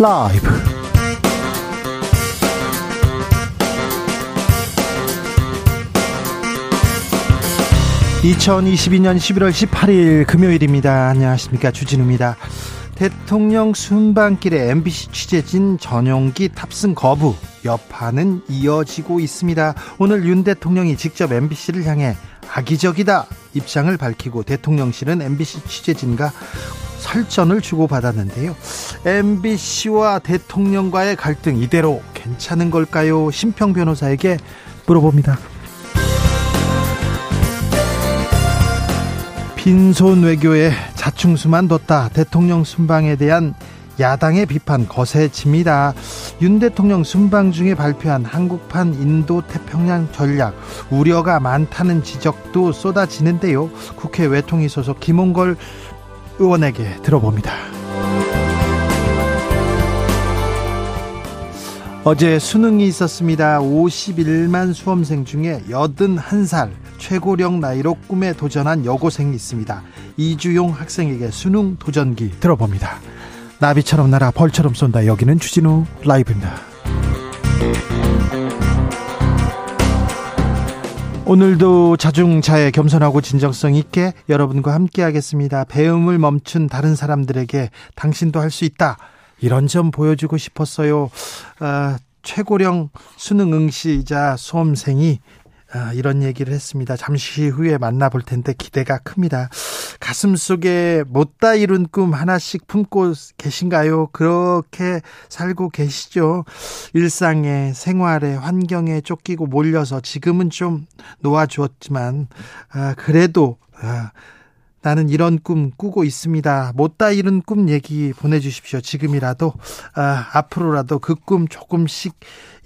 라이브. 2022년 11월 18일 금요일입니다. 안녕하십니까. 주진우입니다. 대통령 순방길에 MBC 취재진 전용기 탑승 거부 여파는 이어지고 있습니다. 오늘 윤 대통령이 직접 MBC를 향해 악의적이다 입장을 밝히고 대통령실은 MBC 취재진과 설전을 주고받았는데요. MBC와 대통령과의 갈등 이대로 괜찮은 걸까요? 심평 변호사에게 물어봅니다. 빈손 외교에 자충수만 뒀다. 대통령 순방에 대한 야당의 비판 거세집니다. 윤 대통령 순방 중에 발표한 한국판 인도 태평양 전략 우려가 많다는 지적도 쏟아지는데요. 국회 외통위 소속 김홍걸 의원에게 들어봅니다. 어제 수능이 있었습니다. 51만 수험생 중에 81살 최고령 나이로 꿈에 도전한 여고생이 있습니다. 이주용 학생에게 수능 도전기 들어봅니다. 나비처럼 날아 벌처럼 쏜다. 여기는 추진우 라이브입니다. 오늘도 자중자애 겸손하고 진정성 있게 여러분과 함께 하겠습니다. 배움을 멈춘 다른 사람들에게 당신도 할 수 있다. 이런 점 보여주고 싶었어요. 아, 최고령 수능 응시자 수험생이 아, 이런 얘기를 했습니다. 잠시 후에 만나볼 텐데 기대가 큽니다. 가슴 속에 못다 이룬 꿈 하나씩 품고 계신가요? 그렇게 살고 계시죠? 일상에, 생활에, 환경에 쫓기고 몰려서 지금은 좀 놓아주었지만, 아, 그래도, 아, 나는 이런 꿈 꾸고 있습니다. 못다 이룬 꿈 얘기 보내주십시오. 지금이라도, 아, 앞으로라도 그 꿈 조금씩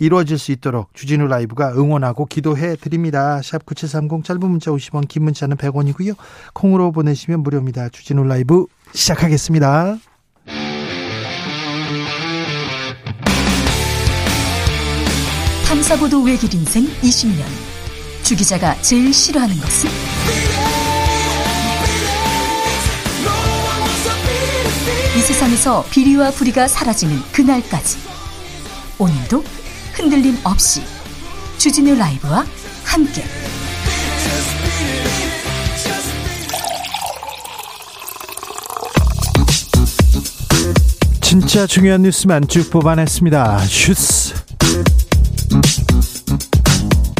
이루어질 수 있도록 주진우 라이브가 응원하고 기도해 드립니다. 샵 9730 짧은 문자 50원 긴 문자는 100원이고요. 콩으로 보내시면 무료입니다. 주진우 라이브 시작하겠습니다. 탐사보도 외길 인생 20년 주 기자가 제일 싫어하는 것은? 이 세상에서 비리와 부리가 사라지는 그날까지 오늘도 흔들림 없이 주진우 라이브와 함께 진짜 중요한 뉴스만 쭉 뽑아냈습니다. 슈스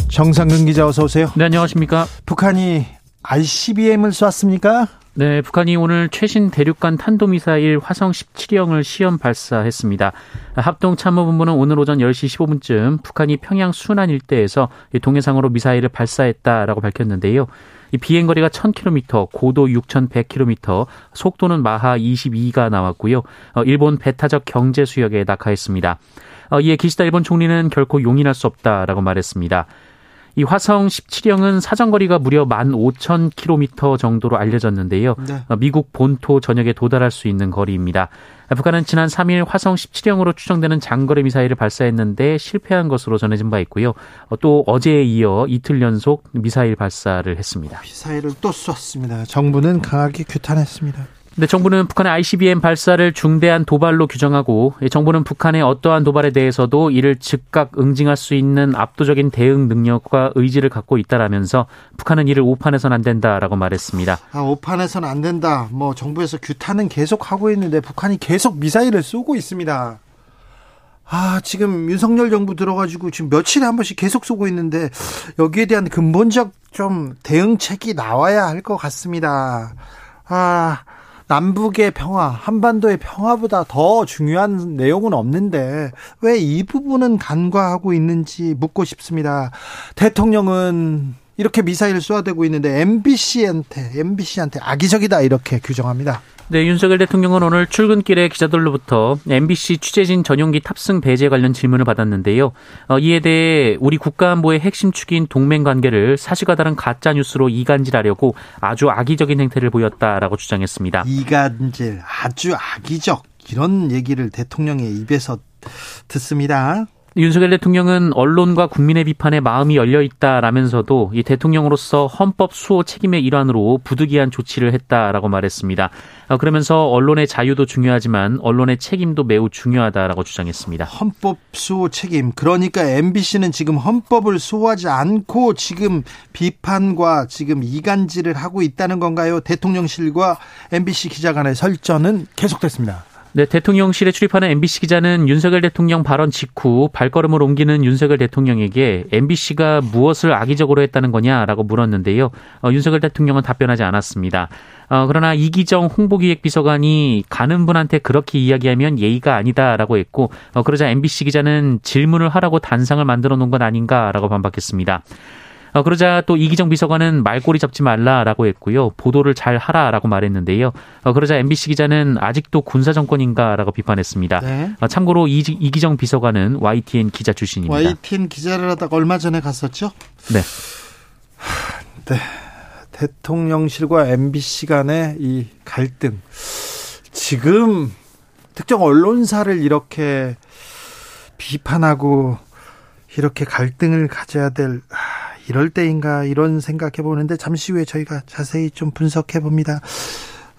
정상근 기자 어서 오세요. 네 안녕하십니까. 북한이 ICBM을 쐈습니까? 네, 북한이 오늘 최신 대륙간 탄도미사일 화성 17형을 시험 발사했습니다. 합동참모본부는 오늘 오전 10시 15분쯤 북한이 평양 순안 일대에서 동해상으로 미사일을 발사했다라고 밝혔는데요. 이 비행거리가 1000km, 고도 6100km, 속도는 마하 22가 나왔고요. 어, 일본 배타적 경제 수역에 낙하했습니다. 어, 이에 기시다 일본 총리는 결코 용인할 수 없다라고 말했습니다. 이 화성 17형은 사정거리가 무려 15,000km 정도로 알려졌는데요. 네. 어, 미국 본토 전역에 도달할 수 있는 거리입니다. 북한은 지난 3일 화성 17형으로 추정되는 장거리 미사일을 발사했는데 실패한 것으로 전해진 바 있고요. 어, 또 어제에 이어 이틀 연속 미사일 발사를 했습니다. 미사일을 또 쐈습니다. 정부는 강하게 규탄했습니다. 네, 정부는 북한의 ICBM 발사를 중대한 도발로 규정하고 정부는 북한의 어떠한 도발에 대해서도 이를 즉각 응징할 수 있는 압도적인 대응 능력과 의지를 갖고 있다라면서 북한은 이를 오판해서는 안 된다라고 말했습니다. 아, 오판해서는 안 된다. 뭐 정부에서 규탄은 계속 하고 있는데 북한이 계속 미사일을 쏘고 있습니다. 아, 지금 윤석열 정부 들어가지고 지금 며칠에 한 번씩 계속 쏘고 있는데 여기에 대한 근본적 좀 대응책이 나와야 할 것 같습니다. 아, 남북의 평화, 한반도의 평화보다 더 중요한 내용은 없는데 왜 이 부분은 간과하고 있는지 묻고 싶습니다. 대통령은 이렇게 미사일을 쏘아대고 있는데 MBC한테 MBC한테 악의적이다 이렇게 규정합니다. 네, 윤석열 대통령은 오늘 출근길에 기자들로부터 MBC 취재진 전용기 탑승 배제 관련 질문을 받았는데요. 어, 이에 대해 우리 국가안보의 핵심 축인 동맹 관계를 사실과 다른 가짜 뉴스로 이간질하려고 아주 악의적인 행태를 보였다라고 주장했습니다. 이간질, 아주 악의적 이런 얘기를 대통령의 입에서 듣습니다. 윤석열 대통령은 언론과 국민의 비판에 마음이 열려 있다라면서도 이 대통령으로서 헌법 수호 책임의 일환으로 부득이한 조치를 했다라고 말했습니다. 어, 그러면서 언론의 자유도 중요하지만 언론의 책임도 매우 중요하다라고 주장했습니다. 헌법 수호 책임. 그러니까 MBC는 지금 헌법을 수호하지 않고 지금 비판과 지금 이간질을 하고 있다는 건가요? 대통령실과 MBC 기자 간의 설전은 계속됐습니다. 네, 대통령실에 출입하는 MBC 기자는 윤석열 대통령 발언 직후 발걸음을 옮기는 윤석열 대통령에게 MBC가 무엇을 악의적으로 했다는 거냐라고 물었는데요. 어, 윤석열 대통령은 답변하지 않았습니다. 어, 그러나 이기정 홍보기획비서관이 가는 분한테 그렇게 이야기하면 예의가 아니다라고 했고 어, 그러자 MBC 기자는 질문을 하라고 단상을 만들어 놓은 건 아닌가라고 반박했습니다. 어, 그러자 또 이기정 비서관은 말꼬리 잡지 말라라고 했고요. 보도를 잘 하라라고 말했는데요. 어, 그러자 MBC 기자는 아직도 군사 정권인가라고 비판했습니다. 네. 어, 참고로 이, 이기정 비서관은 YTN 기자 출신입니다. YTN 기자를 하다가 얼마 전에 갔었죠? 네. 네. 대통령실과 MBC 간의 이 갈등. 지금 특정 언론사를 이렇게 비판하고 이렇게 갈등을 가져야 될 이럴 때인가 이런 생각해 보는데 잠시 후에 저희가 자세히 좀 분석해 봅니다.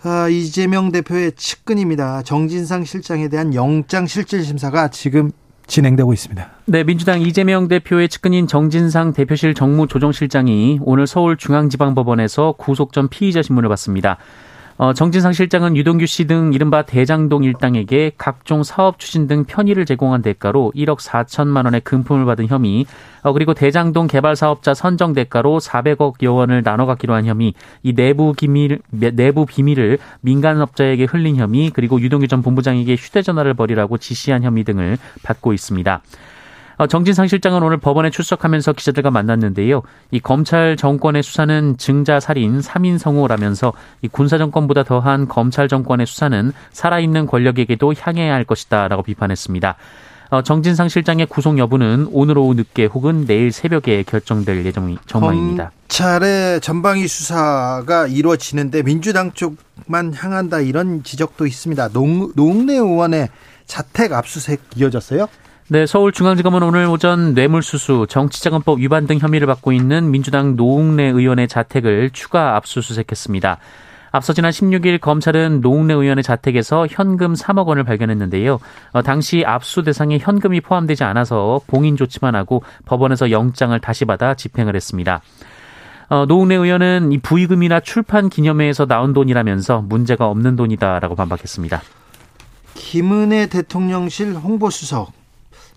아, 이재명 대표의 측근입니다. 정진상 실장에 대한 영장 실질 심사가 지금 진행되고 있습니다. 네, 민주당 이재명 대표의 측근인 정진상 대표실 정무조정실장이 오늘 서울중앙지방법원에서 구속 전 피의자 신문을 받습니다. 어, 정진상 실장은 유동규 씨 등 이른바 대장동 일당에게 각종 사업 추진 등 편의를 제공한 대가로 1억 4천만 원의 금품을 받은 혐의, 어, 그리고 대장동 개발 사업자 선정 대가로 400억 여 원을 나눠 갖기로 한 혐의, 이 내부 기밀 내부 비밀을 민간업자에게 흘린 혐의, 그리고 유동규 전 본부장에게 휴대전화를 버리라고 지시한 혐의 등을 받고 있습니다. 어, 정진상 실장은 오늘 법원에 출석하면서 기자들과 만났는데요. 이 검찰 정권의 수사는 증자 살인 3인 성호라면서 이 군사 정권보다 더한 검찰 정권의 수사는 살아있는 권력에게도 향해야 할 것이다라고 비판했습니다. 어, 정진상 실장의 구속 여부는 오늘 오후 늦게 혹은 내일 새벽에 결정될 예정 전망입니다. 검찰의 전방위 수사가 이루어지는데 민주당 쪽만 향한다 이런 지적도 있습니다. 농, 농내 의원의 자택 압수수색 이어졌어요? 네, 서울중앙지검은 오늘 오전 뇌물수수, 정치자금법 위반 등 혐의를 받고 있는 민주당 노웅래 의원의 자택을 추가 압수수색했습니다. 앞서 지난 16일 검찰은 노웅래 의원의 자택에서 현금 3억 원을 발견했는데요. 어, 당시 압수 대상에 현금이 포함되지 않아서 봉인 조치만 하고 법원에서 영장을 다시 받아 집행을 했습니다. 어, 노웅래 의원은 이 부의금이나 출판 기념회에서 나온 돈이라면서 문제가 없는 돈이다라고 반박했습니다. 김은혜 대통령실 홍보수석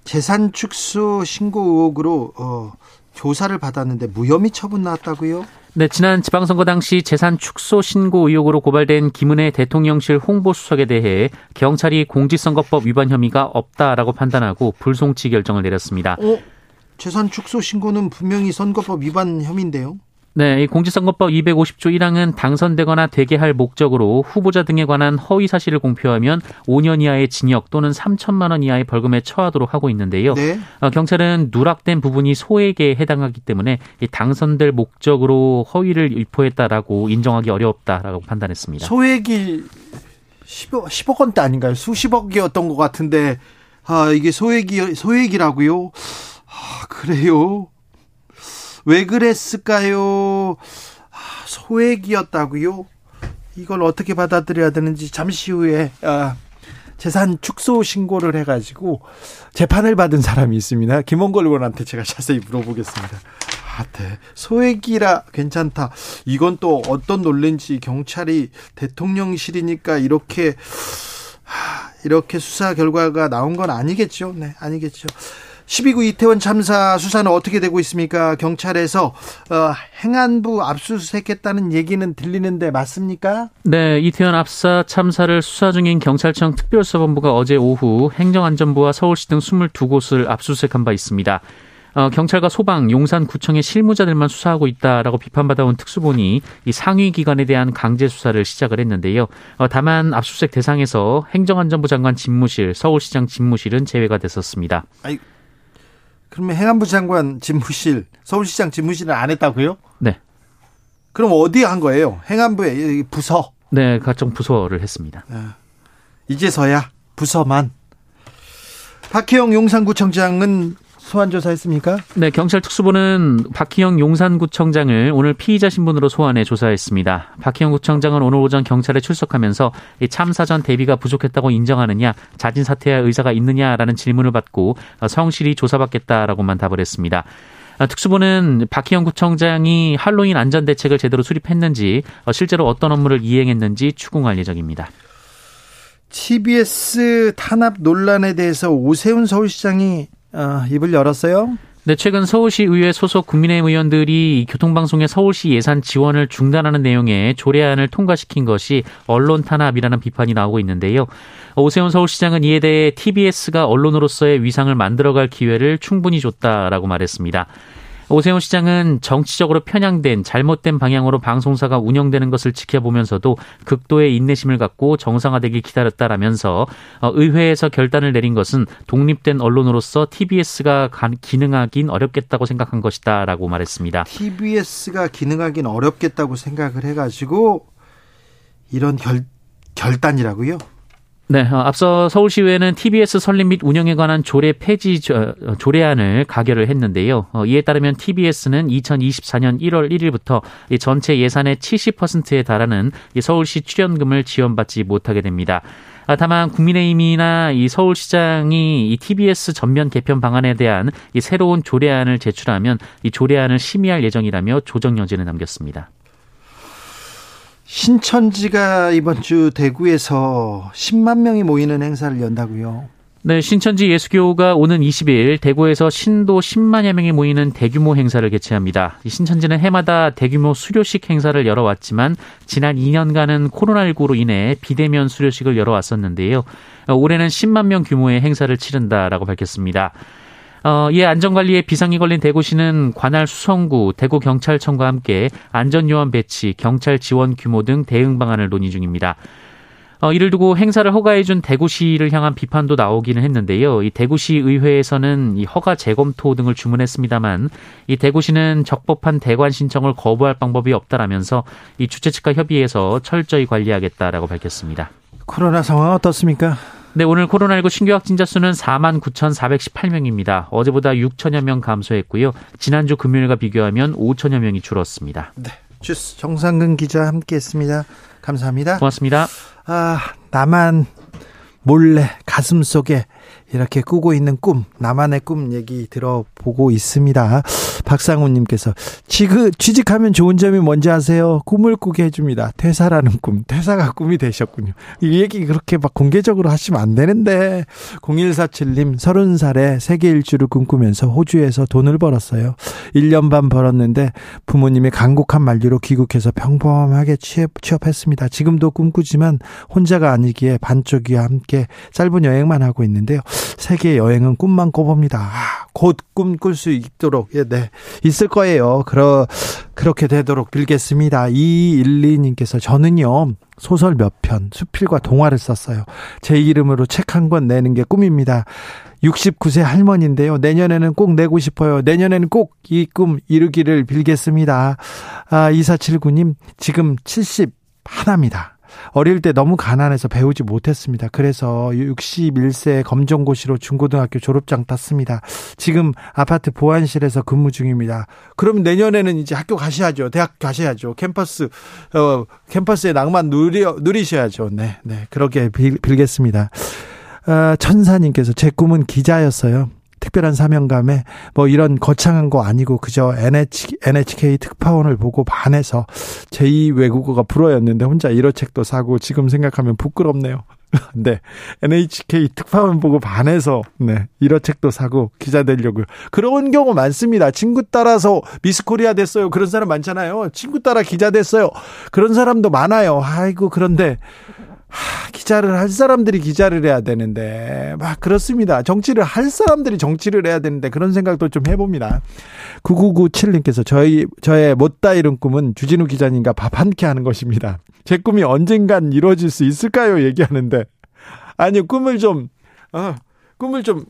재산 축소 신고 의혹으로 어, 조사를 받았는데 무혐의 처분 나왔다고요? 네, 지난 지방선거 당시 재산 축소 신고 의혹으로 고발된 김은혜 대통령실 홍보수석에 대해 경찰이 공직선거법 위반 혐의가 없다라고 판단하고 불송치 결정을 내렸습니다. 어? 재산 축소 신고는 분명히 선거법 위반 혐의인데요. 네, 이 공직선거법 250조 1항은 당선되거나 되게 할 목적으로 후보자 등에 관한 허위 사실을 공표하면 5년 이하의 징역 또는 3천만 원 이하의 벌금에 처하도록 하고 있는데요. 네. 어, 경찰은 누락된 부분이 소액에 해당하기 때문에 당선될 목적으로 허위를 유포했다라고 인정하기 어렵다라고 판단했습니다. 소액이 10억, 10억 원대 아닌가요? 수십억이었던 것 같은데 아, 이게 소액이 소액이라고요? 아, 그래요? 왜 그랬을까요? 아, 소액이었다고요? 이걸 어떻게 받아들여야 되는지 잠시 후에 아, 재산 축소 신고를 해가지고 재판을 받은 사람이 있습니다. 김원걸 의원한테 제가 자세히 물어보겠습니다. 아, 네. 소액이라 괜찮다. 이건 또 어떤 논리인지 경찰이 대통령실이니까 이렇게 이렇게 수사 결과가 나온 건 아니겠죠. 네, 아니겠죠. 12구 이태원 참사 수사는 어떻게 되고 있습니까? 경찰에서 어, 행안부 압수수색했다는 얘기는 들리는데 맞습니까? 네, 이태원 압사 참사를 수사 중인 경찰청 특별수사본부가 어제 오후 행정안전부와 서울시 등 22곳을 압수수색한 바 있습니다. 어, 경찰과 소방, 용산구청의 실무자들만 수사하고 있다라고 비판받아온 특수본이 이 상위 기관에 대한 강제 수사를 시작을 했는데요. 어, 다만 압수수색 대상에서 행정안전부 장관 집무실, 서울시장 집무실은 제외가 됐었습니다. 아이. 그러면 행안부 장관 집무실, 서울시장 집무실은 안 했다고요? 네. 그럼 어디에 한 거예요? 행안부의 부서? 네, 각종 부서를 했습니다. 네. 이제서야 부서만. 박희영 용산구청장은 소환 조사했습니까? 네, 경찰 특수부는 박희영 용산구청장을 오늘 피의자 신분으로 소환해 조사했습니다. 박희영 구청장은 오늘 오전 경찰에 출석하면서 참사 전 대비가 부족했다고 인정하느냐, 자진 사퇴할 의사가 있느냐라는 질문을 받고 성실히 조사받겠다라고만 답을 했습니다. 특수부는 박희영 구청장이 할로윈 안전 대책을 제대로 수립했는지 실제로 어떤 업무를 이행했는지 추궁할 예정입니다. TBS 탄압 논란에 대해서 오세훈 서울시장이 어, 입을 열었어요. 네, 최근 서울시 의회 소속 국민의힘 의원들이 교통방송의 서울시 예산 지원을 중단하는 내용의 조례안을 통과시킨 것이 언론 탄압이라는 비판이 나오고 있는데요. 오세훈 서울시장은 이에 대해 TBS가 언론으로서의 위상을 만들어갈 기회를 충분히 줬다라고 말했습니다. 오세훈 시장은 정치적으로 편향된 잘못된 방향으로 방송사가 운영되는 것을 지켜보면서도 극도의 인내심을 갖고 정상화되길 기다렸다라면서 어, 의회에서 결단을 내린 것은 독립된 언론으로서 TBS가 기능하긴 어렵겠다고 생각한 것이다라고 말했습니다. TBS가 기능하긴 어렵겠다고 생각을 해가지고 이런 결, 결단이라고요? 네, 어, 앞서 서울시의회는 TBS 설립 및 운영에 관한 조례 폐지 어, 조례안을 가결을 했는데요. 어, 이에 따르면 TBS는 2024년 1월 1일부터 전체 예산의 70%에 달하는 서울시 출연금을 지원받지 못하게 됩니다. 아, 다만 국민의힘이나 이 서울시장이 이 TBS 전면 개편 방안에 대한 이 새로운 조례안을 제출하면 이 조례안을 심의할 예정이라며 조정 여지는 남겼습니다. 신천지가 이번 주 대구에서 10만 명이 모이는 행사를 연다고요. 네, 신천지 예수교가 오는 20일 대구에서 신도 10만여 명이 모이는 대규모 행사를 개최합니다. 신천지는 해마다 대규모 수료식 행사를 열어왔지만 지난 2년간은 코로나19로 인해 비대면 수료식을 열어왔었는데요. 올해는 10만 명 규모의 행사를 치른다라고 밝혔습니다. 어, 이에 안전관리에 비상이 걸린 대구시는 관할 수성구, 대구경찰청과 함께 안전요원 배치, 경찰 지원 규모 등 대응 방안을 논의 중입니다. 어, 이를 두고 행사를 허가해준 대구시를 향한 비판도 나오기는 했는데요. 이 대구시 의회에서는 이 허가 재검토 등을 주문했습니다만 이 대구시는 적법한 대관 신청을 거부할 방법이 없다라면서 이 주최 측과 협의해서 철저히 관리하겠다라고 밝혔습니다. 코로나 상황 어떻습니까? 네, 오늘 코로나19 신규 확진자 수는 4만 9,418명입니다. 어제보다 6천여 명 감소했고요. 지난주 금요일과 비교하면 5천여 명이 줄었습니다. 네. 주스 정상근 기자 함께했습니다. 감사합니다. 고맙습니다. 아, 나만 몰래 가슴 속에 이렇게 꾸고 있는 꿈, 나만의 꿈 얘기 들어보고 있습니다. 박상훈님께서 지그 취직 하면 좋은 점이 뭔지 아세요? 꿈을 꾸게 해줍니다. 퇴사라는 꿈, 퇴사가 꿈이 되셨군요. 이 얘기 그렇게 막 공개적으로 하시면 안 되는데 0147님 30살에 세계 일주를 꿈꾸면서 호주에서 돈을 벌었어요. 1년 반 벌었는데 부모님의 간곡한 만류로 귀국해서 평범하게 취업, 취업했습니다. 지금도 꿈꾸지만 혼자가 아니기에 반쪽이와 함께 짧은 여행만 하고 있는데요. 세계 여행은 꿈만 꿔봅니다. 아, 곧 꿈 꿀 수 있도록 예, 네 있을 거예요. 그러 그렇게 되도록 빌겠습니다. 212님께서 저는요 소설 몇 편, 수필과 동화를 썼어요. 제 이름으로 책 한 권 내는 게 꿈입니다. 69세 할머니인데요. 내년에는 꼭 내고 싶어요. 내년에는 꼭 이 꿈 이루기를 빌겠습니다. 아, 2479님, 지금 70 하나입니다. 어릴 때 너무 가난해서 배우지 못했습니다. 그래서 61세 검정고시로 중고등학교 졸업장 땄습니다. 지금 아파트 보안실에서 근무 중입니다. 그럼 내년에는 이제 학교 가셔야죠. 대학 가셔야죠. 캠퍼스 어 캠퍼스의 낭만 누리 누리셔야죠. 네. 네. 그렇게 빌, 빌겠습니다. 어, 천사님께서 제 꿈은 기자였어요. 특별한 사명감에 뭐 이런 거창한 거 아니고 그저 NH, NHK 특파원을 보고 반해서 제2 외국어가 불어였는데 혼자 1호 책도 사고 지금 생각하면 부끄럽네요. 네. NHK 특파원 보고 반해서, 네. 1호 책도 사고 기자 되려고요. 그런 경우 많습니다. 친구 따라서 미스 코리아 됐어요. 그런 사람 많잖아요. 친구 따라 기자 됐어요. 그런 사람도 많아요. 아이고, 그런데 하, 기자를 할 사람들이 기자를 해야 되는데 막 그렇습니다. 정치를 할 사람들이 정치를 해야 되는데 그런 생각도 좀 해봅니다. 9997님께서 저희 저의 못다 이룬 꿈은 주진우 기자님과 밥 한 끼 하는 것입니다. 제 꿈이 언젠간 이루어질 수 있을까요? 얘기하는데 아니 꿈을 좀 어, 꿈을 좀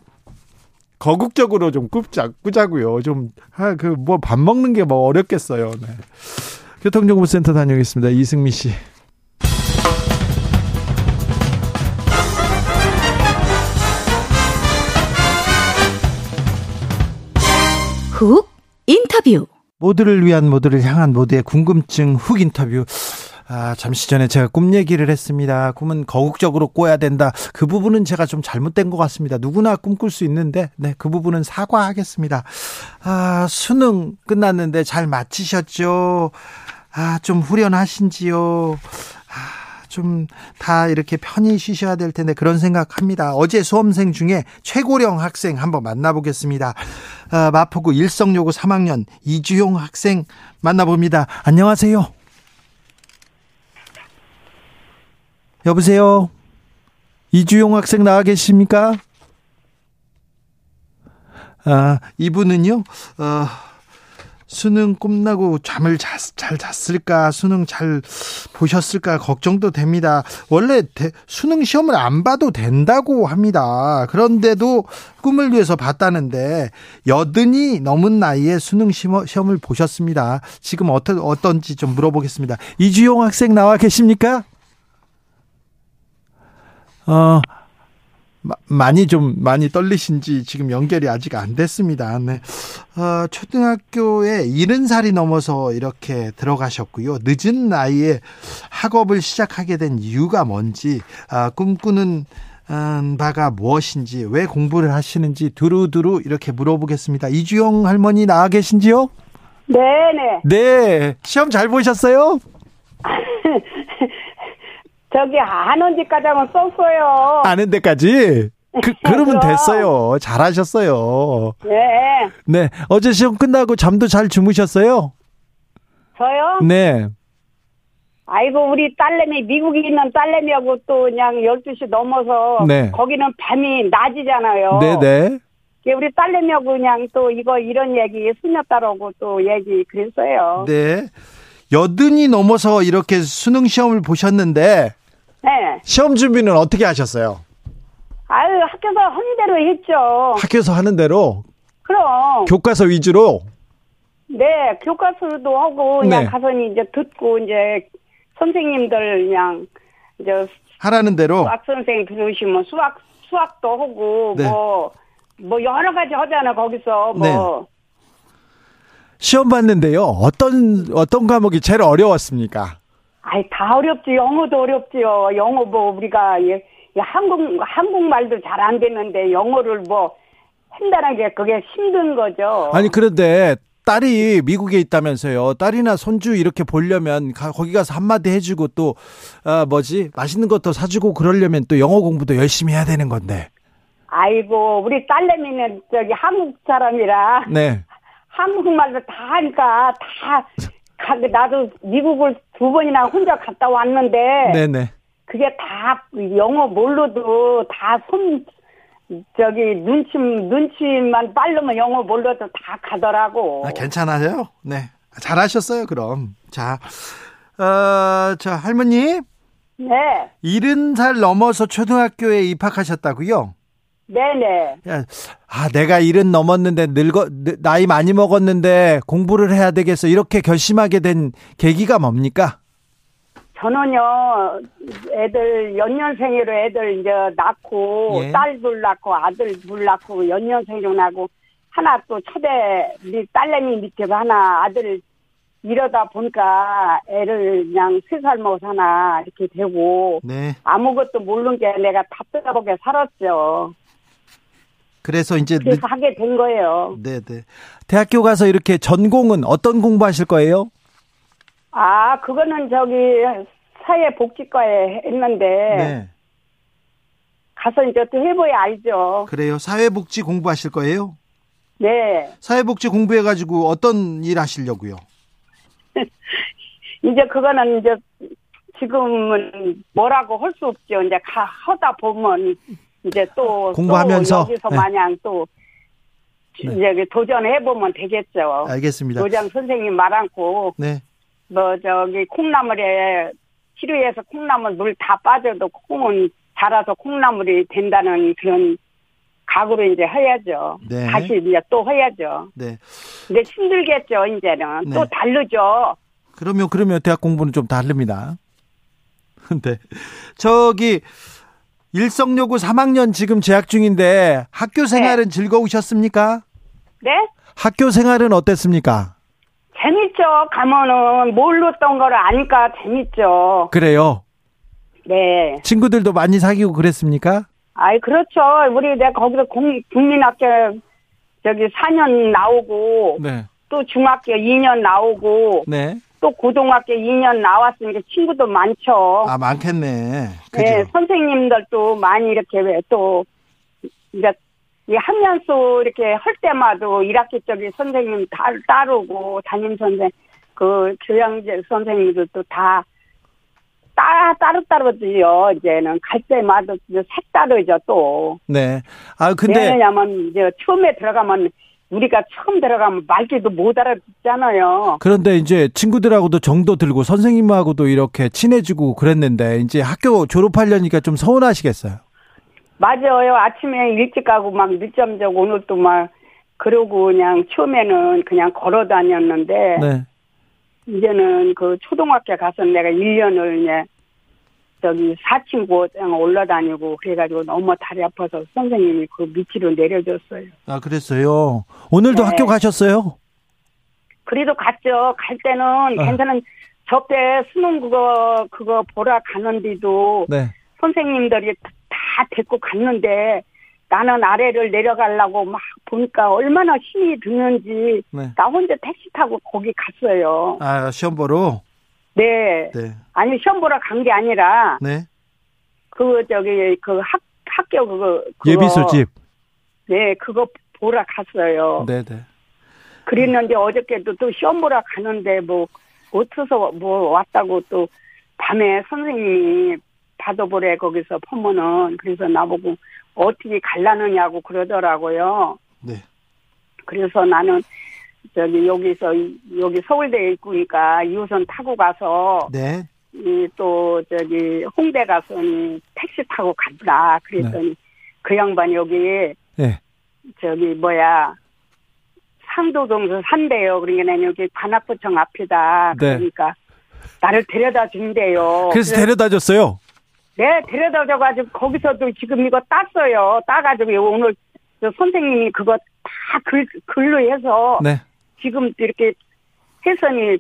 거국적으로 좀 꾸자 꾸자고요. 좀그 뭐 밥 먹는 게 뭐 어렵겠어요. 네. 교통정보센터 다녀오겠습니다. 이승미 씨. 훅 인터뷰. 모두를 위한 모두를 향한 모두의 궁금증 훅 인터뷰. 아, 잠시 전에 제가 꿈 얘기를 했습니다. 꿈은 거국적으로 꿔야 된다. 그 부분은 제가 좀 잘못된 것 같습니다. 누구나 꿈꿀 수 있는데, 네, 그 부분은 사과하겠습니다. 아, 수능 끝났는데 잘 마치셨죠? 아, 좀 후련하신지요? 아, 좀다 이렇게 편히 쉬셔야 될 텐데 그런 생각합니다. 어제 수험생 중에 최고령 학생 한번 만나보겠습니다. 아, 마포구 일성여고 3학년 이주용 학생 만나봅니다. 안녕하세요. 여보세요? 이주용 학생 나와 계십니까? 아, 이분은요, 어, 수능 끝나고 잠을 자, 잘 잤을까, 수능 잘 보셨을까 걱정도 됩니다. 원래 대, 수능 시험을 안 봐도 된다고 합니다. 그런데도 꿈을 위해서 봤다는데 여든이 넘은 나이에 수능 시험을 보셨습니다. 지금 어떤 어떤지 좀 물어보겠습니다. 이주용 학생 나와 계십니까? 어, 많이 좀 많이 떨리신지 지금 연결이 아직 안 됐습니다. 네. 어, 초등학교에 70살이 넘어서 이렇게 들어가셨고요. 늦은 나이에 학업을 시작하게 된 이유가 뭔지, 아, 꿈꾸는 음, 바가 무엇인지, 왜 공부를 하시는지 두루두루 이렇게 물어보겠습니다. 이주영 할머니 나와 계신지요? 네네. 네. 시험 잘 보셨어요? 저기 아는 데까지는 썼어요. 아는 데까지? 그, 그러면 됐어요. 잘하셨어요. 네. 네. 어제 시험 끝나고 잠도 잘 주무셨어요? 저요? 네. 아이고, 우리 딸내미, 미국에 있는 딸내미하고 또 그냥 12시 넘어서. 네. 거기는 밤이 낮이잖아요. 네네. 우리 딸내미하고 그냥 또 이거 이런 얘기, 수녀딸하고 또 얘기 그랬어요. 네. 여든이 넘어서 이렇게 수능 시험을 보셨는데, 네. 시험 준비는 어떻게 하셨어요? 아유, 학교에서 하는 대로 했죠. 학교에서 하는 대로 그럼. 교과서 위주로 네, 교과서도 하고 그냥 네. 가서 이제 듣고 이제 선생님들 그냥 이제 하라는 대로 수학 선생 들으시면 수학 수학도 하고 네. 뭐 뭐 여러 가지 하잖아 거기서 뭐 시험 봤는데요. 어떤 어떤 과목이 제일 어려웠습니까? 아이 다 어렵지 영어도 어렵지요 영어 뭐 우리가 예, 예, 한국 한국말도 잘 안 되는데 영어를 뭐 한다는 게 그게 힘든 거죠. 아니 그런데 딸이 미국에 있다면서요. 딸이나 손주 이렇게 보려면 가- 거기 가서 한마디 해주고 또 아, 뭐지 맛있는 것도 사주고 그러려면 또 영어 공부도 열심히 해야 되는 건데. 아이고 우리 딸내미는 저기 한국 사람이라 네. 한국말도 다 하니까 다 가, 나도 미국을 두 번이나 혼자 갔다 왔는데 네네. 그게 다 영어 몰라도 다 손 저기 눈치 눈치만 빨르면 영어 몰라도 다 가더라고. 아, 괜찮아요. 네. 잘하셨어요, 그럼. 자, 어, 저 할머니, 네, 70살 넘어서 초등학교에 입학하셨다고요? 네네. 야, 아, 내가 일은 넘었는데 늙어, 늙- 나이 많이 먹었는데 공부를 해야 되겠어. 이렇게 결심하게 된 계기가 뭡니까? 저는요 애들 연년생으로 애들 이제 낳고 예. 딸둘 낳고 아들 둘 낳고 연년생으로 낳고 하나 또 초대 우리 딸내미 밑에서 하나 아들 이러다 보니까 애를 그냥 세 살 먹어서 하나 이렇게 되고 네. 아무것도 모르는 게 내가 답답하게 살았죠. 그래서 이제, 그래서 하게 된 거예요. 네, 네. 대학교 가서 이렇게 전공은 어떤 공부하실 거예요? 아, 그거는 저기 사회복지과에 했는데 네. 가서 이제 또 해봐야 알죠. 그래요. 사회복지 공부하실 거예요? 네. 사회복지 공부해가지고 어떤 일 하시려고요? 이제 그거는 이제 지금은 뭐라고 할 수 없죠. 이제 가 하다 보면 이제 또 공부하면서? 또 여기서 네. 마냥 또 네. 이제 도전해 보면 되겠죠. 알겠습니다. 도장 선생님 말 않고 네. 뭐 저기 콩나물에 치료해서 콩나물 물 다 빠져도 콩은 자라서 콩나물이 된다는 그런 각오로 이제 해야죠. 네. 다시 이제 또 해야죠. 네. 근데 힘들겠죠, 이제는. 네. 또 다르죠. 그러면 그러면 대학 공부는 좀 다릅니다. 근데 저기 일성여고 3학년 지금 재학 중인데 학교 생활은 즐거우셨습니까? 네? 학교 생활은 어땠습니까? 재밌죠. 가면은 몰랐던 걸 아니까 재밌죠. 그래요. 네. 친구들도 많이 사귀고 그랬습니까? 아이 그렇죠. 우리 내가 거기서 공, 국민학교 저기 4년 나오고 네. 또 중학교 2년 나오고 네. 또 고등학교 2년 나왔으니까 친구도 많죠. 아, 많겠네. 그죠? 네, 선생님들도 많이 이렇게 왜 또 이제 이 학년수 이렇게 할 때마다 1학기 쪽에 선생님 다 따르고 담임 선생 그 교양제 선생님들도 다 따, 따로따로지요. 이제는 갈 때마다 색다르죠, 또. 네. 아, 근데 왜냐면 이제 처음에 들어가면 우리가 처음 들어가면 말귀도 못 알아듣잖아요. 그런데 이제 친구들하고도 정도 들고 선생님하고도 이렇게 친해지고 그랬는데 이제 학교 졸업하려니까 좀 서운하시겠어요. 맞아요. 아침에 일찍 가고 막 늦잠 자고 오늘 또 막 그러고 그냥 처음에는 그냥 걸어 다녔는데 네. 이제는 그 초등학교 가서 내가 1년을 이제 저기 4층 고장 올라다니고 그래가지고 너무 다리 아파서 선생님이 그 밑으로 내려줬어요. 아, 그랬어요. 오늘도 네. 학교 가셨어요? 그래도 갔죠. 갈 때는 아. 괜찮은 저때 수능 그거 그거 보러 가는데도 네. 선생님들이 다 데리고 갔는데 나는 아래를 내려가려고 막 보니까 얼마나 힘이 드는지 네. 나 혼자 택시 타고 거기 갔어요. 아, 시험 보러? 네. 네. 아니 시험 보러 간 게 아니라 네. 그 저기 그 학 학교 그거, 그거 예비 술집. 네 그거 보러 갔어요. 네, 네. 그랬는데 어저께도 또 시험 보러 가는데 뭐 어디서 뭐 왔다고 또 밤에 선생님이 받아보래 거기서 포문은 그래서 나보고 어떻게 갈라느냐고 그러더라고요. 네. 그래서 나는 저기 여기서 이- 여기 서울대에 있으니까 2호선 타고 가서 네. 이또 저기 홍대 가서 이 택시 타고 간다 그랬더니 그 양반 여기 네. 저기 뭐야 상도동에서 산대요. 그러니까 난 여기 관악구청 앞이다. 네. 그러니까 나를 데려다 준대요. 그래서 데려다 줬어요. 네, 데려다 줘가지고 거기서도 지금 이거 땄어요. 따가지고 오늘 저 선생님이 그거 다 글, 글로 해서 네. 지금 이렇게 해선이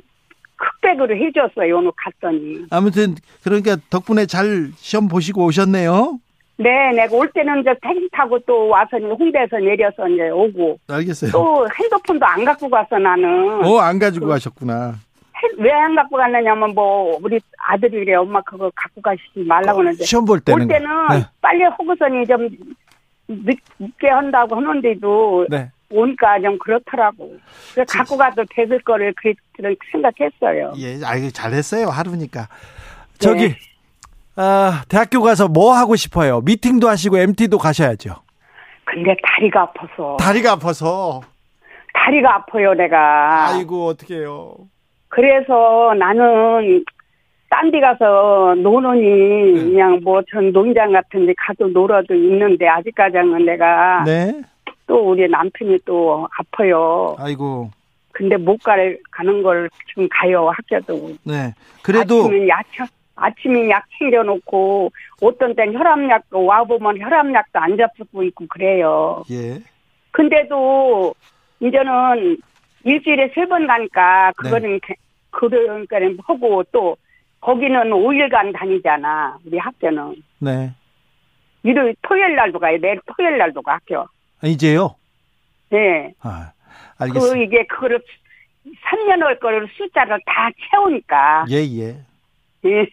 흑백으로 해줬어요. 오늘 갔더니. 아무튼 그러니까 덕분에 잘 시험 보시고 오셨네요. 네, 내가 올 때는 이제 택시 타고 또 와서 홍대에서 내려서 이제 오고 알겠어요. 또 핸드폰도 안 갖고 가서 나는 어, 안 가지고 가셨구나. 왜 안 갖고 갔느냐면 뭐 우리 아들이 그래 엄마 그거 갖고 가시지 말라고 하는데 시험 볼 때는. 올 때는 네. 빨리 호구선이 좀 늦, 늦게 한다고 하는데도 네. 오니까 좀 그렇더라고. 그래서 갖고 가도 됐을 거를 그, 그렇게 생각했어요. 예, 아이 잘했어요. 하루니까. 저기 네. 아, 대학교 가서 뭐 하고 싶어요? 미팅도 하시고 MT도 가셔야죠. 근데 다리가 아파서 다리가 아파서. 다리가 아파요 내가. 아이고 어떡해요. 그래서 나는 딴 데 가서 노느니 네. 그냥 뭐 전 농장 같은 데 가도 놀아도 있는데 아직까지는 내가 네. 또 우리 남편이 또 아파요. 아이고. 근데 못 가, 가는 걸 지금 가요, 학교도. 네. 그래도 아침에 약, 아침에 약 챙겨놓고, 어떤 땐 혈압약도 와보면 혈압약도 안 잡수고 있고 그래요. 예. 근데도, 이제는 일주일에 세 번 가니까, 그거는, 게- 그러니까 하고 또, 거기는 5일간 다니잖아, 우리 학교는. 네. 일요일, 토요일 날도 가요. 내일 토요일 날도 가, 학교. 아, 이제요. 네. 아, 그, 알겠습니다. 이게, 그거를, 3년 할 거를 숫자를 다 채우니까. 예, 예. 예.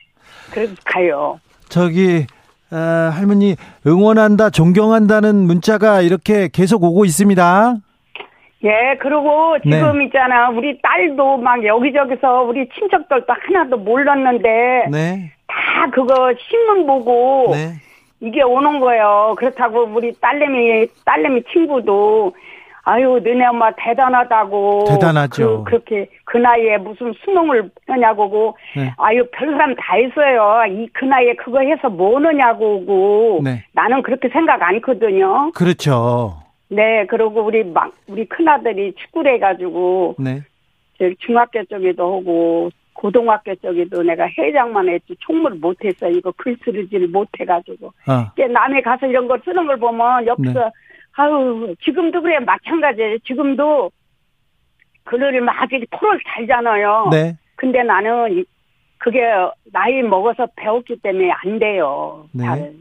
그래서 가요. 저기 아, 할머니 응원한다, 존경한다는 문자가 이렇게 계속 오고 있습니다. 예, 그리고 네. 지금 있잖아. 우리 딸도 막 여기저기서 우리 친척들도 하나도 몰랐는데. 네. 다 그거 신문 보고. 네. 이게 오는 거예요. 그렇다고 우리 딸내미, 딸내미 친구도. 아유, 너네 엄마 대단하다고. 대단하죠. 그, 그렇게, 그 나이에 무슨 수능을 하냐고. 네. 아유, 별 사람 다 있어요. 이, 그 나이에 그거 해서 뭐 하느냐고. 네. 나는 그렇게 생각 안 하거든요. 그렇죠. 네, 그리고 우리 막, 우리 큰 아들이 축구를 해가지고, 네. 중학교 쪽에도 하고, 고등학교 쪽에도 내가 회장만 했지, 총무를 못했어. 이거 글 쓰지를 못해가지고. 아, 남에 가서 이런 거 쓰는 걸 보면 옆에서, 네. 아유, 지금도 그래, 마찬가지예요. 지금도 글을 막 이렇게 토를 달잖아요. 네. 근데 나는 이- 그게 나이 먹어서 배웠기 때문에 안 돼요. 네. 잘.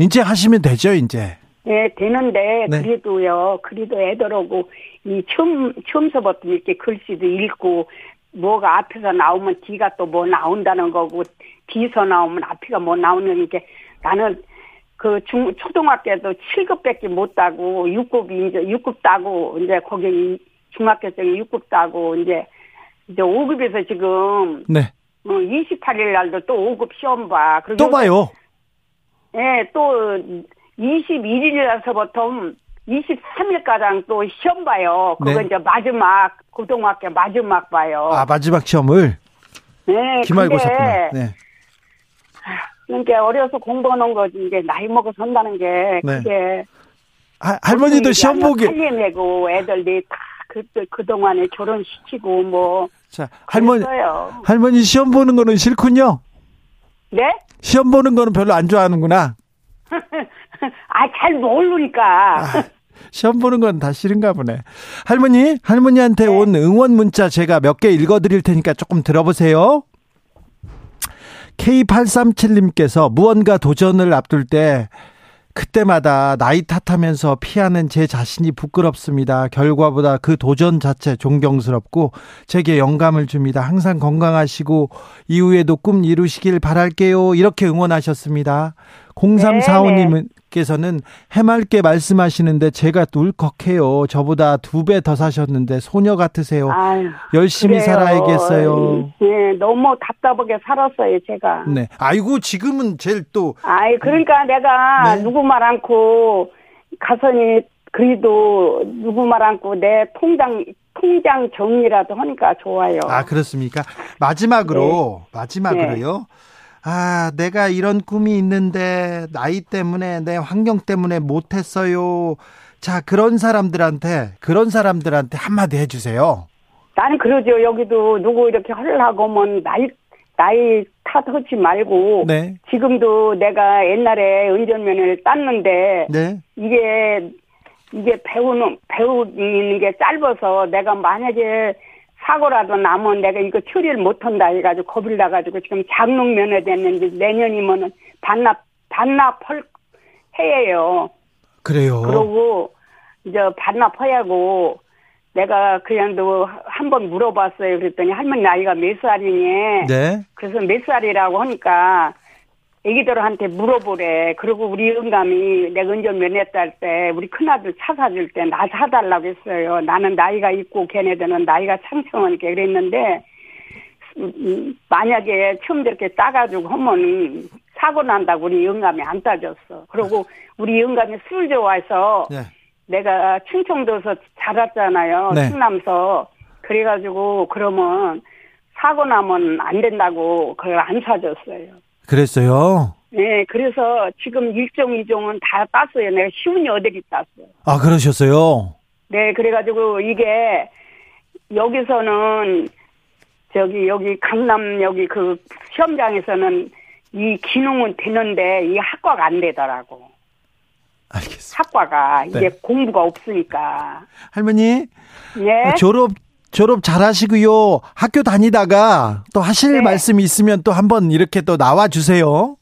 이제 하시면 되죠, 이제. 예, 되는데 네. 그래도요. 그래도 애들하고 이 처음 처음서부터 이렇게 글씨도 읽고 뭐가 앞에서 나오면 뒤가 또 뭐 나온다는 거고 뒤서 나오면 앞이가 뭐 나오는 게 나는 그 중 초등학교도 7급밖에 못 따고 6급이 이제 6급 따고 이제 거기 중학교 쪽에 6급 따고 이제 이제 5급에서 지금 네. 어, 28일 날도 또 5급 시험 봐. 또 봐요. 예, 또 21일에서부터 23일가량 또 시험 봐요. 그거 네. 이제 마지막 고등학교 마지막 봐요. 아, 마지막 시험을 네, 기말고사구나. 네. 그러니까 어려서 공부하는 거지 이게 나이 먹어서 한다는 게 네. 그게 하- 할머니도 시험 보기. 살림내고 애들이 다 그 그 동안에 결혼시키고 뭐 자, 할머니 그랬어요. 할머니 시험 보는 거는 싫군요. 네? 시험 보는 거는 별로 안 좋아하는구나. 아 잘 모르니까. 아, 시험 보는 건 다 싫은가 보네. 할머니, 할머니한테 네. 온 응원 문자 제가 몇 개 읽어 드릴 테니까 조금 들어보세요. K837님께서 무언가 도전을 앞둘 때 그때마다 나이 탓하면서 피하는 제 자신이 부끄럽습니다. 결과보다 그 도전 자체 존경스럽고 제게 영감을 줍니다. 항상 건강하시고 이후에도 꿈 이루시길 바랄게요. 이렇게 응원하셨습니다. 0345님께서는 해맑게 말씀하시는데 제가 울컥해요. 저보다 두 배 더 사셨는데 소녀 같으세요. 아유, 열심히 그래요. 살아야겠어요. 예, 너무 답답하게 살았어요, 제가. 네. 아이고 지금은 제일 또 아이, 그러니까 내가 네. 누구 말 않고 가서니 그래도 누구 말 않고 내 통장, 통장 정리라도 하니까 좋아요. 아, 그렇습니까? 마지막으로, 마지막으로요. 아, 내가 이런 꿈이 있는데, 나이 때문에, 내 환경 때문에 못 했어요. 자, 그런 사람들한테, 그런 사람들한테 한마디 해 주세요. 나는 그러죠. 여기도 누구 이렇게 하려고 하면 나이, 나이 탓하지 말고. 네. 지금도 내가 옛날에 운전면허를 땄는데. 네. 이게 이게 배우는 배우는 게 짧아서 내가 만약에 사고라도 나면 내가 이거 처리를 못한다 해가지고 겁을 나가지고 지금 장롱 면허 됐는데 내년이면은 반납 반납할 해예요. 그래요. 그러고 이제 반납하야고 내가 그냥도 한 번 물어봤어요. 그랬더니 할머니 나이가 몇 살이니? 네. 그래서 몇 살이라고 하니까 애기들한테 물어보래. 그리고 우리 영감이 내가 운전면허 딸때 우리 큰아들 차 사줄 때 나 사달라고 했어요. 나는 나이가 있고 걔네들은 나이가 창청하니까 그랬는데 음, 음, 만약에 처음 저렇게 따가지고 하면 사고 난다고 우리 영감이 안 따졌어. 그리고 우리 영감이 술 좋아해서 네. 내가 충청도에서 자랐잖아요. 네. 충남서. 그래가지고 그러면 사고 나면 안 된다고 그걸 안 사줬어요. 그랬어요. 네, 그래서 지금 일종 이종은 다 땄어요. 내가 시운이 어디리 땄어요. 아, 그러셨어요. 네, 그래가지고 이게 여기서는 저기 여기 강남 여기 그 시험장에서는 이 기능은 되는데 이 학과가 안 되더라고. 알겠습니다. 학과가 이게 네. 공부가 없으니까. 할머니, 네. 졸업, 졸업 잘 하시고요. 학교 다니다가 또 하실 네. 말씀이 있으면 또 한번 이렇게 또 나와 주세요.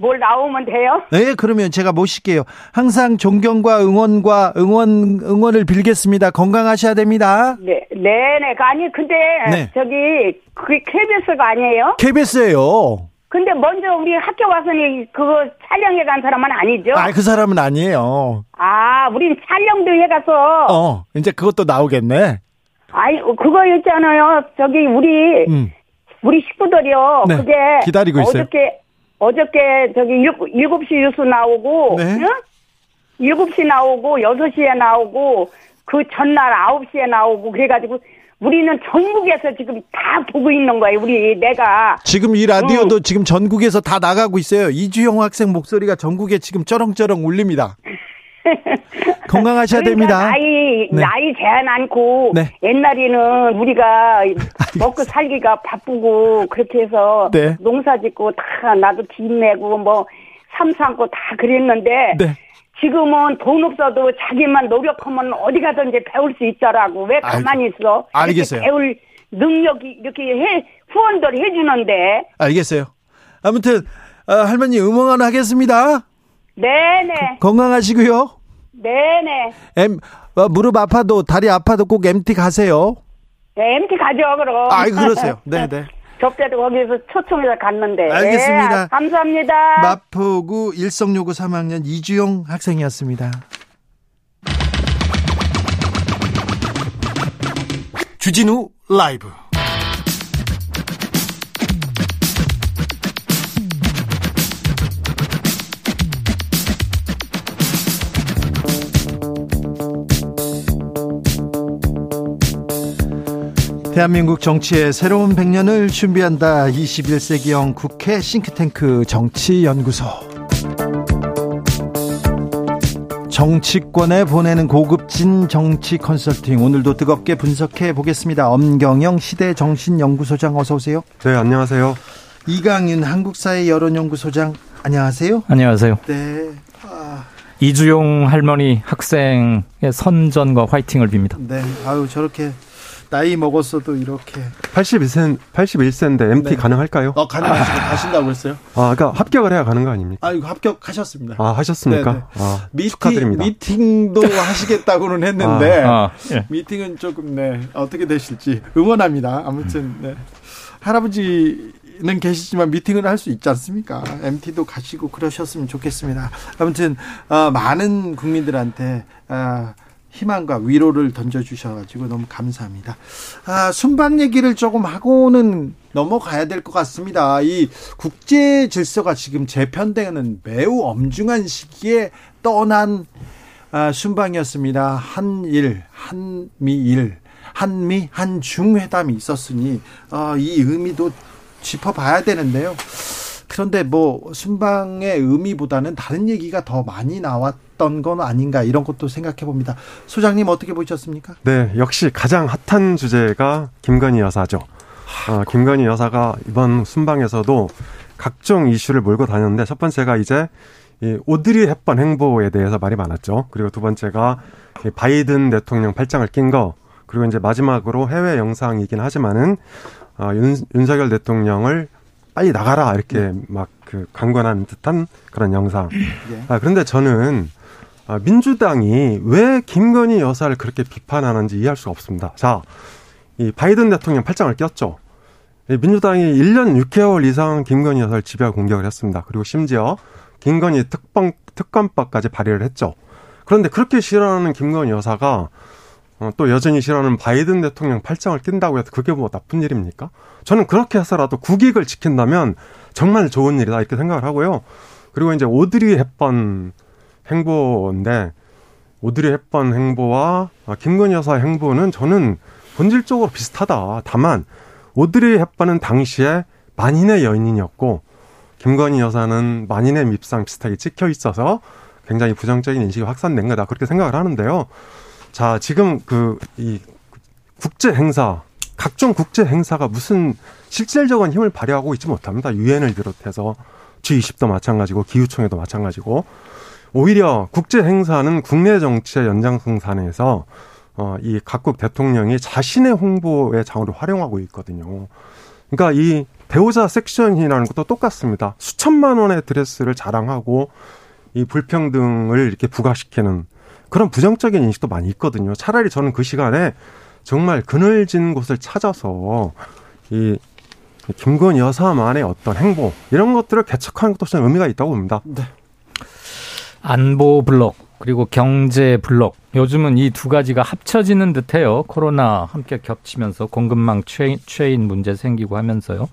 뭘 나오면 돼요? 네, 그러면 제가 모실게요. 항상 존경과 응원과 응원, 응원을 빌겠습니다. 건강하셔야 됩니다. 네, 네네. 그 아니, 근데, 네. 저기, 그게 KBS가 아니에요? KBS예요. 근데 먼저 우리 학교 와서는 그거 촬영해 간 사람은 아니죠? 아, 그 사람은 아니에요. 아, 우린 촬영도 해 가서, 어, 이제 그것도 나오겠네. 아니, 그거 있잖아요. 저기, 우리, 음. 우리 식구들이요. 네, 그게. 기다리고 있어요. 어저께, 어저께 저기 일곱, 시 뉴스 나오고, 네. 응? 일곱 시 나오고, 여섯 시에 나오고, 그 전날 아홉 시에 나오고, 그래가지고, 우리는 전국에서 지금 다 보고 있는 거예요. 우리 내가. 지금 이 라디오도 지금 전국에서 다 나가고 있어요. 이주영 학생 목소리가 전국에 지금 쩌렁쩌렁 울립니다. 건강하셔야 그러니까 됩니다. 나이 네. 나이 제한 않고 네. 옛날에는 우리가 먹고 살기가 바쁘고 그렇게 해서 네. 농사 짓고 다 나도 빚 내고 뭐 삼삼고 다 그랬는데 네. 지금은 돈 없어도 자기만 노력하면 어디 가든지 배울 수 있더라고. 왜 가만히 있어? 알겠어요. 배울 능력이 이렇게 해, 후원들 해주는데. 알겠어요. 아무튼, 어, 할머니 응원 하겠습니다. 네네. 건강하시고요. 네네. 엠, 어, 무릎 아파도, 다리 아파도 꼭 MT 가세요. 네, MT 가죠, 그럼. 아, 그러세요. 네네. 접대도 거기서 초청해서 갔는데. 알겠습니다. 네, 감사합니다. 마포구 일성요구 3학년 이주용 학생이었습니다. 주진우 라이브. 대한민국 정치의 새로운 100년을 준비한다. 21세기형 국회 싱크탱크 정치연구소. 정치권에 보내는 고급진 정치 컨설팅 오늘도 뜨겁게 분석해 보겠습니다. 엄경영 시대 정신연구소장 어서 오세요. 네, 안녕하세요. 이강윤 한국사회 여론연구소장 안녕하세요. 안녕하세요. 네. 아, 이주용 할머니 학생의 선전과 화이팅을 빕니다. 네. 아유 저렇게 나이 먹었어도 이렇게 81세, 81세인데 MT 네. 가능할까요? 어 가능하시고 가신다고 했어요? 아, 그러니까 합격을 해야 가는 거 아닙니까? 아 이거 합격하셨습니다. 아, 하셨습니까? 네, 네. 아, 미팅, 축하드립니다. 미팅도 하시겠다고는 했는데 아, 예. 미팅은 조금 네 어떻게 되실지 응원합니다. 아무튼 네. 할아버지 는 계시지만 미팅을 할수 있지 않습니까? MT도 가시고 그러셨으면 좋겠습니다. 아무튼 어, 많은 국민들한테 아, 희망과 위로를 던져주셔가지고 너무 감사합니다. 아, 순방 얘기를 조금 하고는 넘어가야 될 것 같습니다. 이 국제 질서가 지금 재편되는 매우 엄중한 시기에 떠난 아, 순방이었습니다. 한일, 한미일, 한미, 한중 회담이 있었으니 어, 이 의미도 짚어봐야 되는데요. 그런데 뭐 순방의 의미보다는 다른 얘기가 더 많이 나왔 던 건 아닌가 이런 것도 생각해 봅니다. 소장님 어떻게 보셨습니까? 네, 역시 가장 핫한 주제가 김건희 여사죠. 아, 김건희 여사가 이번 순방에서도 각종 이슈를 몰고 다녔는데 첫 번째가 이제 이 오드리 헵번 행보에 대해서 말이 많았죠. 그리고 두 번째가 이 바이든 대통령 팔짱을 낀 거. 그리고 이제 마지막으로 해외 영상이긴 하지만은 아, 윤, 윤석열 대통령을 빨리 나가라 이렇게 막 그 강권하는 듯한 그런 영상. 예. 아, 그런데 저는 아, 민주당이 왜 김건희 여사를 그렇게 비판하는지 이해할 수가 없습니다. 자, 이 바이든 대통령 팔짱을 꼈죠. 이 민주당이 1년 6개월 이상 김건희 여사를 집요하게 공격을 했습니다. 그리고 심지어 김건희 특검, 특검법까지 발의를 했죠. 그런데 그렇게 싫어하는 김건희 여사가 어, 또 여전히 싫어하는 바이든 대통령 팔짱을 낀다고 해서 그게 뭐 나쁜 일입니까? 저는 그렇게 해서라도 국익을 지킨다면 정말 좋은 일이다 이렇게 생각을 하고요. 그리고 이제 오드리 헵번 행보인데 오드리 헵번 행보와 김건희 여사 행보는 저는 본질적으로 비슷하다. 다만 오드리 헵번은 당시에 만인의 여인이었고 김건희 여사는 만인의 밉상 비슷하게 찍혀 있어서 굉장히 부정적인 인식이 확산된 거다 그렇게 생각을 하는데요. 자 지금 그 이 국제 행사 각종 국제 행사가 무슨 실질적인 힘을 발휘하고 있지 못합니다. 유엔을 비롯해서 G20도 마찬가지고 기후총회도 마찬가지고 오히려 국제 행사는 국내 정치의 연장선상에서 어, 이 각국 대통령이 자신의 홍보의 장으로 활용하고 있거든요. 그러니까 이 배우자 섹션이라는 것도 똑같습니다. 수천만 원의 드레스를 자랑하고 이 불평등을 이렇게 부각시키는 그런 부정적인 인식도 많이 있거든요. 차라리 저는 그 시간에 정말 그늘진 곳을 찾아서 이 김건희 여사만의 어떤 행보 이런 것들을 개척하는 것도 저는 의미가 있다고 봅니다. 네. 안보 블록 그리고 경제 블록 요즘은 이 두 가지가 합쳐지는 듯해요. 코로나 함께 겹치면서 공급망 최, 최인 문제 생기고 하면서요.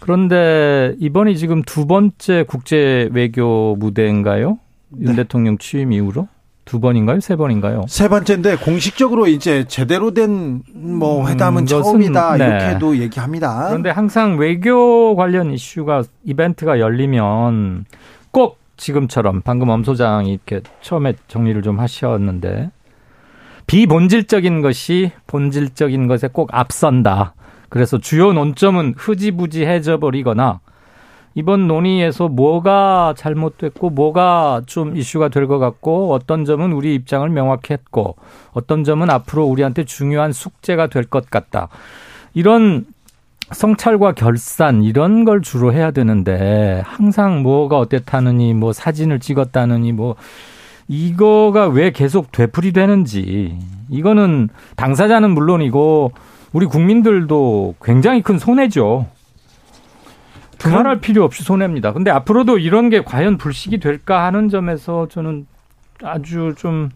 그런데 이번이 지금 두 번째 국제 외교 무대인가요? 윤 네. 대통령 취임 이후로 두 번인가요? 세 번인가요? 세 번째인데 공식적으로 이제 제대로 된뭐 음, 회담은 것은, 처음이다 네. 이렇게도 얘기합니다. 그런데 항상 외교 관련 이슈가 이벤트가 열리면 꼭 지금처럼 방금 엄 소장이 이렇게 처음에 정리를 좀 하셨는데 비본질적인 것이 본질적인 것에 꼭 앞선다. 그래서 주요 논점은 흐지부지해져 버리거나 이번 논의에서 뭐가 잘못됐고 뭐가 좀 이슈가 될 것 같고 어떤 점은 우리 입장을 명확히 했고 어떤 점은 앞으로 우리한테 중요한 숙제가 될 것 같다. 이런 성찰과 결산 이런 걸 주로 해야 되는데 항상 뭐가 어땠다느니 뭐 사진을 찍었다느니 뭐 이거가 왜 계속 되풀이되는지 이거는 당사자는 물론이고 우리 국민들도 굉장히 큰 손해죠. 두말할 필요 없이 손해입니다. 근데 앞으로도 이런 게 과연 불식이 될까 하는 점에서 저는 아주 좀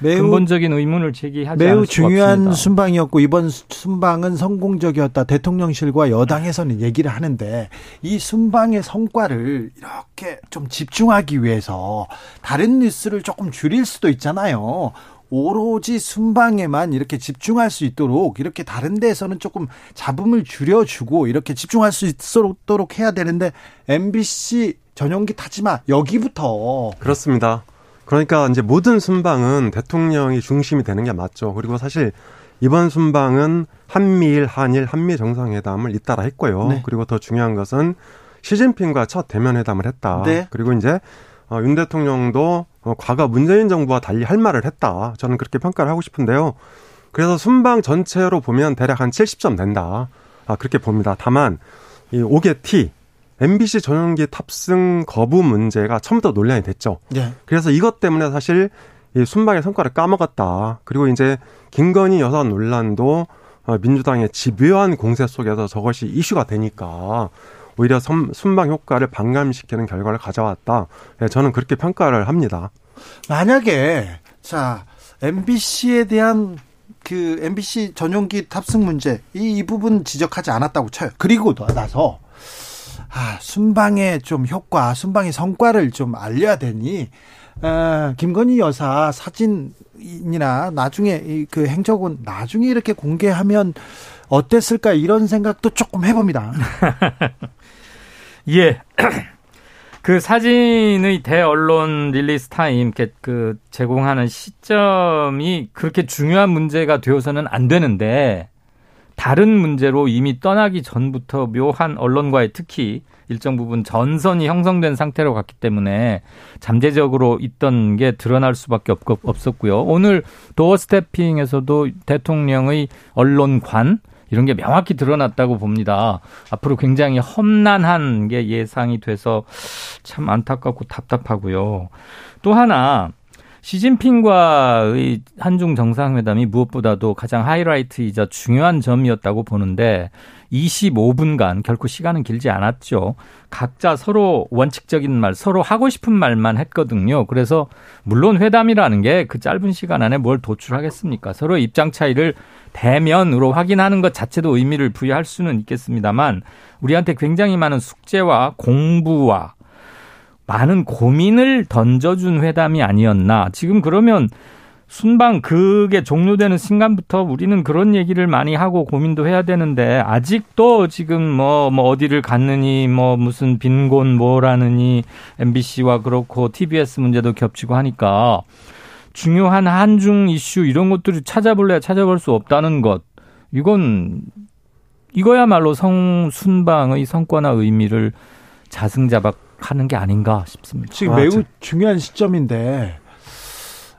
매우 근본적인 의문을 제기하지 매우 중요한 없습니다. 순방이었고 이번 순방은 성공적이었다. 대통령실과 여당에서는 얘기를 하는데 이 순방의 성과를 이렇게 좀 집중하기 위해서 다른 뉴스를 조금 줄일 수도 있잖아요. 오로지 순방에만 이렇게 집중할 수 있도록 이렇게 다른 데에서는 조금 잡음을 줄여주고 이렇게 집중할 수 있도록 해야 되는데 MBC 전용기 타지 마 여기부터 그렇습니다. 그러니까 이제 모든 순방은 대통령이 중심이 되는 게 맞죠. 그리고 사실 이번 순방은 한미일, 한일, 한미 정상회담을 잇따라 했고요. 네. 그리고 더 중요한 것은 시진핑과 첫 대면 회담을 했다. 네. 그리고 이제 어, 윤 대통령도 어, 과거 문재인 정부와 달리 할 말을 했다. 저는 그렇게 평가를 하고 싶은데요. 그래서 순방 전체로 보면 대략 한 70점 된다. 아, 그렇게 봅니다. 다만 이 5개 T MBC 전용기 탑승 거부 문제가 처음부터 논란이 됐죠. 네. 그래서 이것 때문에 사실 이 순방의 성과를 까먹었다. 그리고 이제 김건희 여사 논란도 어, 민주당의 집요한 공세 속에서 저것이 이슈가 되니까 오히려 순방 효과를 반감시키는 결과를 가져왔다. 네, 저는 그렇게 평가를 합니다. 만약에 자 MBC에 대한 그 MBC 전용기 탑승 문제 이, 이 부분 지적하지 않았다고 쳐요. 그리고 나서 아, 순방의 좀 효과, 순방의 성과를 좀 알려야 되니, 아, 김건희 여사 사진이나 나중에 그 행적은 나중에 이렇게 공개하면 어땠을까 이런 생각도 조금 해봅니다. 예. 그 사진의 대언론 release time 그 제공하는 시점이 그렇게 중요한 문제가 되어서는 안 되는데 다른 문제로 이미 떠나기 전부터 묘한 언론과의 특히 일정 부분 전선이 형성된 상태로 갔기 때문에 잠재적으로 있던 게 드러날 수밖에 없었고요. 오늘 도어 스태핑에서도 대통령의 언론관 이런 게 명확히 드러났다고 봅니다. 앞으로 굉장히 험난한 게 예상이 돼서 참 안타깝고 답답하고요. 또 하나 시진핑과의 한중 정상회담이 무엇보다도 가장 하이라이트이자 중요한 점이었다고 보는데 25분간 결코 시간은 길지 않았죠. 각자 서로 원칙적인 말, 서로 하고 싶은 말만 했거든요. 그래서 물론 회담이라는 게 그 짧은 시간 안에 뭘 도출하겠습니까? 서로 입장 차이를 대면으로 확인하는 것 자체도 의미를 부여할 수는 있겠습니다만 우리한테 굉장히 많은 숙제와 공부와 많은 고민을 던져준 회담이 아니었나. 지금 그러면 순방 그게 종료되는 순간부터 우리는 그런 얘기를 많이 하고 고민도 해야 되는데 아직도 지금 뭐, 뭐 어디를 갔느니 뭐 무슨 빈곤 뭐라느니 MBC와 그렇고 TBS 문제도 겹치고 하니까 중요한 한중 이슈 이런 것들을 찾아볼래 찾아볼 수 없다는 것 이건 이거야말로 성 순방의 성과나 의미를 자승자박 하는 게 아닌가 싶습니다. 지금 아, 매우 저... 중요한 시점인데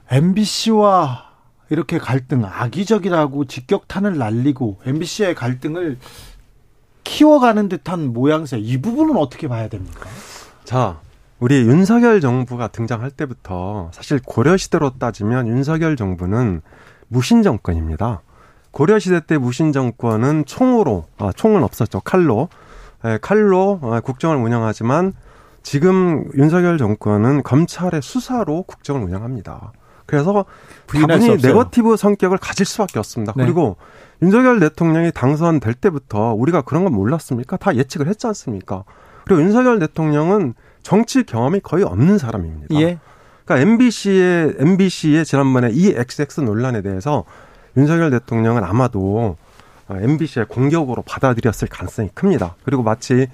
MBC와 이렇게 갈등 악의적이라고 직격탄을 날리고 MBC의 갈등을 키워가는 듯한 모양새 이 부분은 어떻게 봐야 됩니까? 자, 우리 윤석열 정부가 등장할 때부터 사실 고려 시대로 따지면 윤석열 정부는 무신 정권입니다. 고려 시대 때 무신 정권은 총으로 아 총은 없었죠 칼로 에, 칼로 아, 국정을 운영하지만 지금 윤석열 정권은 검찰의 수사로 국정을 운영합니다. 그래서 다분히 네거티브 성격을 가질 수밖에 없습니다. 네. 그리고 윤석열 대통령이 당선될 때부터 우리가 그런 건 몰랐습니까? 다 예측을 했지 않습니까? 그리고 윤석열 대통령은 정치 경험이 거의 없는 사람입니다. 예. 그러니까 MBC의 MBC의 지난번에 이 XX 논란에 대해서 윤석열 대통령은 아마도 MBC의 공격으로 받아들였을 가능성이 큽니다. 그리고 마치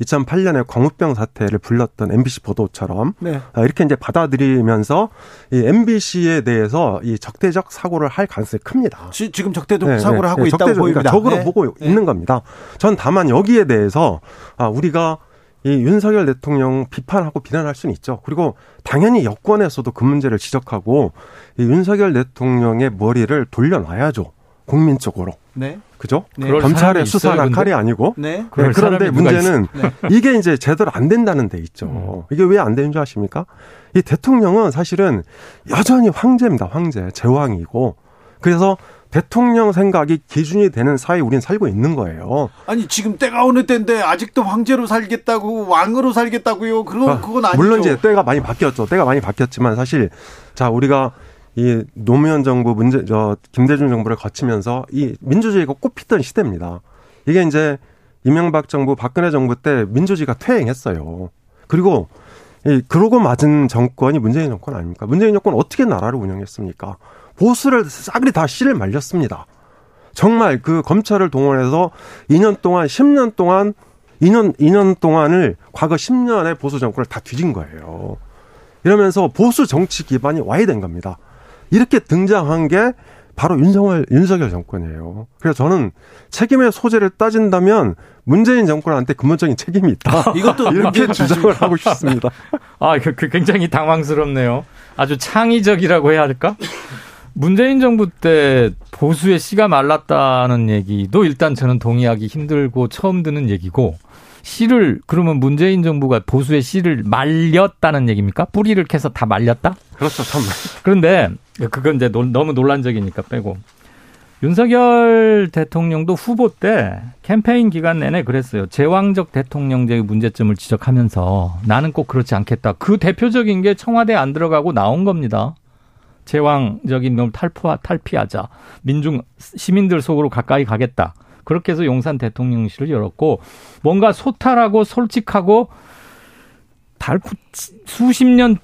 2008년에 광우병 사태를 불렀던 MBC 보도처럼 네. 아, 이렇게 이제 받아들이면서 이 MBC에 대해서 이 적대적 사고를 할 가능성이 큽니다. 지, 금 적대적 네, 사고를 네, 하고 네, 있다고 적대적, 보입니다. 그러니까 적으로 네. 보고 네. 있는 겁니다. 전 다만 여기에 대해서 아 우리가 이 윤석열 대통령 비판하고 비난할 수는 있죠. 그리고 당연히 여권에서도 그 문제를 지적하고 이 윤석열 대통령의 머리를 돌려놔야죠. 국민 적으로 네. 그죠? 네. 검찰의 수사나 칼이 아니고. 네. 네, 그럴 그런데 문제는 네. 이게 이제 제대로 안 된다는 데 있죠. 이게 왜 안 되는 줄 아십니까? 이 대통령은 사실은 여전히 황제입니다. 황제. 제왕이고. 그래서 대통령 생각이 기준이 되는 사회에 우린 살고 있는 거예요. 아니 지금 때가 어느 때인데 아직도 황제로 살겠다고 왕으로 살겠다고요. 그건 아, 그건 아니죠. 물론 이제 때가 많이 바뀌었죠. 때가 많이 바뀌었지만 사실 자 우리가 이 노무현 정부 문제 저 김대중 정부를 거치면서 이 민주주의가 꽃피던 시대입니다. 이게 이제 이명박 정부 박근혜 정부 때 민주주의가 퇴행했어요. 그리고 이 그러고 맞은 정권이 문재인 정권 아닙니까? 문재인 정권 어떻게 나라를 운영했습니까? 보수를 싸그리 다 씨를 말렸습니다. 정말 그 검찰을 동원해서 2년 동안 10년 동안 2년 2년 동안을 과거 10년의 보수 정권을 다 뒤진 거예요. 이러면서 보수 정치 기반이 와야 된 겁니다. 이렇게 등장한 게 바로 윤석열 윤석열 정권이에요. 그래서 저는 책임의 소재를 따진다면 문재인 정권한테 근본적인 책임이 있다. 이것도 이렇게 주장을 하고 싶습니다. 아, 그, 그 굉장히 당황스럽네요. 아주 창의적이라고 해야 할까? 문재인 정부 때 보수의 씨가 말랐다는 얘기도 일단 저는 동의하기 힘들고 처음 듣는 얘기고 씨를 그러면 문재인 정부가 보수의 씨를 말렸다는 얘기입니까? 뿌리를 캐서 다 말렸다? 그렇죠. 참. 그런데 그건 이제 논- 너무 논란적이니까 빼고 윤석열 대통령도 후보 때 캠페인 기간 내내 그랬어요. 제왕적 대통령제의 문제점을 지적하면서 나는 꼭 그렇지 않겠다. 그 대표적인 게 청와대 안 들어가고 나온 겁니다. 제왕적인 놈 탈포 탈피하자. 민중 시민들 속으로 가까이 가겠다. 그렇게 해서 용산 대통령실을 열었고 뭔가 소탈하고 솔직하고 달고 수십 년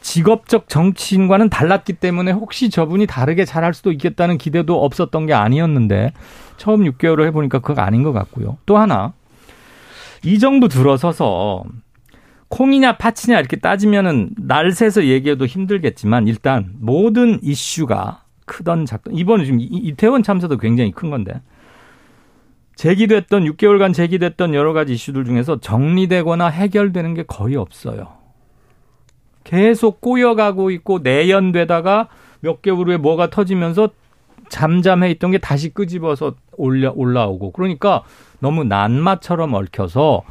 직업적 정치인과는 달랐기 때문에 혹시 저분이 다르게 잘할 수도 있겠다는 기대도 없었던 게 아니었는데 처음 6개월을 해보니까 그거 아닌 것 같고요. 또 하나 이 정부 들어서서 콩이냐 팥이냐 이렇게 따지면은 날 새서 얘기해도 힘들겠지만 일단 모든 이슈가 크던 작던 이번에 지금 이- 이태원 참사도 굉장히 큰 건데 제기됐던 6개월간 제기됐던 여러 가지 이슈들 중에서 정리되거나 해결되는 게 거의 없어요. 계속 꼬여가고 있고 내연되다가 몇 개월 후에 뭐가 터지면서 잠잠해 있던 게 다시 끄집어서 올려 올라오고 그러니까 너무 난마처럼 얽혀서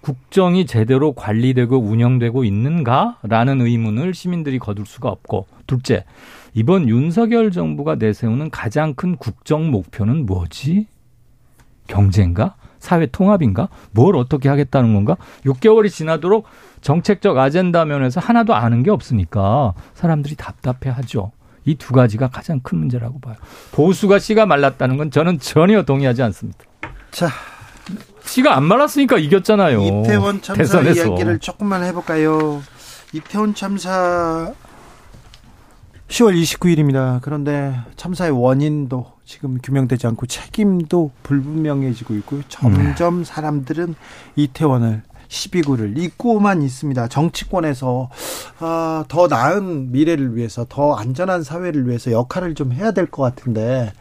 국정이 제대로 관리되고 운영되고 있는가라는 의문을 시민들이 거둘 수가 없고 둘째 이번 윤석열 정부가 내세우는 가장 큰 국정 목표는 뭐지? 경제인가? 사회 통합인가? 뭘 어떻게 하겠다는 건가? 6개월이 지나도록 정책적 아젠다 면에서 하나도 아는 게 없으니까 사람들이 답답해 하죠. 이 두 가지가 가장 큰 문제라고 봐요. 보수가 씨가 말랐다는 건 저는 전혀 동의하지 않습니다. 자, 씨가 안 말랐으니까 이겼잖아요. 이태원 참사 대선에서. 이야기를 조금만 해볼까요? 이태원 참사 10월 29일입니다. 그런데 참사의 원인도 지금 규명되지 않고 책임도 불분명해지고 있고요. 점점 사람들은 이태원을 12구를 잊고만 있습니다. 정치권에서 아, 더 나은 미래를 위해서 더 안전한 사회를 위해서 역할을 좀 해야 될 것 같은데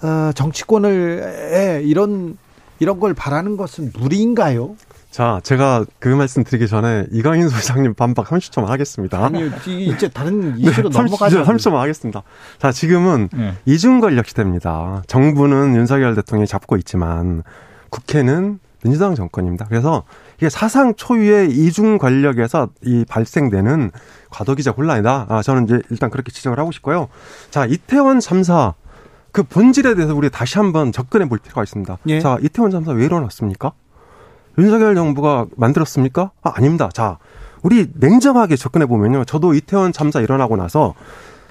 아, 정치권을 에, 이런 이런 걸 바라는 것은 무리인가요? 자, 제가 그 말씀 드리기 전에 이강인 소장님 반박 30초만 하겠습니다. 아니 이제 다른 이슈로 네, 넘어가자. 30초만 하겠습니다. 자, 지금은 네. 이중 권력 시대입니다. 정부는 윤석열 대통령이 잡고 있지만 국회는 민주당 정권입니다. 그래서 이게 사상 초유의 이중 권력에서 이 발생되는 과도기적 혼란이다. 아, 저는 이제 일단 그렇게 지적을 하고 싶고요. 자, 이태원 참사 그 본질에 대해서 우리 다시 한번 접근해 볼 필요가 있습니다. 예. 자, 이태원 참사 왜 일어났습니까? 윤석열 정부가 만들었습니까? 아, 아닙니다. 자, 우리 냉정하게 접근해 보면요. 저도 이태원 참사 일어나고 나서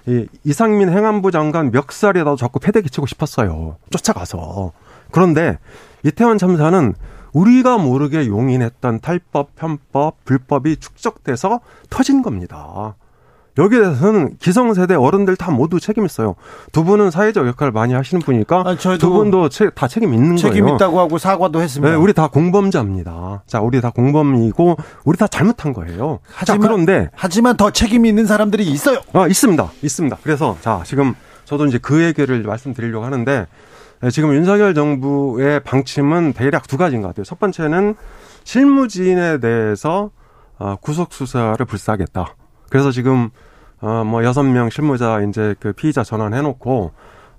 이 이상민 행안부 장관 멱살에다 자꾸 패대기 치고 싶었어요. 쫓아가서. 그런데 이태원 참사는 우리가 모르게 용인했던 탈법, 편법, 불법이 축적돼서 터진 겁니다. 여기에 대해서는 기성세대 어른들 다 모두 책임 있어요. 두 분은 사회적 역할을 많이 하시는 분이니까 아, 저희도 두 분도 체- 다 책임 있는 책임 거예요. 있다고 하고 사과도 했습니다. 네, 우리 다 공범자입니다. 자, 우리 다 공범이고 우리 다 잘못한 거예요. 자, 하지만- 그런데 하지만 더 책임 있는 사람들이 있어요. 아, 있습니다. 있습니다. 그래서 자, 지금 저도 이제 그 얘기를 말씀드리려고 하는데 네, 지금 윤석열 정부의 방침은 대략 두 가지인 것 같아요. 첫 번째는 실무진에 대해서 어, 구속 수사를 불사하겠다. 그래서 지금 어뭐 여섯 명 실무자 이제 그 피의자 전환해 놓고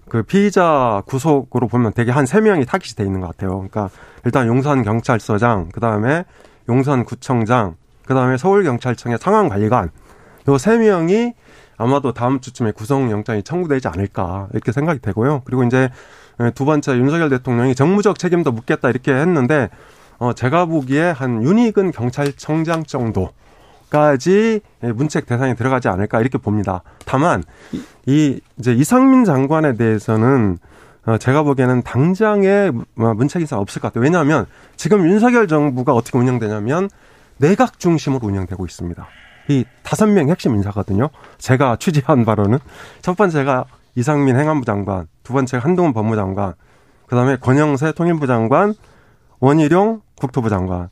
그 피의자 구속으로 보면 되게 한 세 명이 타깃이 돼 있는 것 같아요. 그러니까 일단 용산 경찰서장, 그 다음에 용산 구청장, 그 다음에 서울 경찰청의 상황 관리관 요 세 명이 아마도 다음 주쯤에 구속영장이 청구되지 않을까 이렇게 생각이 되고요. 그리고 이제 두 번째 윤석열 대통령이 정무적 책임도 묻겠다 이렇게 했는데 어 제가 보기에 한 윤희근 경찰청장 정도 까지 문책 대상에 들어가지 않을까 이렇게 봅니다. 다만 이 이제 이상민 장관에 대해서는 어 제가 보기에는 당장에 문책 인사 없을 것 같아요. 왜냐하면 지금 윤석열 정부가 어떻게 운영되냐면 내각 중심으로 운영되고 있습니다. 이 다섯 명 핵심 인사거든요. 제가 취재한 바로는 첫 번째가 이상민 행안부 장관, 두 번째가 한동훈 법무장관, 그 다음에 권영세 통일부 장관, 원희룡 국토부 장관,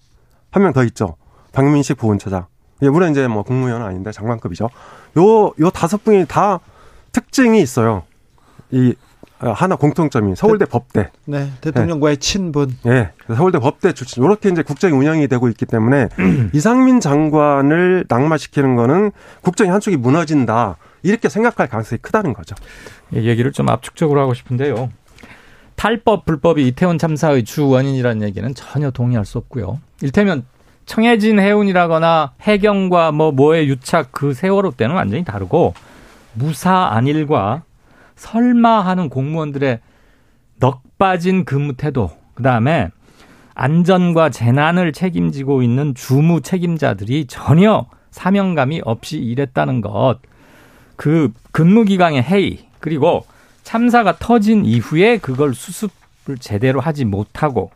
한 명 더 있죠. 박민식 부원처장. 예, 물론 이제 뭐 국무위원은 아닌데 장관급이죠. 요, 요 다섯 분이 다 특징이 있어요. 이 하나 공통점이 서울대 대, 법대. 네, 대통령과의 네. 친분. 네, 서울대 법대 출신. 이렇게 이제 국정이 운영이 되고 있기 때문에 이상민 장관을 낙마시키는 거는 국정이 한쪽이 무너진다. 이렇게 생각할 가능성이 크다는 거죠. 예, 얘기를 좀 압축적으로 하고 싶은데요. 탈법 불법이 이태원 참사의 주 원인이라는 얘기는 전혀 동의할 수 없고요. 일테면 청해진 해운이라거나 해경과 뭐 뭐의 유착 그 세월호 때는 완전히 다르고 무사 안일과 설마 하는 공무원들의 넉 빠진 근무 태도 그다음에 안전과 재난을 책임지고 있는 주무 책임자들이 전혀 사명감이 없이 일했다는 것. 그 근무 기간의 해이 그리고 참사가 터진 이후에 그걸 수습을 제대로 하지 못하고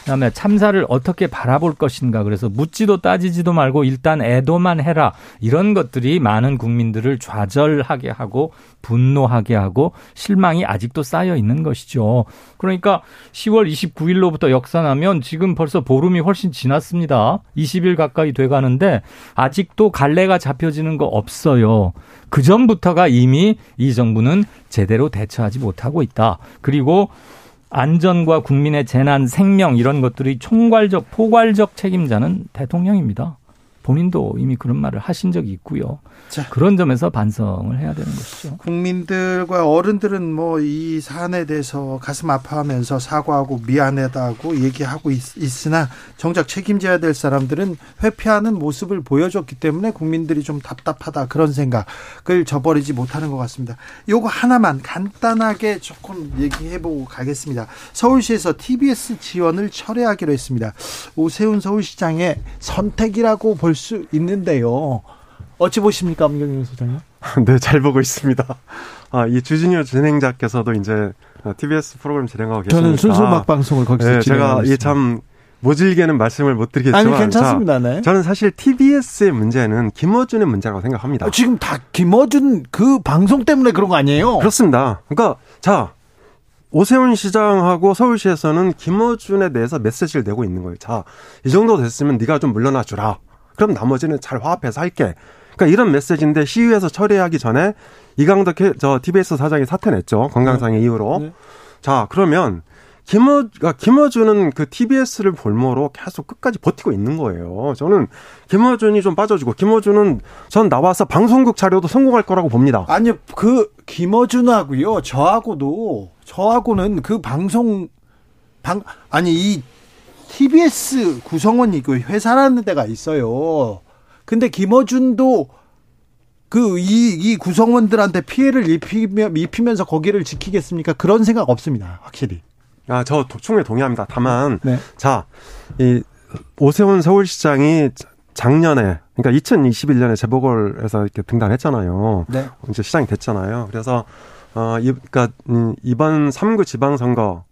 그다음에 참사를 어떻게 바라볼 것인가 그래서 묻지도 따지지도 말고 일단 애도만 해라 이런 것들이 많은 국민들을 좌절하게 하고 분노하게 하고 실망이 아직도 쌓여 있는 것이죠. 그러니까 10월 29일로부터 역산하면 지금 벌써 보름이 훨씬 지났습니다. 20일 가까이 돼 가는데 아직도 갈래가 잡혀지는 거 없어요. 그 전부터가 이미 이 정부는 제대로 대처하지 못하고 있다. 그리고 안전과 국민의 재난, 생명 이런 것들이 총괄적, 포괄적 책임자는 대통령입니다. 본인도 이미 그런 말을 하신 적이 있고요. 자, 그런 점에서 반성을 해야 되는 것이죠. 국민들과 어른들은 뭐 이 사안에 대해서 가슴 아파하면서 사과하고 미안하다고 얘기하고 있, 으나 정작 책임져야 될 사람들은 회피하는 모습을 보여줬기 때문에 국민들이 좀 답답하다 그런 생각을 저버리지 못하는 것 같습니다. 요거 하나만 간단하게 조금 얘기해보고 가겠습니다. 서울시에서 TBS 지원을 철회하기로 했습니다. 오세훈 서울시장의 선택이라고 볼수 있는데요. 어찌 보십니까, 엄경영 소장님? 네, 잘 보고 있습니다. 아, 이 주진우 진행자께서도 이제 TBS 프로그램 진행하고 계시니까 저는 순수 음악 방송을 거기서 네, 제가 이참 모질게는 말씀을 못 드리겠지만 아니 괜찮습니다. 네. 저는 사실 TBS의 문제는 김어준의 문제라고 생각합니다. 아, 지금 다 김어준 그 방송 때문에 그런 거 아니에요? 그렇습니다. 그러니까 자 오세훈 시장하고 서울시에서는 김어준에 대해서 메시지를 내고 있는 거예요. 자, 이 정도 됐으면 네가 좀 물러나 주라. 그럼 나머지는 잘 화합해서 할게. 그러니까 이런 메시지인데 시위에서 처리하기 전에 이강덕 저 TBS 사장이 사퇴 냈죠. 건강상의 네. 이유로. 네. 자, 그러면 김어, 그러니까 김어준은 그 TBS를 볼모로 계속 끝까지 버티고 있는 거예요. 저는 김어준이 좀 빠져주고, 김어준은 전 나와서 방송국 자료도 성공할 거라고 봅니다. 아니요, 그, 김어준하고요, 저하고도, 저하고는 그 방송, 방, 아니, 이 TBS 구성원이 그 회사라는 데가 있어요. 근데 김어준도 그이이 구성원들한테 피해를 입히며 입히면서 거기를 지키겠습니까? 그런 생각 없습니다. 확실히. 아, 저 충분히 동의합니다. 다만 네. 자, 이 오세훈 서울시장이 작년에 그러니까 2021년에 재보궐에서 이렇게 등단했잖아요. 네. 이제 시장이 됐잖아요. 그래서 어, 이, 그러니까 음, 이번 3구 지방선거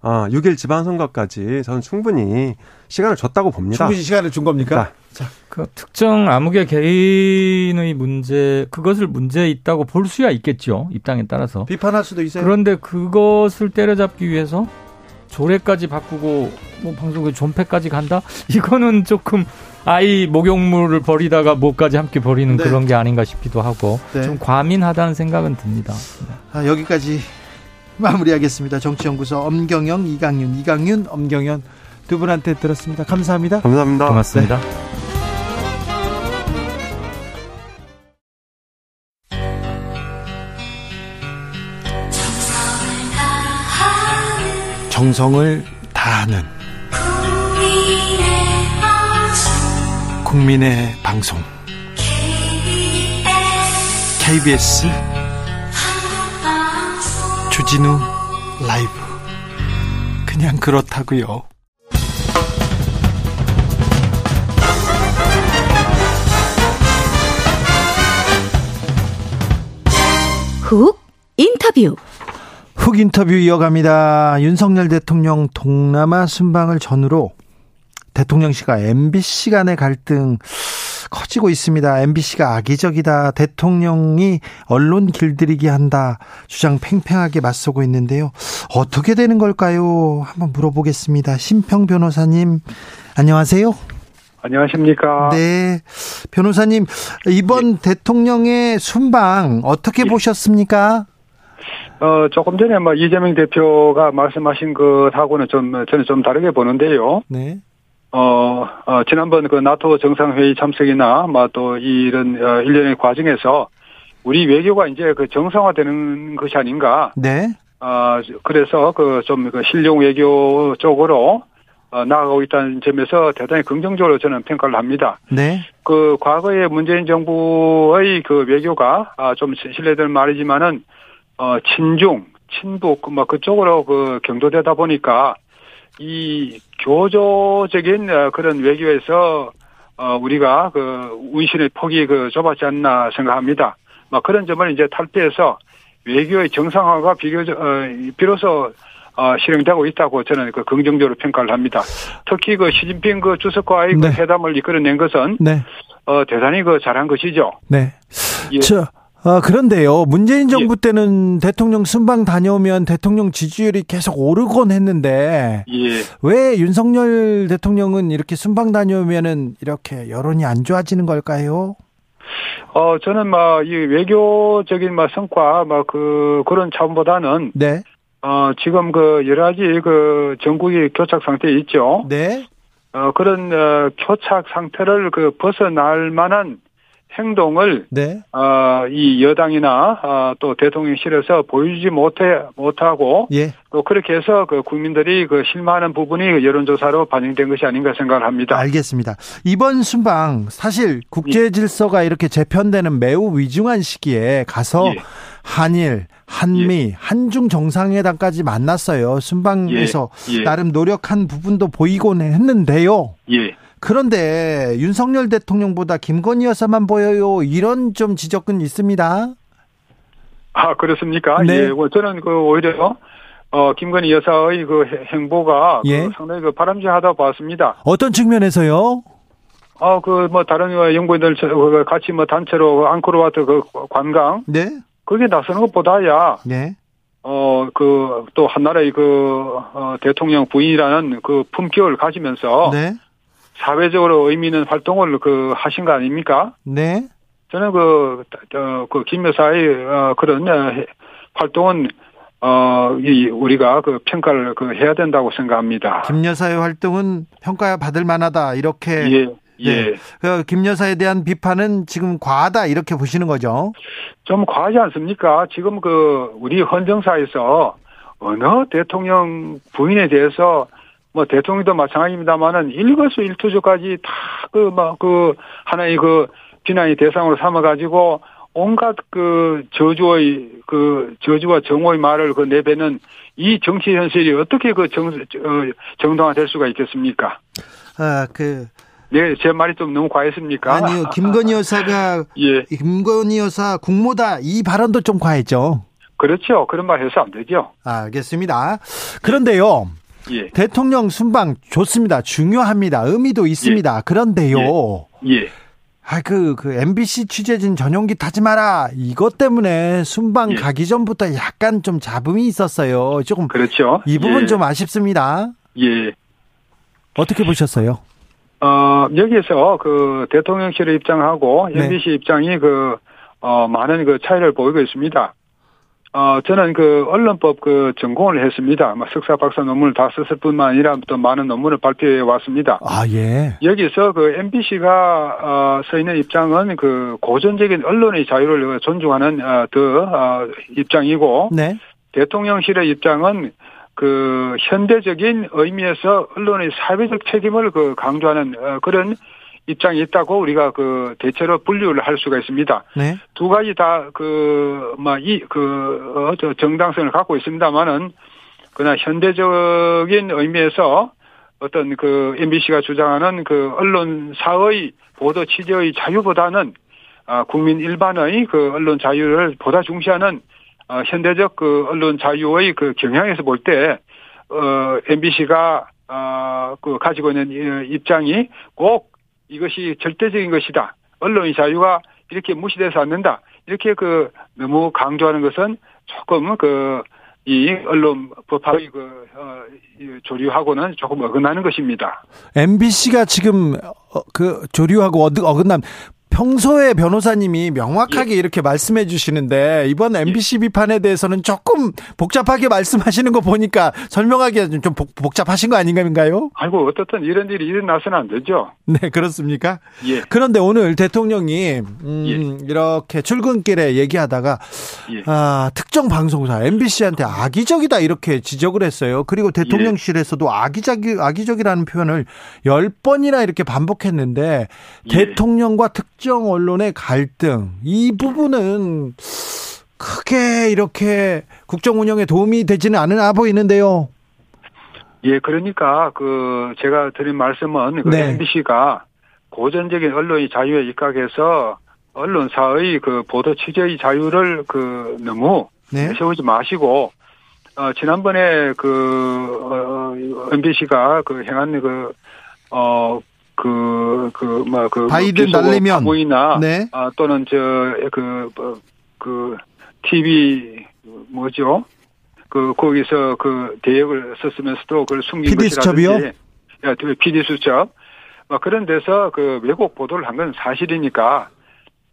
아, 6일 지방선거까지 저는 충분히 시간을 줬다고 봅니다. 충분히 시간을 준 겁니까? 자, 그 특정 암흑의 개인의 문제, 그것을 문제 있다고 볼 수야 있겠죠. 입장에 따라서. 비판할 수도 있어요. 그런데 그것을 때려잡기 위해서 조례까지 바꾸고 뭐 방송에 존폐까지 간다? 이거는 조금 아이 목욕물을 버리다가 뭐까지 함께 버리는 네. 그런 게 아닌가 싶기도 하고 네. 좀 과민하다는 생각은 듭니다. 아, 여기까지 마무리하겠습니다. 정치연구소 엄경영, 이강윤, 이강윤, 엄경연 두 분한테 들었습니다. 감사합니다. 감사합니다. 고맙습니다. 정성을 다하는 국민의 방송 KBS 주진우 라이브 그냥 그렇다고요. 훅 인터뷰. 훅 인터뷰 이어갑니다. 윤석열 대통령 동남아 순방을 전후로 대통령실과 MBC 간의 갈등 커지고 있습니다. MBC가 악의적이다. 대통령이 언론 길들이기 한다. 주장 팽팽하게 맞서고 있는데요. 어떻게 되는 걸까요? 한번 물어보겠습니다. 심평 변호사님, 안녕하세요. 안녕하십니까. 네. 변호사님, 이번 대통령의 순방 어떻게 예. 보셨습니까? 어, 조금 전에 뭐 이재명 대표가 말씀하신 것하고는 좀, 저는 좀 다르게 보는데요. 네. 어, 어, 지난번 그 나토 정상회의 참석이나, 뭐 또 이런, 어, 일련의 과정에서 우리 외교가 이제 그 정상화되는 것이 아닌가. 네. 아, 그래서 그 좀 그 실용 외교 쪽으로 어, 나아가고 있다는 점에서 대단히 긍정적으로 저는 평가를 합니다. 네. 그 과거에 문재인 정부의 그 외교가 아, 좀 신뢰될 말이지만은 어 친중, 친북 뭐 그쪽으로 그 경도되다 보니까 이 교조적인 어, 그런 외교에서 어 우리가 그 운신의 폭이 그 좁았지 않나 생각합니다. 뭐 그런 점을 이제 탈피해서 외교의 정상화가 비교적 어 비로소 어, 실행되고 있다고 저는 그 긍정적으로 평가를 합니다. 특히 그 시진핑 그 주석과의 네. 그 회담을 이끌어낸 것은 네. 어, 대단히 그 잘한 것이죠. 네. 예. 저, 아, 그런데요. 문재인 정부 때는 대통령 순방 다녀오면 대통령 지지율이 계속 오르곤 했는데 예. 왜 윤석열 대통령은 이렇게 순방 다녀오면은 이렇게 여론이 안 좋아지는 걸까요? 어, 저는 막, 이 외교적인 막 성과, 막 그, 그런 차원보다는, 네. 어, 지금 그 여러 가지 그 전국이 교착 상태에 있죠. 네. 어, 그런, 어, 교착 상태를 그 벗어날 만한 행동을, 네. 어, 이 여당이나, 어, 또 대통령실에서 보여주지 못해, 못하고, 예. 또 그렇게 해서 그 국민들이 그 실망하는 부분이 그 여론조사로 반영된 것이 아닌가 생각을 합니다. 알겠습니다. 이번 순방 사실 국제 질서가 이렇게 재편되는 매우 위중한 시기에 가서 예. 한일, 한미, 한중 정상회담까지 만났어요. 순방에서 예. 예. 나름 노력한 부분도 보이곤 했는데요. 예. 그런데 윤석열 대통령보다 김건희 여사만 보여요. 이런 좀 지적은 있습니다. 아, 그렇습니까? 네. 예. 뭐 저는 그 오히려 어 김건희 여사의 그 해- 행보가 그 예. 상당히 그 바람직하다고 봤습니다. 어떤 측면에서요? 어그뭐 다른 어, 연구인들 저- 그 같이 뭐 단체로 앙코르와트 그 관광 네. 거기에 나서는 것보다야 네. 어 그 또 한나라의 그 어, 대통령 부인이라는 그 품격을 가지면서 네. 사회적으로 의미 있는 활동을 그 하신 거 아닙니까? 네. 저는 그, 어, 그, 김 여사의, 어, 그런, 어, 해- 활동은, 어, 이, 우리가 그 평가를 그 해야 된다고 생각합니다. 김 여사의 활동은 평가 받을 만하다. 이렇게 예, 예. 네. 그 김 여사에 대한 비판은 지금 과하다 이렇게 보시는 거죠. 좀 과하지 않습니까? 지금 그, 우리 헌정사에서 어느 대통령 부인에 대해서 뭐 대통령도 마찬가지입니다만은 일거수 일투조까지 다 그, 막, 그, 하나의 그 비난의 대상으로 삼아 가지고 온갖 그 저주의 그 저주와 정오의 말을 그 내뱉는 이 정치 현실이 어떻게 그 정, 어, 정당화될 수가 있겠습니까? 아, 그 네, 제 말이 좀 너무 과했습니까? 아니요. 김건희 여사가 예, 김건희 여사 국모다 이 발언도 좀 과했죠. 그렇죠. 그런 말 해서 안 되죠. 알겠습니다. 그런데요. 예, 대통령 순방 좋습니다. 중요합니다. 의미도 있습니다. 그런데요. 예. 아, 그, 그, MBC 취재진 전용기 타지 마라. 이것 때문에 순방 예. 가기 전부터 약간 좀 잡음이 있었어요. 조금, 그렇죠. 이 부분 예, 좀 아쉽습니다. 예. 어떻게 보셨어요? 어, 여기에서 그 대통령실의 입장하고 네. MBC 입장이 그, 어, 많은 그 차이를 보이고 있습니다. 어, 저는 그 언론법 그 전공을 했습니다. 뭐 석사 박사 논문을 다 썼을 뿐만 아니라 또 많은 논문을 발표해 왔습니다. 아, 예. 여기서 그 MBC가 어, 서 있는 입장은 그 고전적인 언론의 자유를 존중하는 어, 더 어, 입장이고 네. 대통령실의 입장은 그 현대적인 의미에서 언론의 사회적 책임을 그 강조하는 어, 그런 입장이 있다고 우리가 그 대체로 분류를 할 수가 있습니다. 네. 두 가지 다 그 뭐이그 어, 저 정당성을 갖고 있습니다만은 그러나 현대적인 의미에서 어떤 그 MBC가 주장하는 그 언론사의 보도 취재의 자유보다는 아 국민 일반의 그 언론 자유를 보다 중시하는 어 현대적 그 언론 자유의 그 경향에서 볼 때 어 MBC가 아그 가지고 있는 이 입장이 꼭 이것이 절대적인 것이다. 언론의 자유가 이렇게 무시돼서 않는다. 이렇게 그 너무 강조하는 것은 조금 그 이 언론 법학의 그 어, 이 조류하고는 조금 어긋나는 것입니다. MBC가 지금 어, 그 조류하고 어긋- 어긋남 평소에 변호사님이 명확하게 이렇게 말씀해 주시는데 이번 MBC 비판에 대해서는 조금 복잡하게 말씀하시는 거 보니까 설명하기가 좀 복- 복잡하신 거 아닌가요? 아이고 어떻든 이런 일이 일어나서는 안 되죠. 네, 그렇습니까? 예. 그런데 오늘 대통령이 음, 예. 이렇게 출근길에 얘기하다가 예. 아, 특정 방송사 MBC한테 악의적이다 이렇게 지적을 했어요. 그리고 대통령실에서도 악의적 악의적이라는 표현을 열 번이나 이렇게 반복했는데 예. 대통령과 특정 언론의 갈등 이 부분은 크게 이렇게 국정 운영에 도움이 되지는 않으나 보이는데요. 예, 그러니까 그 제가 드린 말씀은 그 네. MBC가 고전적인 언론의 자유에 입각해서 언론사의 그 보도 취재의 자유를 그 너무 네. 세우지 마시고 어 지난번에 그 어, MBC가 그 행한 어, 그어 그 그 뭐 그 바이든 날리면. 모이나 네. 아, 또는 저 그 그 TV 뭐죠? 그 거기서 그 대역을 썼으면서도 그걸 숨긴 PD 수첩이요? 것이라든지 야, 그 PD 수첩 뭐 그런 데서 그 왜곡 보도를 한 건 사실이니까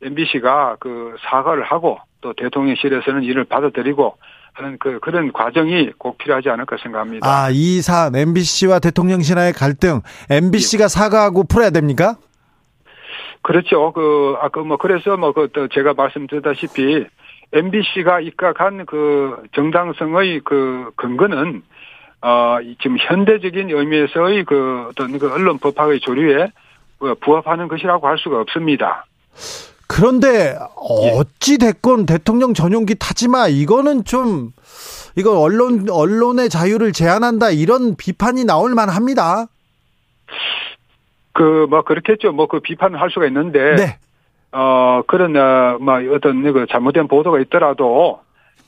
MBC가 그 사과를 하고 또 대통령실에서는 이를 받아들이고 하는 그 그런 과정이 꼭 필요하지 않을까 생각합니다. 아, 이 사안 MBC와 대통령실의 갈등 MBC가 사과하고 풀어야 됩니까? 그렇죠. 그 아까 뭐 그래서 뭐그 제가 말씀드렸다시피 MBC가 입각한 그 정당성의 그 근거는 어이 지금 현대적인 의미에서의 그 어떤 그 언론 법학의 조류에 그 부합하는 것이라고 할 수가 없습니다. 그런데 어찌 됐건 대통령 전용기 타지 마 이거는 좀 이거 언론 언론의 자유를 제한한다 이런 비판이 나올 만합니다. 그 뭐 그렇겠죠. 뭐 그 비판을 할 수가 있는데 네. 어 그런 어뭐 어떤 그 잘못된 보도가 있더라도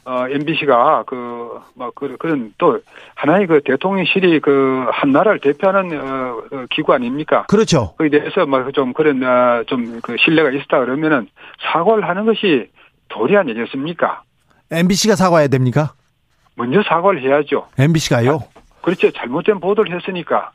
어 MBC가 그 뭐 그, 그런 또 하나의 그 대통령실이 그 한 나라를 대표하는 어, 어, 기구 아닙니까? 그렇죠. 거기에 대해서 뭐좀 그런 좀그 신뢰가 있었다 그러면은 사과를 하는 것이 도리 아니겠습니까? MBC가 사과해야 됩니까? 먼저 사과를 해야죠. MBC가요? 그렇죠. 잘못된 보도를 했으니까.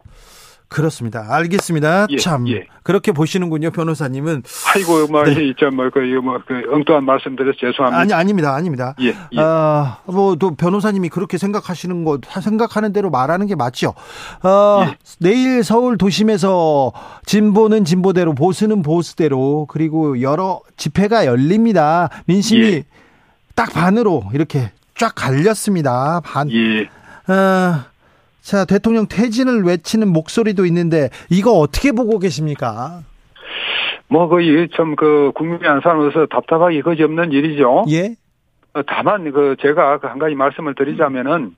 그렇습니다. 알겠습니다. 예, 참 예. 그렇게 보시는군요, 변호사님은. 아이고 뭐 네. 이저 뭐그 뭐그 엉뚱한 말씀드려서 죄송합니다. 아니 아닙니다, 아닙니다. 예, 예. 아, 뭐, 또 변호사님이 그렇게 생각하시는 거, 생각하는 대로 말하는 게 맞죠. 어, 예. 내일 서울 도심에서 진보는 진보대로, 보수는 보수대로, 그리고 여러 집회가 열립니다. 민심이 예. 딱 반으로 이렇게 쫙 갈렸습니다. 반. 예. 어, 자, 대통령 퇴진을 외치는 목소리도 있는데, 이거 어떻게 보고 계십니까? 뭐 거의 참 그 국민이 한 사람으로서 답답하기 거지없는 일이죠. 예? 어, 다만 그 제가 그한 가지 말씀을 드리자면은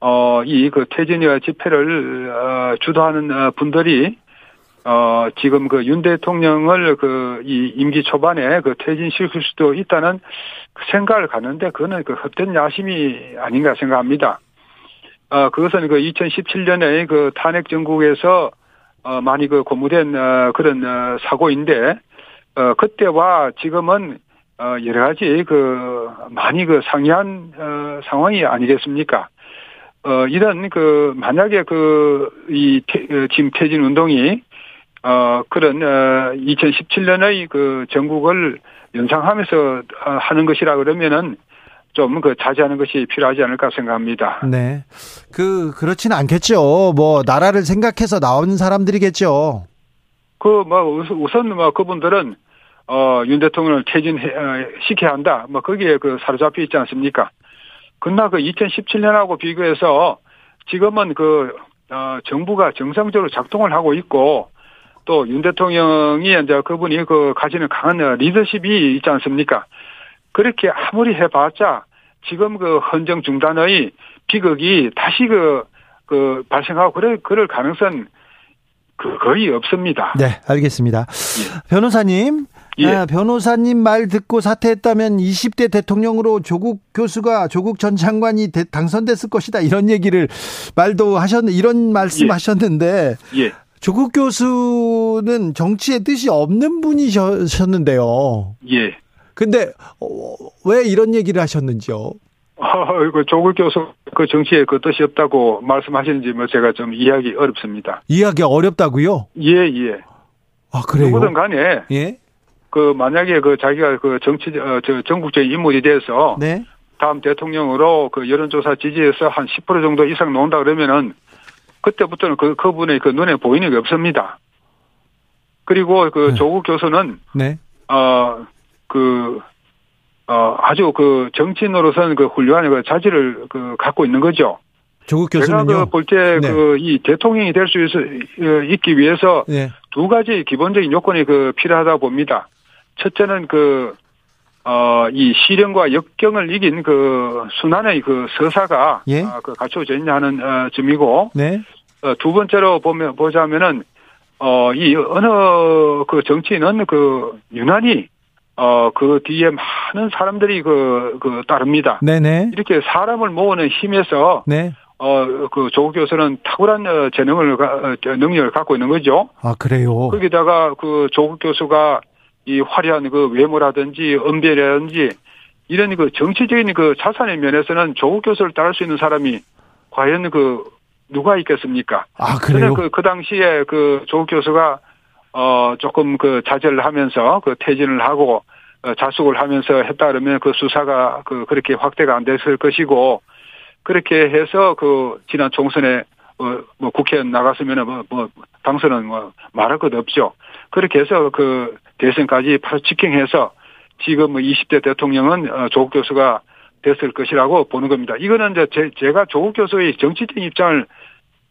어이 그 퇴진이와 집회를 어 주도하는 어, 분들이 어 지금 그 윤 대통령을 그 이 임기 초반에 그 퇴진시킬 수도 있다는 그 생각을 갖는데 그거는 그 헛된 야심이 아닌가 생각합니다. 어 그것은 그 2017년에 그 탄핵 정국에서 어 많이 그 고무된 어 그런 어 사고인데 어 그때와 지금은 어, 여러 가지, 그, 많이 그 상이한, 어, 상황이 아니겠습니까? 어, 이런 그, 만약에 그, 이, 태, 어, 지금 퇴진 운동이, 어, 그런, 어, 2017년의 그 전국을 연상하면서 어, 하는 것이라 그러면은 좀 그 자제하는 것이 필요하지 않을까 생각합니다. 네. 그 그렇지는 않겠죠. 뭐 나라를 생각해서 나온 사람들이겠죠. 그 뭐 우선 뭐 그분들은 어 윤 대통령을 퇴진 시켜야 한다. 뭐 거기에 그 사로잡혀 있지 않습니까? 그러나 그 2017년하고 비교해서 지금은 그 어, 정부가 정상적으로 작동을 하고 있고 또 윤 대통령이 이제 그분이 그 가지는 강한 리더십이 있지 않습니까? 그렇게 아무리 해봤자 지금 그 헌정 중단의 비극이 다시 그, 그 발생하고 그럴, 그럴 가능성 그 거의 없습니다. 네, 알겠습니다. 예. 변호사님, 예. 아, 변호사님 말 듣고 사퇴했다면 20대 대통령으로 조국 교수가 조국 전 장관이 대, 당선됐을 것이다 이런 얘기를 말도 하셨는 이런 말씀하셨는데 예. 예. 조국 교수는 정치에 뜻이 없는 분이셨는데요. 예. 근데 어, 왜 이런 얘기를 하셨는지요? 어, 조국 교수 그 정치에 그 뜻이 없다고 말씀하시는지 뭐 제가 좀 이해하기 어렵습니다. 이해하기 어렵다고요? 예, 예. 아, 그래요? 누구든 간에. 예. 그 만약에 그 자기가 그 정치, 어, 저 전국적 인물이 돼서. 네. 다음 대통령으로 그 여론조사 지지에서 한 10% 정도 이상 나온다 그러면은 그때부터는 그, 그분의 그 눈에 보이는 게 없습니다. 그리고 그 네. 조국 교수는. 네. 어, 그, 어, 아주 그 정치인으로서는 그 훌륭한 그 자질을 그 갖고 있는 거죠. 조국 교수는요. 제가 그 볼 때 그이 네. 대통령이 될 수 있기 위해서 네. 두 가지 기본적인 요건이 그 필요하다 봅니다. 첫째는 그, 어, 이 시련과 역경을 이긴 그 순환의 그 서사가 예? 어, 그 갖춰져 있냐 하는 어, 점이고 네. 어, 두 번째로 보면 보자면은 어, 이 어느 그 정치인은 그 유난히 어, 그 뒤에 많은 사람들이 그, 그, 따릅니다. 네네. 이렇게 사람을 모으는 힘에서. 네. 어, 그 조국 교수는 탁월한 어, 재능을, 어, 능력을 갖고 있는 거죠. 아, 그래요? 거기다가 그 조국 교수가 이 화려한 그 외모라든지 언변이라든지 이런 그 정치적인 그 자산의 면에서는 조국 교수를 따를 수 있는 사람이 과연 그 누가 있겠습니까? 아, 그래요? 그, 그 당시에 그 조국 교수가 어, 조금 그 자제를 하면서 그 퇴진을 하고 어, 자숙을 하면서 했다 그러면 그 수사가 그 그렇게 확대가 안 됐을 것이고 그렇게 해서 그 지난 총선에 어, 뭐 국회 나갔으면 뭐, 뭐 당선은 뭐 말할 것 없죠. 그렇게 해서 그 대선까지 바로 직행해서 지금 뭐 20대 대통령은 어, 조국 교수가 됐을 것이라고 보는 겁니다. 이거는 이제 제, 제가 조국 교수의 정치적인 입장을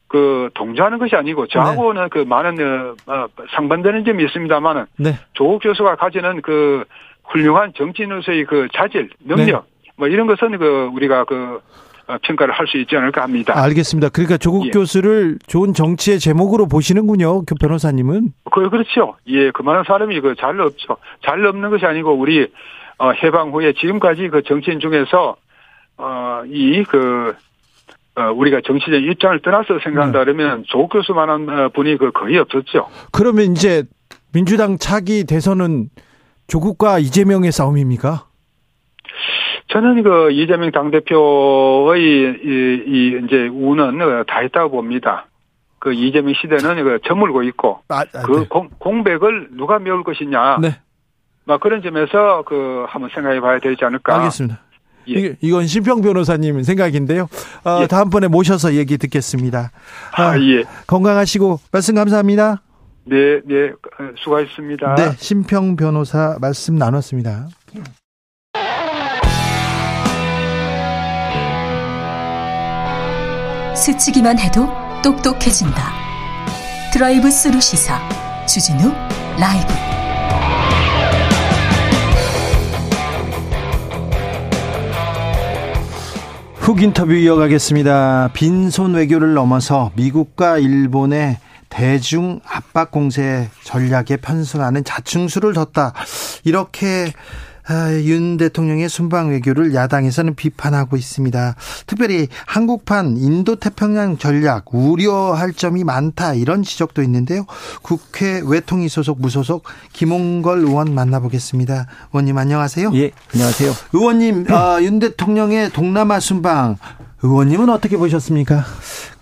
그 동조하는 것이 아니고 저하고는 네. 그 많은 어, 어, 상반되는 점이 있습니다만은 네. 조국 교수가 가지는 그 훌륭한 정치인으로서의 그 자질, 능력 네. 뭐 이런 것은 그 우리가 그 어, 평가를 할 수 있지 않을까 합니다. 알겠습니다. 그러니까 조국 예. 교수를 좋은 정치의 제목으로 보시는군요. 그 변호사님은. 그 그렇죠. 예, 그만한 사람이 그 잘 없죠. 잘 없는 것이 아니고 우리 어 해방 후에 지금까지 그 정치인 중에서 어이그 어, 우리가 정치적 입장을 떠나서 생각한다 네. 조국 교수만한 어, 분이 그 거의 없었죠. 그러면 이제 민주당 차기 대선은 조국과 이재명의 싸움입니까? 저는 그 이재명 당대표의 이, 이 이제 우는 다 했다고 봅니다. 그 이재명 시대는 그 저물고 있고 아, 아, 그 네. 공, 공백을 누가 메울 것이냐. 네. 막 그런 점에서 그 한번 생각해 봐야 되지 않을까. 알겠습니다. 예. 이건 심평 변호사님 생각인데요. 어, 예. 다음번에 모셔서 얘기 듣겠습니다. 아, 아, 예. 건강하시고 말씀 감사합니다. 네, 네, 수고하셨습니다. 네, 심평 변호사 말씀 나눴습니다. 스치기만 해도 똑똑해진다. 드라이브 스루 시사 주진우 라이브. 훅 인터뷰 이어가겠습니다. 빈손 외교를 넘어서 미국과 일본의 대중 압박 공세 전략에 편승하는 자충수를 뒀다. 이렇게 아, 윤 대통령의 순방 외교를 야당에서는 비판하고 있습니다. 특별히 한국판 인도 태평양 전략 우려할 점이 많다 이런 지적도 있는데요. 국회 외통위 소속 무소속 김홍걸 의원 만나보겠습니다. 의원님 안녕하세요. 예, 안녕하세요. 의원님 어, 윤 대통령의 동남아 순방 의원님은 어떻게 보셨습니까?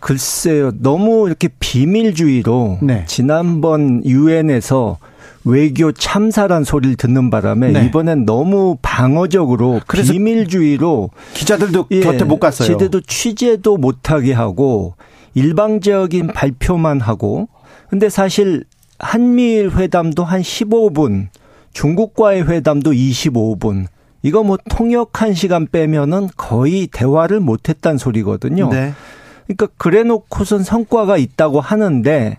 글쎄요, 너무 이렇게 비밀주의로 네. 지난번 유엔에서 외교 참사란 소리를 듣는 바람에 네. 이번엔 너무 방어적으로 비밀주의로 기자들도 예, 곁에 못 갔어요. 제대로 취재도 못하게 하고 일방적인 발표만 하고 근데 사실 한미일 회담도 한 15분, 중국과의 회담도 25분. 이거 뭐 통역한 시간 빼면은 거의 대화를 못 했단 소리거든요. 네. 그러니까 그래 놓고선 성과가 있다고 하는데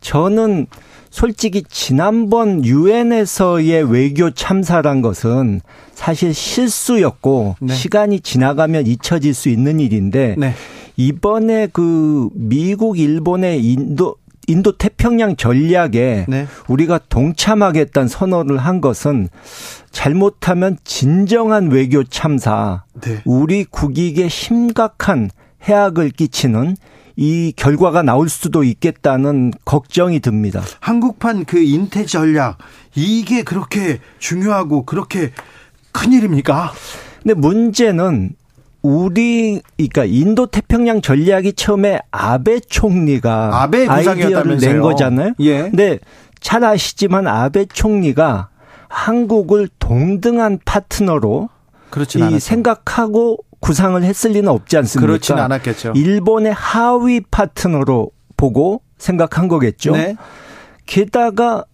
저는 솔직히 지난번 유엔에서의 외교 참사란 것은 사실 실수였고 네. 시간이 지나가면 잊혀질 수 있는 일인데 네. 이번에 그 미국 일본의 인도 인도 태평양 전략에 네. 우리가 동참하겠다는 선언을 한 것은 잘못하면 진정한 외교 참사, 네. 우리 국익에 심각한 해악을 끼치는 이 결과가 나올 수도 있겠다는 걱정이 듭니다. 한국판 그 인태 전략 이게 그렇게 중요하고 그렇게 큰 일입니까? 근데 문제는 우리 그러니까 인도 태평양 전략이 처음에 아베 총리가 아베 아이디어를 낸 거잖아요. 예. 근데 잘 아시지만 아베 총리가 한국을 동등한 파트너로 이 않았죠. 생각하고 구상을 했을 리는 없지 않습니까? 그렇진 않았겠죠. 일본의 하위 파트너로 보고 생각한 거겠죠. 네. 게다가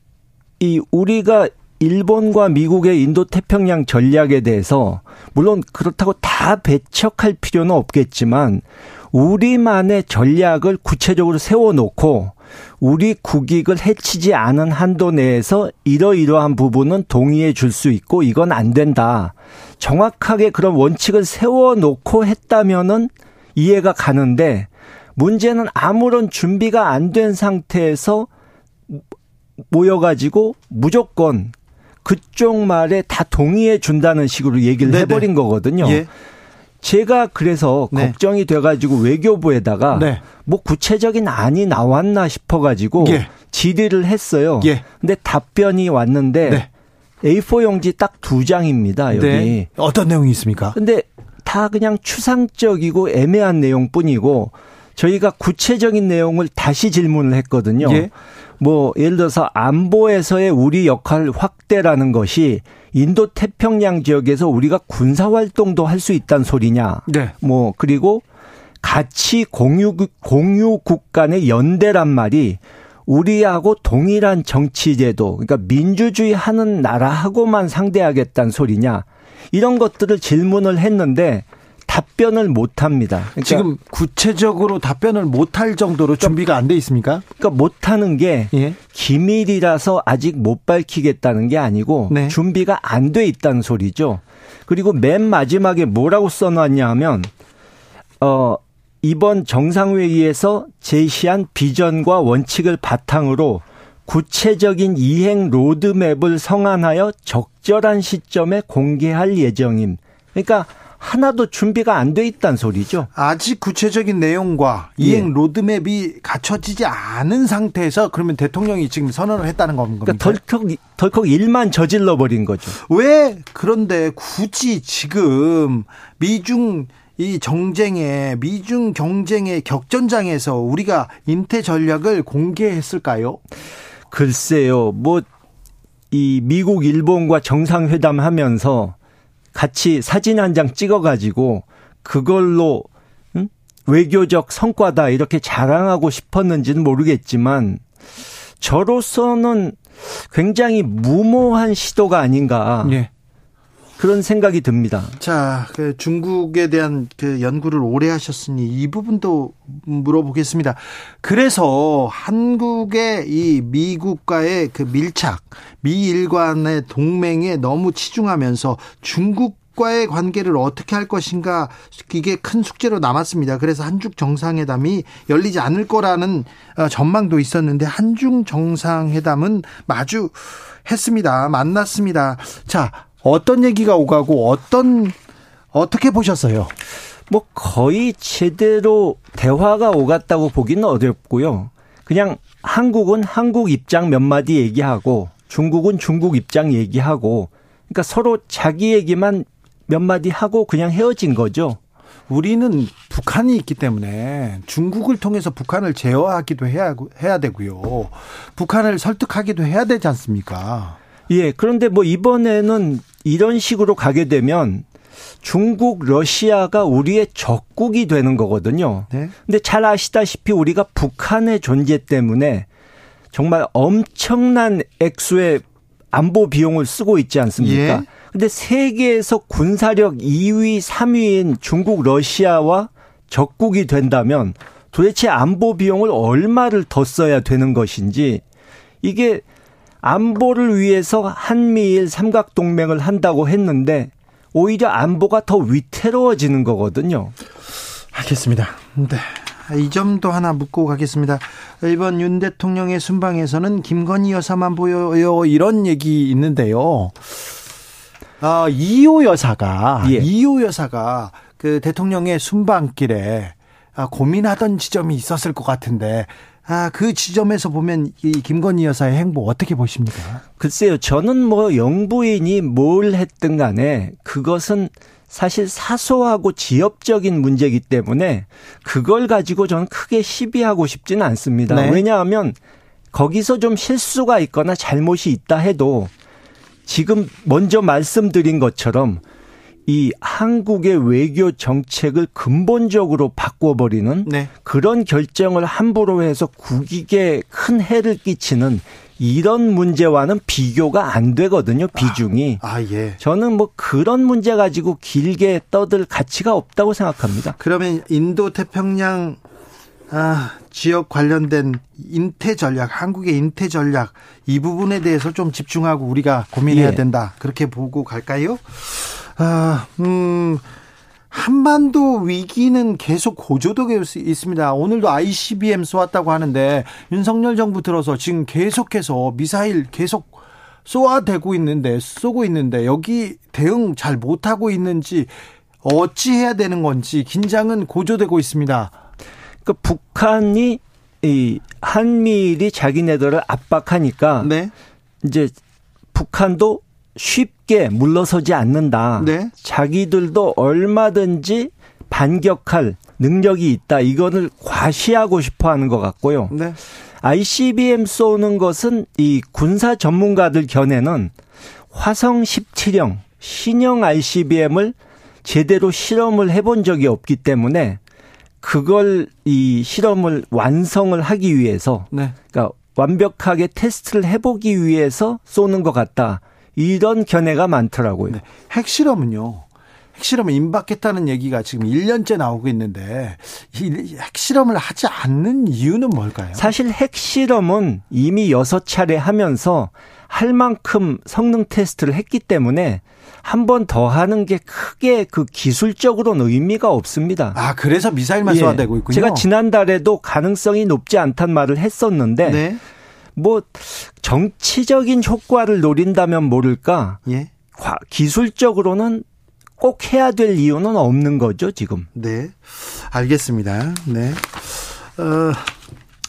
이 우리가 일본과 미국의 인도 태평양 전략에 대해서 물론 그렇다고 다 배척할 필요는 없겠지만 우리만의 전략을 구체적으로 세워놓고 우리 국익을 해치지 않은 한도 내에서 이러이러한 부분은 동의해 줄 수 있고 이건 안 된다. 정확하게 그런 원칙을 세워놓고 했다면은 이해가 가는데 문제는 아무런 준비가 안 된 상태에서 모여가지고 무조건 그쪽 말에 다 동의해 준다는 식으로 얘기를 네네. 해버린 거거든요. 예. 제가 그래서 네. 걱정이 돼가지고 외교부에다가 네. 뭐 구체적인 안이 나왔나 싶어가지고 예. 질의를 했어요. 예. 근데 답변이 왔는데 네. A4 용지 딱 두 장입니다. 여기 네. 어떤 내용이 있습니까? 근데 다 그냥 추상적이고 애매한 내용뿐이고 저희가 구체적인 내용을 다시 질문을 했거든요. 예. 뭐 예를 들어서 안보에서의 우리 역할 확대라는 것이 인도 태평양 지역에서 우리가 군사 활동도 할 수 있다는 소리냐. 네. 뭐 그리고 가치 공유 공유국 간의 연대란 말이 우리하고 동일한 정치 제도, 그러니까 민주주의 하는 나라하고만 상대하겠다는 소리냐. 이런 것들을 질문을 했는데 답변을 못 합니다. 그러니까 지금 구체적으로 답변을 못 할 정도로 그러니까 준비가 안 돼 있습니까? 그러니까 못 하는 게 예. 기밀이라서 아직 못 밝히겠다는 게 아니고 네. 준비가 안 돼 있다는 소리죠. 그리고 맨 마지막에 뭐라고 써놨냐 하면 어 이번 정상회의에서 제시한 비전과 원칙을 바탕으로 구체적인 이행 로드맵을 성안하여 적절한 시점에 공개할 예정임. 그러니까 하나도 준비가 안 돼 있다는 소리죠. 아직 구체적인 내용과 이행 예. 로드맵이 갖춰지지 않은 상태에서 그러면 대통령이 지금 선언을 했다는 겁니까? 그러니까 덜컥 덜컥 일만 저질러 버린 거죠. 왜 그런데 굳이 지금 미중 이 정쟁에 미중 경쟁의 격전장에서 우리가 인태 전략을 공개했을까요? 글쎄요. 뭐 이 미국 일본과 정상회담 하면서 같이 사진 한 장 찍어가지고 그걸로 응? 외교적 성과다 이렇게 자랑하고 싶었는지는 모르겠지만 저로서는 굉장히 무모한 시도가 아닌가. 네. 그런 생각이 듭니다. 자, 그 중국에 대한 그 연구를 오래 하셨으니 이 부분도 물어보겠습니다. 그래서 한국의 이 미국과의 그 밀착, 미일 간의 동맹에 너무 치중하면서 중국 과의 관계를 어떻게 할 것인가 이게 큰 숙제로 남았습니다. 그래서 한중 정상회담이 열리지 않을 거라는 어, 전망도 있었는데 한중 정상회담은 마주 했습니다. 만났습니다. 자, 어떤 얘기가 오가고 어떤 어떻게 보셨어요? 뭐 거의 제대로 대화가 오갔다고 보기는 어렵고요. 그냥 한국은 한국 입장 몇 마디 얘기하고 중국은 중국 입장 얘기하고 그러니까 서로 자기 얘기만 몇 마디 하고 그냥 헤어진 거죠. 우리는 북한이 있기 때문에 중국을 통해서 북한을 제어하기도 해야 해야 되고요. 북한을 설득하기도 해야 되지 않습니까? 예. 그런데 뭐 이번에는 이런 식으로 가게 되면 중국, 러시아가 우리의 적국이 되는 거거든요. 네. 근데 잘 아시다시피 우리가 북한의 존재 때문에 정말 엄청난 액수의 안보 비용을 쓰고 있지 않습니까? 예. 근데 세계에서 군사력 2위, 3위인 중국, 러시아와 적국이 된다면 도대체 안보 비용을 얼마를 더 써야 되는 것인지 이게 안보를 위해서 한미일 삼각동맹을 한다고 했는데 오히려 안보가 더 위태로워지는 거거든요. 알겠습니다. 네. 이 점도 하나 묻고 가겠습니다. 이번 윤 대통령의 순방에서는 김건희 여사만 보여요. 이런 얘기 있는데요. 아, 이호 여사가, 예. 이호 여사가 그 대통령의 순방길에 아, 고민하던 지점이 있었을 것 같은데 아, 그 지점에서 보면 이 김건희 여사의 행보 어떻게 보십니까? 글쎄요. 저는 뭐 영부인이 뭘 했든 간에 그것은 사실 사소하고 지엽적인 문제이기 때문에 그걸 가지고 저는 크게 시비하고 싶지는 않습니다. 네. 왜냐하면 거기서 좀 실수가 있거나 잘못이 있다 해도 지금 먼저 말씀드린 것처럼 이 한국의 외교 정책을 근본적으로 바꿔버리는 네. 그런 결정을 함부로 해서 국익에 큰 해를 끼치는 이런 문제와는 비교가 안 되거든요, 비중이. 아, 아, 예. 저는 뭐 그런 문제 가지고 길게 떠들 가치가 없다고 생각합니다. 그러면 인도 태평양 아, 지역 관련된 인태 전략, 한국의 인태 전략 이 부분에 대해서 좀 집중하고 우리가 고민해야 예. 된다. 그렇게 보고 갈까요? 아, 음, 한반도 위기는 계속 고조되고 있습니다. 오늘도 ICBM 쏘았다고 하는데 윤석열 정부 들어서 지금 계속해서 미사일 계속 쏘아대고 있는데 쏘고 있는데 여기 대응 잘 못하고 있는지 어찌 해야 되는 건지 긴장은 고조되고 있습니다. 그 북한이 이 한미일이 자기네들을 압박하니까 네. 이제 북한도 쉽게 물러서지 않는다. 네. 자기들도 얼마든지 반격할 능력이 있다. 이거를 과시하고 싶어 하는 것 같고요. 네. ICBM 쏘는 것은 이 군사 전문가들 견해는 화성 17형 신형 ICBM을 제대로 실험을 해본 적이 없기 때문에 그걸 이 실험을 완성을 하기 위해서 네. 그러니까 완벽하게 테스트를 해보기 위해서 쏘는 것 같다. 이런 견해가 많더라고요. 네. 핵실험은요. 핵실험을 임박했다는 얘기가 지금 1년째 나오고 있는데 이 핵실험을 하지 않는 이유는 뭘까요? 사실 핵실험은 이미 6차례 하면서 할 만큼 성능 테스트를 했기 때문에 한 번 더 하는 게 크게 그 기술적으로는 의미가 없습니다. 아, 그래서 미사일만 예. 쏘아대고 있군요. 제가 지난달에도 가능성이 높지 않단 말을 했었는데 네. 뭐 정치적인 효과를 노린다면 모를까? 예. 기술적으로는 꼭 해야 될 이유는 없는 거죠, 지금. 네. 알겠습니다. 네. 어,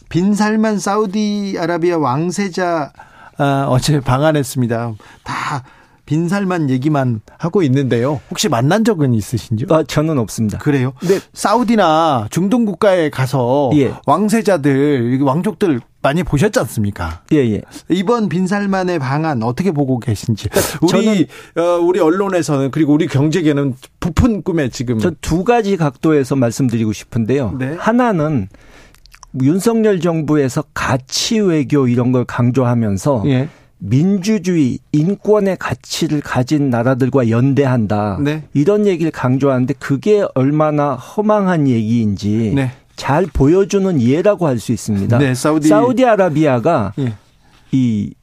빈살만 사우디아라비아 왕세자 어, 어제 방한했습니다. 다 빈살만 얘기만 하고 있는데요. 혹시 만난 적은 있으신지요? 아, 저는 없습니다. 그래요? 네. 사우디나 중동 국가에 가서 예. 왕세자들, 왕족들 많이 보셨지 않습니까? 예, 예. 이번 빈살만의 방안 어떻게 보고 계신지. 그러니까 우리 어, 우리 언론에서는 그리고 우리 경제계는 부푼 꿈에 지금 저 두 가지 각도에서 말씀드리고 싶은데요. 네. 하나는 윤석열 정부에서 가치 외교 이런 걸 강조하면서 예. 민주주의, 인권의 가치를 가진 나라들과 연대한다. 네. 이런 얘기를 강조하는데 그게 얼마나 허망한 얘기인지 네. 잘 보여주는 예라고 할 수 있습니다. 네, 사우디 사우디아라비아가 예. 이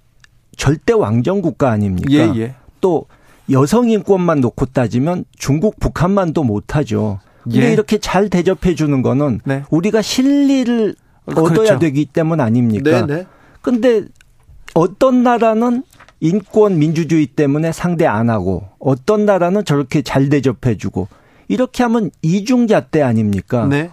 절대 왕정 국가 아닙니까? 예, 예. 또 여성 인권만 놓고 따지면 중국, 북한만도 못하죠. 근데 예. 이렇게 잘 대접해 주는 거는 네. 우리가 실리를 그렇죠. 얻어야 되기 때문 아닙니까? 네, 네. 근데 어떤 나라는 인권 민주주의 때문에 상대 안 하고 어떤 나라는 저렇게 잘 대접해주고 이렇게 하면 이중잣대 아닙니까? 네.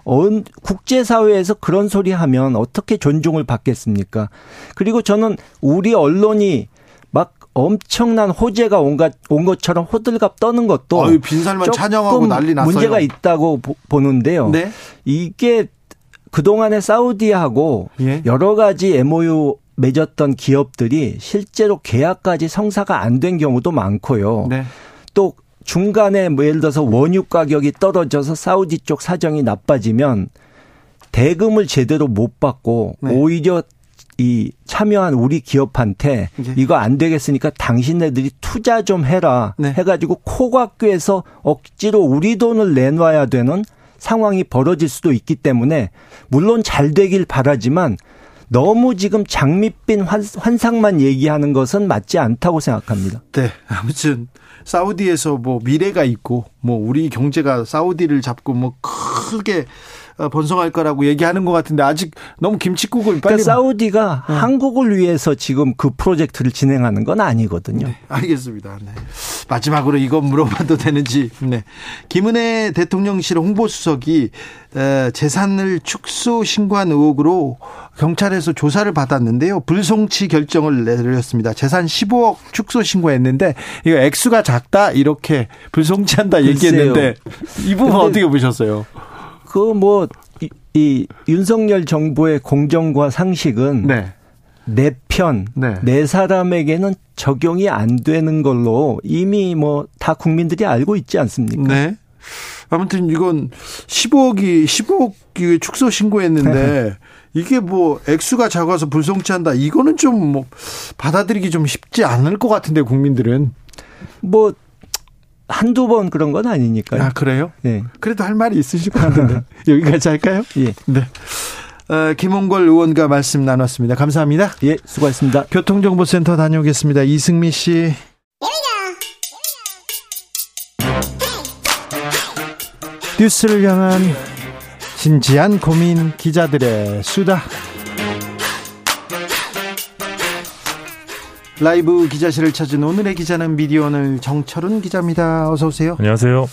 국제사회에서 그런 소리 하면 어떻게 존중을 받겠습니까? 그리고 저는 우리 언론이 막 엄청난 호재가 온, 것, 온 것처럼 호들갑 떠는 것도 아유, 빈살만 찬양하고 난리 났어요. 문제가 있다고 보, 는데요 네? 이게 그동안에 사우디하고 예. 여러 가지 MOU 맺었던 기업들이 실제로 계약까지 성사가 안 된 경우도 많고요. 네. 또 중간에 뭐 예를 들어서 원유 가격이 떨어져서 사우디 쪽 사정이 나빠지면 대금을 제대로 못 받고 네. 오히려 이 참여한 우리 기업한테 네. 이거 안 되겠으니까 당신네들이 투자 좀 해라 네. 해가지고 코각교에서 억지로 우리 돈을 내놔야 되는 상황이 벌어질 수도 있기 때문에 물론 잘 되길 바라지만 너무 지금 장밋빛 환- 환상만 얘기하는 것은 맞지 않다고 생각합니다. 네. 아무튼 사우디에서 뭐 미래가 있고 뭐 우리 경제가 사우디를 잡고 뭐 크게 어, 번성할 거라고 얘기하는 것 같은데 아직 너무 김치국을 빨리 그러니까 사우디가 어. 한국을 위해서 지금 그 프로젝트를 진행하는 건 아니거든요. 네, 알겠습니다. 네. 마지막으로 이거 물어봐도 되는지. 네. 김은혜 대통령실 홍보수석이 에, 재산을 축소 신고한 의혹으로 경찰에서 조사를 받았는데요. 불송치 결정을 내렸습니다. 재산 15억 축소 신고했는데 이거 액수가 작다 이렇게 불송치한다 얘기했는데 이 부분 어떻게 보셨어요? 그뭐이 윤석열 정부의 공정과 상식은 네. 내 편, 네. 내 사람에게는 적용이 안 되는 걸로 이미 뭐 다 국민들이 알고 있지 않습니까? 네. 아무튼 이건 15억이 15억 축소 신고했는데 이게 뭐 액수가 작아서 불송치한다. 이거는 좀 뭐 받아들이기 좀 쉽지 않을 것 같은데 국민들은. 뭐 한두 번 그런 건 아니니까요. 아 그래요? 네. 그래도 할 말이 있으실 것 같은데 여기까지 할까요? 예. 네. 어, 김홍걸 의원과 말씀 나눴습니다. 감사합니다. 예, 수고하셨습니다. 교통정보센터 다녀오겠습니다. 이승미 씨. 뉴스를 향한 진지한 고민 기자들의 수다. 라이브 기자실을 찾은 오늘의 기자는 미디어오늘 정철은 기자입니다. 어서 오세요. 안녕하세요.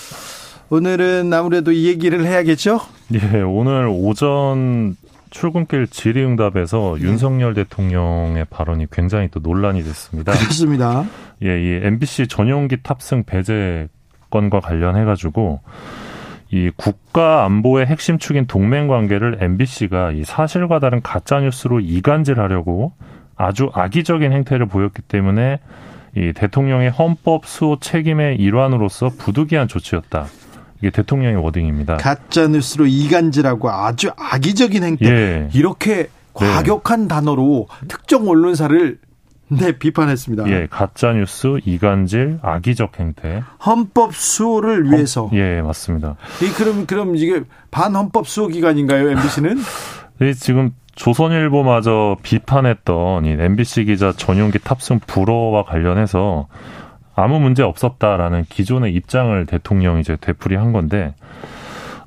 오늘은 아무래도 이 얘기를 해야겠죠? 예, 오늘 오전 출근길 질의응답에서 윤석열 대통령의 발언이 굉장히 또 논란이 됐습니다. 그렇습니다. 예, 이 MBC 전용기 탑승 배제 건과 관련해 가지고 이 국가 안보의 핵심 축인 동맹 관계를 MBC가 이 사실과 다른 가짜 뉴스로 이간질하려고 아주 악의적인 행태를 보였기 때문에 이 대통령의 헌법 수호 책임의 일환으로서 부득이한 조치였다. 이게 대통령의 워딩입니다. 가짜 뉴스로 이간질하고 아주 악의적인 행태. 예. 이렇게 과격한 단어로 특정 언론사를 네 비판했습니다. 예, 가짜 뉴스, 이간질, 악의적 행태. 헌법 수호를 위해서. 예, 맞습니다. 이 그럼 그럼 이게 반헌법 수호 기관인가요? MBC는? 이 지금 조선일보마저 비판했던 이 MBC 기자 전용기 탑승 불허와 관련해서 아무 문제 없었다라는 기존의 입장을 대통령이 이제 되풀이한 건데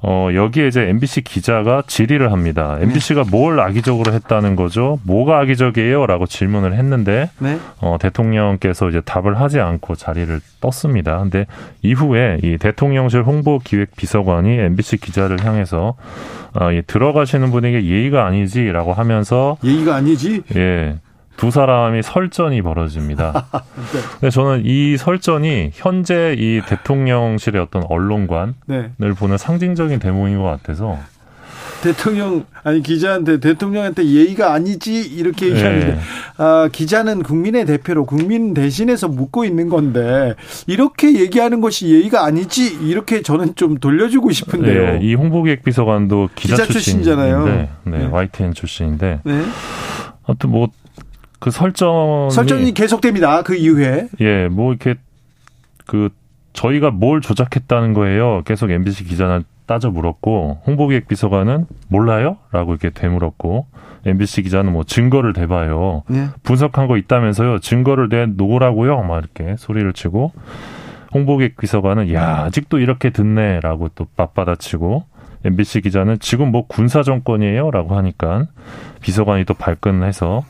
어 여기에 이제 MBC 기자가 질의를 합니다. MBC가 뭘 악의적으로 했다는 거죠? 뭐가 악의적이에요?라고 질문을 했는데 네. 어, 대통령께서 이제 답을 하지 않고 자리를 떴습니다. 근데 이후에 이 대통령실 홍보기획 비서관이 MBC 기자를 향해서 어, 이 들어가시는 분에게 예의가 아니지라고 하면서 예의가 아니지. 예. 두 사람이 설전이 벌어집니다. 근데 저는 이 설전이 현재 이 대통령실의 어떤 언론관을 네. 보는 상징적인 대목인 것 같아서 대통령 아니 기자한테 대통령한테 예의가 아니지 이렇게 얘기하는데 예. 아, 기자는 국민의 대표로 국민 대신해서 묻고 있는 건데 이렇게 얘기하는 것이 예의가 아니지 이렇게 저는 좀 돌려주고 싶은데요. 예, 이 홍보기획 비서관도 기자, 기자 출신이잖아요. 출신인데, 네, 네. YTN 출신인데 네. 아무튼 뭐 그 설정이 설전이 계속됩니다. 그 이후에 예, 뭐 이렇게 그 저희가 뭘 조작했다는 거예요. 계속 MBC 기자는 따져 물었고 홍보기획 비서관은 몰라요?라고 이렇게 되물었고 MBC 기자는 뭐 증거를 대봐요. 네. 분석한 거 있다면서요. 증거를 내 놓으라고요. 막 이렇게 소리를 치고 홍보기획 비서관은 야 아직도 이렇게 듣네라고 또 맞받아치고 MBC 기자는 지금 뭐 군사 정권이에요라고 하니까 비서관이 또 발끈해서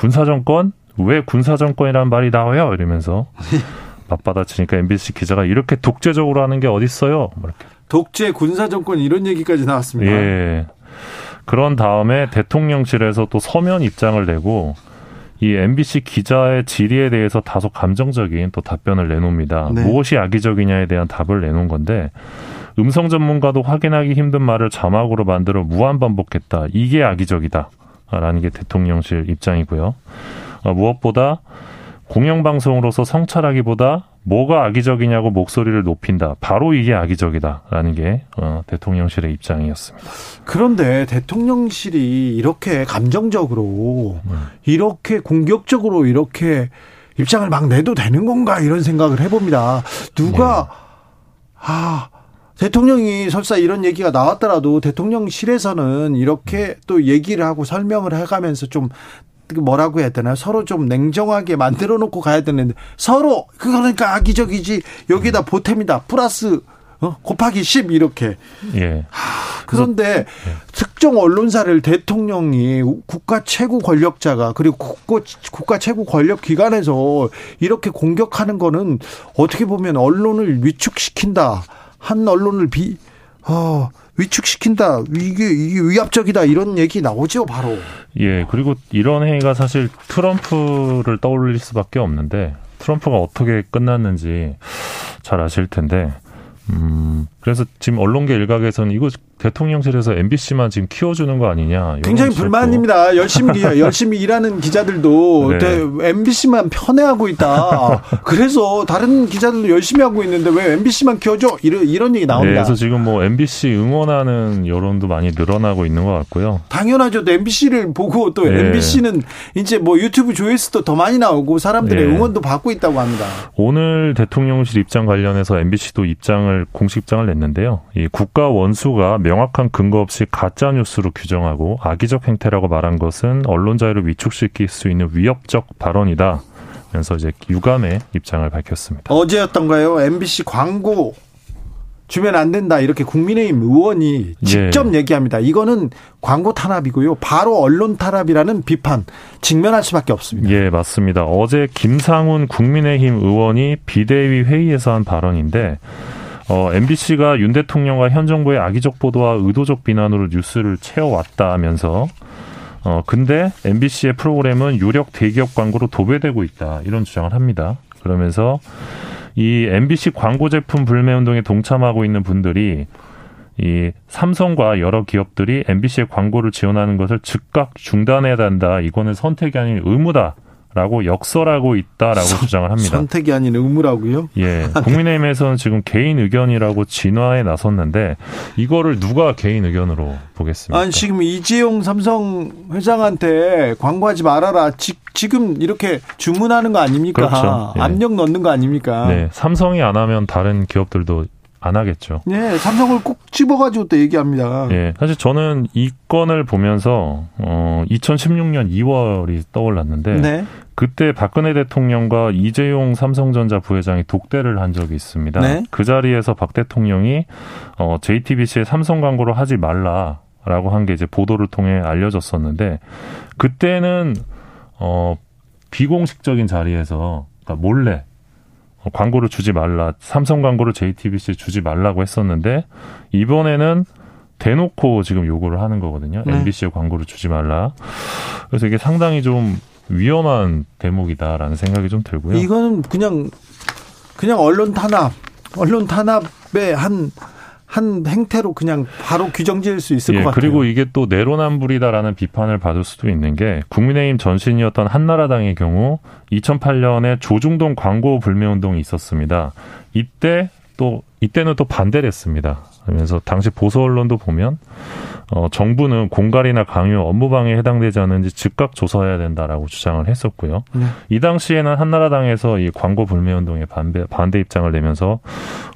군사 정권 왜 군사 정권이라는 말이 나와요 이러면서 맞받아치니까 MBC 기자가 이렇게 독재적으로 하는 게 어딨어요? 뭐 이렇게 독재 군사 정권 이런 얘기까지 나왔습니다. 예. 그런 다음에 대통령실에서 또 서면 입장을 내고 이 MBC 기자의 질의에 대해서 다소 감정적인 또 답변을 내놓습니다. 네. 무엇이 악의적이냐에 대한 답을 내놓은 건데 음성 전문가도 확인하기 힘든 말을 자막으로 만들어 무한 반복했다. 이게 악의적이다. 라는 게 대통령실 입장이고요. 어, 무엇보다 공영방송으로서 성찰하기보다 뭐가 악의적이냐고 목소리를 높인다. 바로 이게 악의적이다라는 게 어, 대통령실의 입장이었습니다. 그런데 대통령실이 이렇게 감정적으로 음. 이렇게 공격적으로 이렇게 입장을 막 내도 되는 건가 이런 생각을 해봅니다. 누가 아 대통령이 설사 이런 얘기가 나왔더라도 대통령실에서는 이렇게 또 얘기를 하고 설명을 해가면서 좀 뭐라고 해야 되나 서로 좀 냉정하게 만들어 놓고 가야 되는데 서로 그러니까 악의적이지 여기다 보탬이다 플러스 어? 곱하기 10 이렇게 예. 그런데 특정 언론사를 대통령이 국가 최고 권력자가 그리고 국가, 국가 최고 권력 기관에서 이렇게 공격하는 거는 어떻게 보면 언론을 위축시킨다. 한 언론을 비, 어, 위축시킨다. 이게, 이게 위압적이다. 이런 얘기 나오죠, 바로. 예, 그리고 이런 행위가 사실 트럼프를 떠올릴 수밖에 없는데 트럼프가 어떻게 끝났는지 잘 아실 텐데 음, 그래서 지금 언론계 일각에서는 이거 대통령실에서 MBC만 지금 키워주는 거 아니냐. 굉장히 불만입니다. 열심히 기- 열심히 일하는 기자들도 네. MBC만 편애하고 있다. 그래서 다른 기자들도 열심히 하고 있는데 왜 MBC만 키워줘? 이런 이런 얘기 네, 나옵니다. 그래서 지금 뭐 MBC 응원하는 여론도 많이 늘어나고 있는 것 같고요. 당연하죠. MBC를 보고 또 네. MBC는 이제 뭐 유튜브 조회수도 더 많이 나오고 사람들의 네. 응원도 받고 있다고 합니다. 오늘 대통령실 입장 관련해서 MBC도 입장을 공식 입장을 냈는데요. 이 국가 원수가 명확한 근거 없이 가짜 뉴스로 규정하고 악의적 행태라고 말한 것은 언론 자유를 위축시킬 수 있는 위협적 발언이다. 면서 이제 유감의 입장을 밝혔습니다. 어제였던가요? MBC 광고 주면 안 된다 이렇게 국민의힘 의원이 직접 예. 얘기합니다. 이거는 광고 탄압이고요. 바로 언론 탄압이라는 비판 직면할 수밖에 없습니다. 예, 맞습니다. 어제 김상훈 국민의힘 의원이 비대위 회의에서 한 발언인데 어, MBC가 윤 대통령과 현 정부의 악의적 보도와 의도적 비난으로 뉴스를 채워왔다면서 어, 근데 MBC의 프로그램은 유력 대기업 광고로 도배되고 있다. 이런 주장을 합니다. 그러면서 이 MBC 광고 제품 불매 운동에 동참하고 있는 분들이 이 삼성과 여러 기업들이 MBC의 광고를 지원하는 것을 즉각 중단해야 한다. 이거는 선택이 아닌 의무다 라고 역설하고 있다라고 주장을 합니다. 선택이 아닌 의무라고요? 예, 국민의힘에서는 지금 개인 의견이라고 진화에 나섰는데 이거를 누가 개인 의견으로 보겠습니까? 아니 지금 이재용 삼성 회장한테 광고하지 말아라. 지, 금 이렇게 주문하는 거 아닙니까? 그렇죠. 예. 압력 넣는 거 아닙니까? 네, 삼성이 안 하면 다른 기업들도 안 하겠죠. 네, 삼성을 꼭 집어가지고 또 얘기합니다. 예, 사실 저는 이 건을 보면서 어 2016년 2월이 떠올랐는데 네. 그때 박근혜 대통령과 이재용 삼성전자 부회장이 독대를 한 적이 있습니다. 네. 그 자리에서 박 대통령이 어 JTBC에 삼성 광고를 하지 말라라고 한 게 이제 보도를 통해 알려졌었는데 그때는 어 비공식적인 자리에서 그러니까 몰래 어, 광고를 주지 말라. 삼성 광고를 JTBC에 주지 말라고 했었는데 이번에는 대놓고 지금 요구를 하는 거거든요. 네. MBC에 광고를 주지 말라. 그래서 이게 상당히 좀 위험한 대목이다라는 생각이 좀 들고요. 이거는 그냥 그냥 언론 탄압, 언론 탄압의 한, 한 행태로 그냥 바로 규정 지을 수 있을 예, 것 같아요. 그리고 이게 또 내로남불이다라는 비판을 받을 수도 있는 게 국민의힘 전신이었던 한나라당의 경우 2008년에 조중동 광고 불매 운동이 있었습니다. 이때 또 이때는 또 반대를 했습니다. 그러면서 당시 보수 언론도 보면 어, 정부는 공갈이나 강요, 업무방해에 해당되지 않는지 즉각 조사해야 된다라고 주장을 했었고요. 네. 이 당시에는 한나라당에서 이 광고 불매 운동에 반대, 반대 입장을 내면서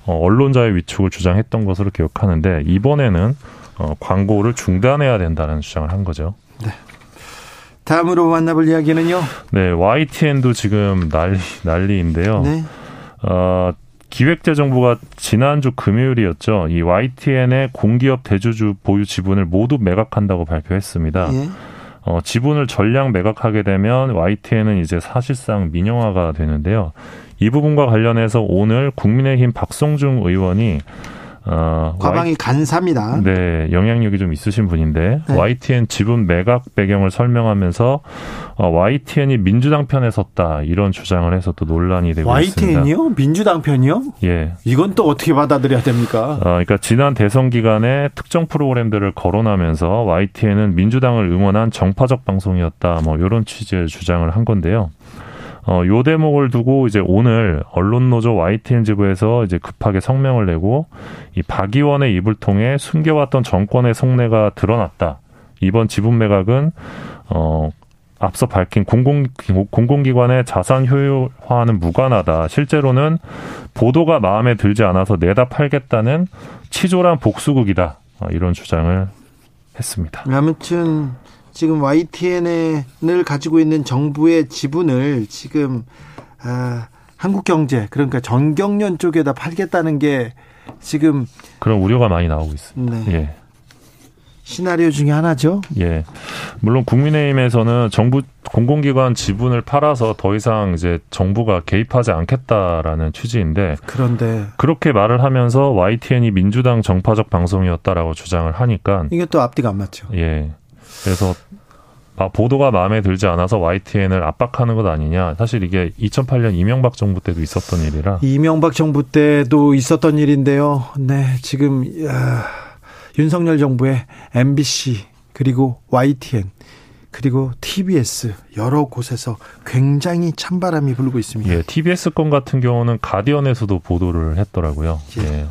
어, 언론자의 위축을 주장했던 것으로 기억하는데 이번에는 어, 광고를 중단해야 된다는 주장을 한 거죠. 다음으로 만나볼 이야기는요. 네, YTN도 지금 난리 난리인데요. 네. 어, 기획재정부가 지난주 금요일이었죠. 이 YTN의 공기업 대주주 보유 지분을 모두 매각한다고 발표했습니다. 예. 어, 지분을 전량 매각하게 되면 YTN은 이제 사실상 민영화가 되는데요. 이 부분과 관련해서 오늘 국민의힘 박성중 의원이 어, 과방이 간사입니다. 네, 영향력이 좀 있으신 분인데 네. YTN 지분 매각 배경을 설명하면서 어, YTN이 민주당 편에 섰다 이런 주장을 해서 또 논란이 되고 있습니다. YTN이요? 민주당 편이요? 예. 이건 또 어떻게 받아들여야 됩니까? 어, 그러니까 지난 대선 기간에 특정 프로그램들을 거론하면서 YTN은 민주당을 응원한 정파적 방송이었다. 뭐 이런 취지의 주장을 한 건데요. 어, 요 대목을 두고 이제 오늘 언론노조 YTN 지부에서 이제 급하게 성명을 내고 이 박 의원의 입을 통해 숨겨왔던 정권의 속내가 드러났다. 이번 지분 매각은 어 앞서 밝힌 공공 공공기관의 자산 효율화는 무관하다. 실제로는 보도가 마음에 들지 않아서 내다 팔겠다는 치졸한 복수극이다. 어, 이런 주장을 했습니다. 아무튼 지금 YTN을 가지고 있는 정부의 지분을 지금 아, 한국경제 그러니까 전경련 쪽에다 팔겠다는 게 지금 그런 우려가 많이 나오고 있습니다. 네, 예. 시나리오 중에 하나죠. 예. 물론 국민의힘에서는 정부 공공기관 지분을 팔아서 더 이상 이제 정부가 개입하지 않겠다라는 취지인데 그런데 그렇게 말을 하면서 YTN이 민주당 정파적 방송이었다라고 주장을 하니까 이게 또 앞뒤가 안 맞죠. 예. 그래서 아, 보도가 마음에 들지 않아서 YTN을 압박하는 것 아니냐. 사실 이게 2008년 이명박 정부 때도 있었던 일이라. 이명박 정부 때도 있었던 일인데요. 네, 지금 야, 윤석열 정부의 MBC 그리고 YTN 그리고 TBS 여러 곳에서 굉장히 찬바람이 불고 있습니다. 예, TBS 건 같은 경우는 가디언에서도 보도를 했더라고요. 예.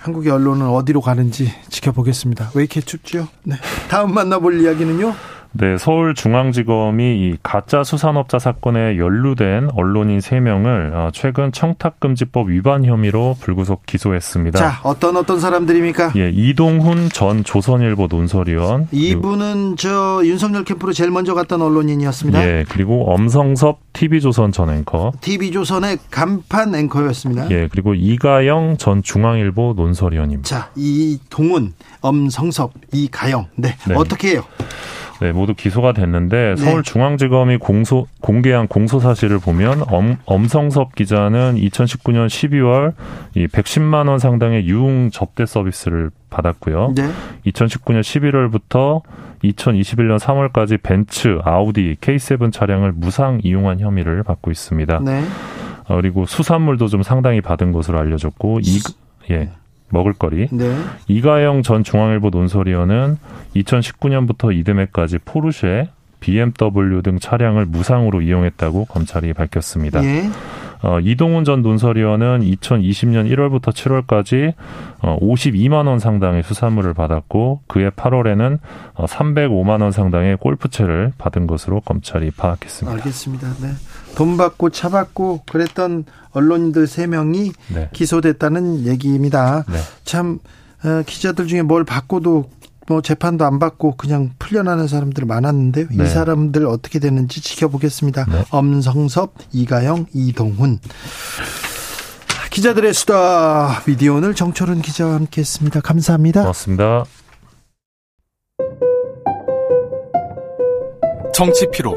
한국의 언론은 어디로 가는지 지켜보겠습니다. 왜 이렇게 춥죠? 네. 다음 만나볼 이야기는요? 네, 서울중앙지검이 이 가짜 수산업자 사건에 연루된 언론인 3명을 어, 최근 청탁금지법 위반 혐의로 불구속 기소했습니다. 자, 어떤 어떤 사람들입니까? 예, 이동훈 전 조선일보 논설위원. 이분은 저 윤석열 캠프로 제일 먼저 갔던 언론인이었습니다. 예, 그리고 엄성섭 TV조선 전 앵커. TV조선의 간판 앵커였습니다. 예, 그리고 이가영 전 중앙일보 논설위원입니다. 자, 이동훈, 엄성섭, 이가영. 네, 네. 어떻게 해요? 네, 모두 기소가 됐는데 네. 서울중앙지검이 공소 공개한 공소 사실을 보면 엄, 엄성섭 기자는 2019년 12월 이 110만 원 상당의 유흥 접대 서비스를 받았고요. 네. 2019년 11월부터 2021년 3월까지 벤츠, 아우디, K7 차량을 무상 이용한 혐의를 받고 있습니다. 네. 어, 그리고 수산물도 좀 상당히 받은 것으로 알려졌고 이 예. 먹을거리. 네. 이가영 전 중앙일보 논설위원은 2019년부터 이듬해까지 포르쉐, BMW 등 차량을 무상으로 이용했다고 검찰이 밝혔습니다. 예. 어, 이동훈 전 논설위원은 2020년 1월부터 7월까지 어, 52만 원 상당의 수산물을 받았고 그해 8월에는 어, 305만 원 상당의 골프채를 받은 것으로 검찰이 파악했습니다. 알겠습니다. 네. 돈 받고 차 받고 그랬던 언론인들 세명이 네. 기소됐다는 얘기입니다. 네. 참 어, 기자들 중에 뭘 받고도 뭐 재판도 안 받고 그냥 풀려나는 사람들 많았는데요. 이 네. 사람들 어떻게 되는지 지켜보겠습니다. 네. 엄성섭, 이가영, 이동훈. 기자들의 수다 미디어 오늘 정철은 기자와 함께했습니다. 감사합니다. 고맙습니다. 정치 피로,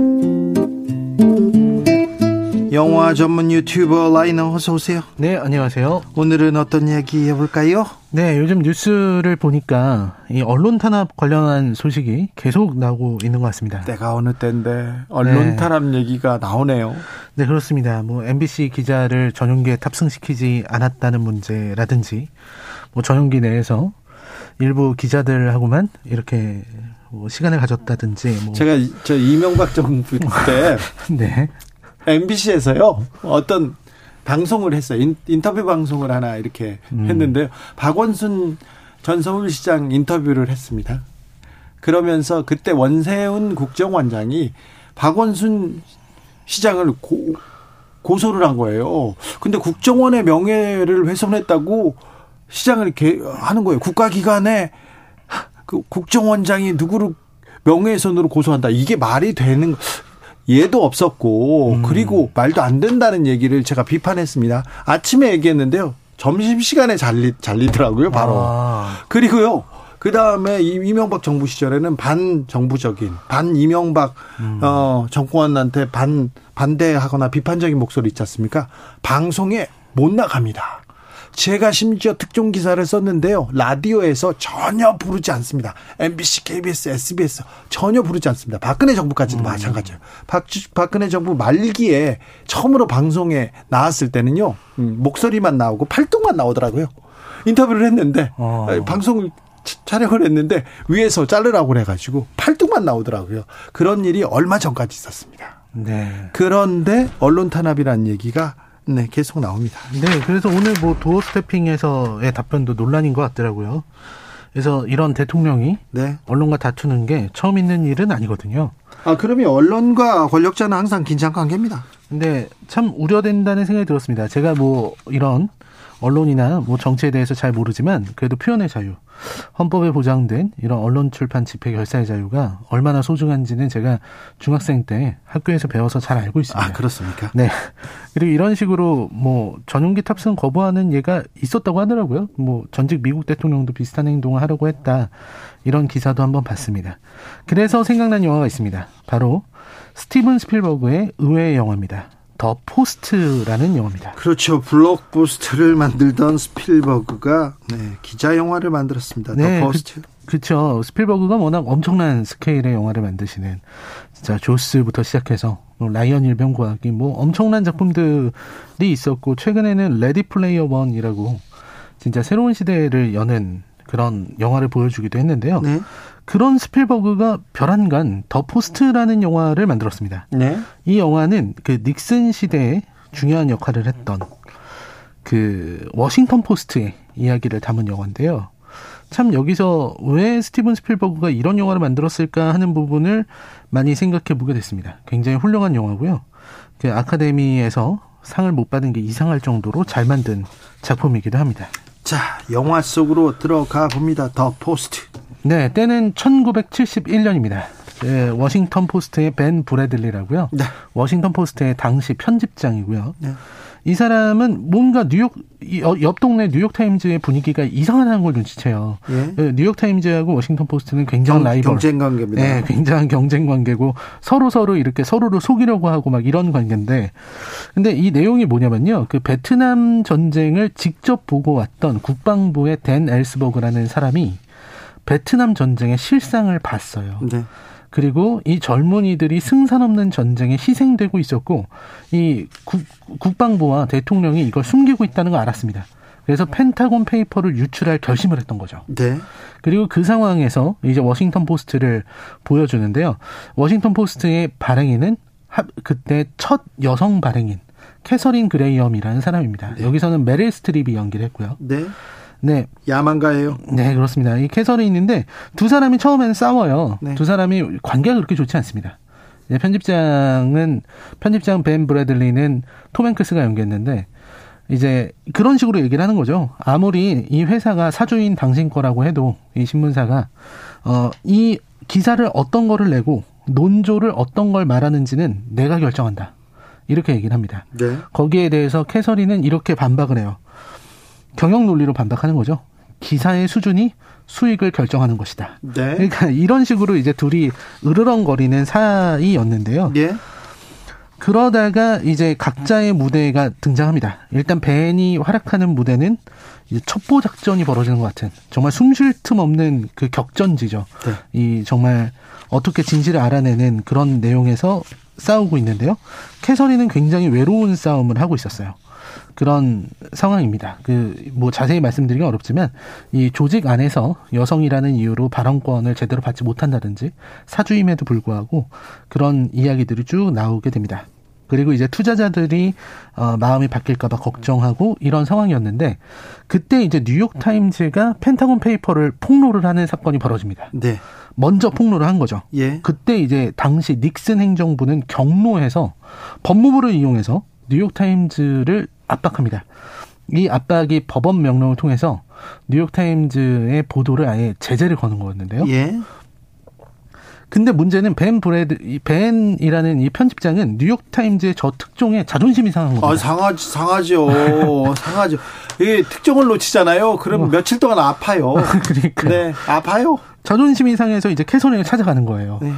영화 전문 유튜버 라이너 어서 오세요. 네, 안녕하세요. 오늘은 어떤 이야기 해볼까요? 네, 요즘 뉴스를 보니까 이 언론 탄압 관련한 소식이 계속 나오고 있는 것 같습니다. 때가 어느 때인데 언론 네. 탄압 얘기가 나오네요. 네, 그렇습니다. 뭐 MBC 기자를 전용기에 탑승시키지 않았다는 문제라든지 뭐 전용기 내에서 일부 기자들하고만 이렇게 뭐 시간을 가졌다든지 뭐 제가 이- 저 이명박 정부 때 네. MBC에서요 어떤 방송을 했어요. 인, 인터뷰 방송을 하나 이렇게 음. 했는데요. 박원순 전 서울시장 인터뷰를 했습니다. 그러면서 그때 원세훈 국정원장이 박원순 시장을 고, 고소를 한 거예요. 근데 국정원의 명예를 훼손했다고 시장을 이렇게 하는 거예요. 국가기관에 그 국정원장이 누구를 명예훼손으로 고소한다. 이게 말이 되는 예도 없었고 음. 그리고 말도 안 된다는 얘기를 제가 비판했습니다. 아침에 얘기했는데요. 점심 시간에 잘리 잘리더라고요. 바로. 아. 그리고요. 그 다음에 이명박 정부 시절에는 반정부적인 반 이명박 음. 어, 정권한테 반 반대하거나 비판적인 목소리 있지 않습니까? 방송에 못 나갑니다. 제가 심지어 특종 기사를 썼는데요. 라디오에서 전혀 부르지 않습니다. MBC, KBS, SBS 전혀 부르지 않습니다. 박근혜 정부까지도 음. 마찬가지예요. 박, 박근혜 정부 말기에 처음으로 방송에 나왔을 때는요. 음, 목소리만 나오고 팔뚝만 나오더라고요. 인터뷰를 했는데 어. 방송을 촬영을 했는데 위에서 자르라고 그래가지고 팔뚝만 나오더라고요. 그런 일이 얼마 전까지 있었습니다. 네. 그런데 언론 탄압이라는 얘기가 네, 계속 나옵니다. 네, 그래서 오늘 뭐 도어 스태핑에서의 답변도 논란인 것 같더라고요. 그래서 이런 대통령이 네. 언론과 다투는 게 처음 있는 일은 아니거든요. 아, 그러면 언론과 권력자는 항상 긴장 관계입니다. 근데 참 우려된다는 생각이 들었습니다. 제가 뭐 이런 언론이나 뭐 정치에 대해서 잘 모르지만 그래도 표현의 자유, 헌법에 보장된 이런 언론 출판 집회 결사의 자유가 얼마나 소중한지는 제가 중학생 때 학교에서 배워서 잘 알고 있습니다. 아, 그렇습니까? 네. 그리고 이런 식으로 뭐 전용기 탑승 거부하는 예가 있었다고 하더라고요. 뭐 전직 미국 대통령도 비슷한 행동을 하려고 했다. 이런 기사도 한번 봤습니다. 그래서 생각난 영화가 있습니다. 바로 스티븐 스필버그의 의외의 영화입니다. 더 포스트라는 영화입니다. 그렇죠. 블록버스터를 만들던 스필버그가 네, 기자 영화를 만들었습니다. 네, 더 포스트. 그, 렇죠 스필버그가 워낙 엄청난 스케일의 영화를 만드시는 진짜 조스부터 시작해서 뭐 라이언 일병 구하기 뭐 엄청난 작품들이 있었고 최근에는 레디 플레이어 원이라고 진짜 새로운 시대를 여는 그런 영화를 보여주기도 했는데요. 네. 그런 스필버그가 별안간 더 포스트라는 영화를 만들었습니다. 네. 이 영화는 그 닉슨 시대에 중요한 역할을 했던 그 워싱턴 포스트의 이야기를 담은 영화인데요. 참 여기서 왜 스티븐 스필버그가 이런 영화를 만들었을까 하는 부분을 많이 생각해 보게 됐습니다. 굉장히 훌륭한 영화고요. 그 아카데미에서 상을 못 받은 게 이상할 정도로 잘 만든 작품이기도 합니다. 자, 영화 속으로 들어가 봅니다. 더 포스트. 네, 때는 1971년입니다. 네, 워싱턴 포스트의 벤 브래들리라고요. 네. 워싱턴 포스트의 당시 편집장이고요. 네. 이 사람은 뭔가 뉴욕 어, 옆 동네 뉴욕 타임즈의 분위기가 이상하다는 걸 눈치채요. 예? 네, 뉴욕 타임즈하고 워싱턴 포스트는 굉장한 라이벌 경쟁 관계입니다. 네, 굉장한 경쟁 관계고 서로 서로 이렇게 서로를 속이려고 하고 막 이런 관계인데, 근데 이 내용이 뭐냐면요, 그 베트남 전쟁을 직접 보고 왔던 국방부의 댄 엘스버그라는 사람이 베트남 전쟁의 실상을 봤어요. 네. 그리고 이 젊은이들이 승산 없는 전쟁에 희생되고 있었고 이 국, 국방부와 대통령이 이걸 숨기고 있다는 걸 알았습니다. 그래서 펜타곤 페이퍼를 유출할 결심을 했던 거죠. 네. 그리고 그 상황에서 이제 워싱턴 포스트를 보여주는데요. 워싱턴 포스트의 발행인은 그때 첫 여성 발행인 캐서린 그레이엄이라는 사람입니다. 네. 여기서는 메릴 스트립이 연기를 했고요. 네. 네. 야만가예요. 네, 그렇습니다. 이 캐서리 있는데 두 사람이 처음에는 싸워요. 네. 두 사람이 관계가 그렇게 좋지 않습니다. 네, 편집장은 편집장 벤 브래들리는 톰 행크스가 연기했는데 이제 그런 식으로 얘기를 하는 거죠. 아무리 이 회사가 사주인 당신 거라고 해도 이 신문사가 어 이 기사를 어떤 거를 내고 논조를 어떤 걸 말하는지는 내가 결정한다. 이렇게 얘기를 합니다. 네. 거기에 대해서 캐서리는 이렇게 반박을 해요. 경영 논리로 반박하는 거죠. 기사의 수준이 수익을 결정하는 것이다. 네. 그러니까 이런 식으로 이제 둘이 으르렁거리는 사이였는데요. 예. 그러다가 이제 각자의 무대가 등장합니다. 일단 벤이 활약하는 무대는 이제 첩보 작전이 벌어지는 것 같은 정말 숨 쉴 틈 없는 그 격전지죠. 네. 이 정말 어떻게 진실을 알아내는 그런 내용에서 싸우고 있는데요. 캐서린은 굉장히 외로운 싸움을 하고 있었어요. 그런 상황입니다. 그 뭐 자세히 말씀드리기 어렵지만 이 조직 안에서 여성이라는 이유로 발언권을 제대로 받지 못한다든지 사주임에도 불구하고 그런 이야기들이 쭉 나오게 됩니다. 그리고 이제 투자자들이 어 마음이 바뀔까봐 걱정하고 이런 상황이었는데 그때 이제 뉴욕 타임즈가 펜타곤 페이퍼를 폭로를 하는 사건이 벌어집니다. 네. 먼저 폭로를 한 거죠. 예. 그때 이제 당시 닉슨 행정부는 격노해서 법무부를 이용해서 뉴욕 타임즈를 압박합니다. 이 압박이 법원 명령을 통해서 뉴욕타임즈의 보도를 아예 제재를 거는 거였는데요. 예. 근데 문제는 벤 브레드, 이 벤이라는 이 편집장은 뉴욕 타임즈의 저 특종에 자존심이 상한 겁니다. 아, 상하지, 상하죠. 상하죠. 이게 특종을 놓치잖아요. 그럼 며칠 동안 아파요. 그러니까. 네, 아파요. 자존심이 상해서 이제 캐서린을 찾아가는 거예요. 네.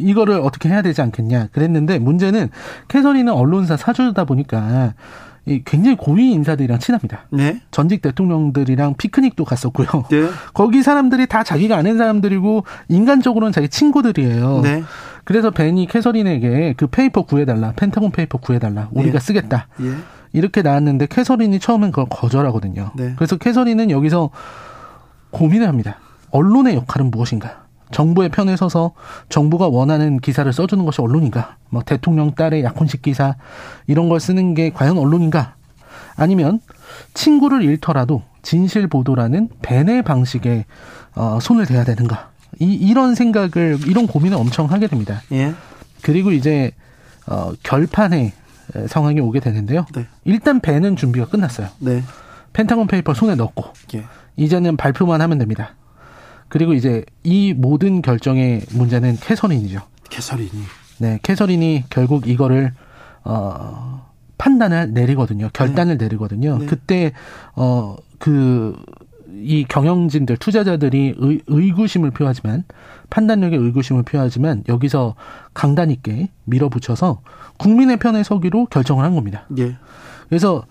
이거를 어떻게 해야 되지 않겠냐 그랬는데 문제는 캐서린은 언론사 사주다 보니까 이 굉장히 고위 인사들이랑 친합니다. 네. 전직 대통령들이랑 피크닉도 갔었고요. 네. 거기 사람들이 다 자기가 아는 사람들이고 인간적으로는 자기 친구들이에요. 네. 그래서 벤이 캐서린에게 그 페이퍼 구해달라, 펜타곤 페이퍼 구해달라, 우리가 예. 쓰겠다. 예. 이렇게 나왔는데 캐서린이 처음엔 그걸 거절하거든요. 네. 그래서 캐서린은 여기서 고민을 합니다. 언론의 역할은 무엇인가? 정부의 편에 서서 정부가 원하는 기사를 써주는 것이 언론인가? 뭐 대통령 딸의 약혼식 기사 이런 걸 쓰는 게 과연 언론인가? 아니면 친구를 잃더라도 진실 보도라는 벤의 방식에 어, 손을 대야 되는가? 이 이런 생각을 이런 고민을 엄청 하게 됩니다. 예. 그리고 이제 어, 결판의 상황이 오게 되는데요. 네. 일단 벤은 준비가 끝났어요. 네. 펜타곤 페이퍼 손에 넣고 예. 이제는 발표만 하면 됩니다. 그리고 이제 이 모든 결정의 문제는 캐서린이죠. 캐서린이. 네, 캐서린이 결국 이거를 어 판단을 내리거든요. 결단을 내리거든요. 네. 그때 어그 이 경영진들 투자자들이 의, 의구심을 표하지만 판단력에 의구심을 표하지만 여기서 강단 있게 밀어붙여서 국민의 편에 서기로 결정을 한 겁니다. 예. 그래서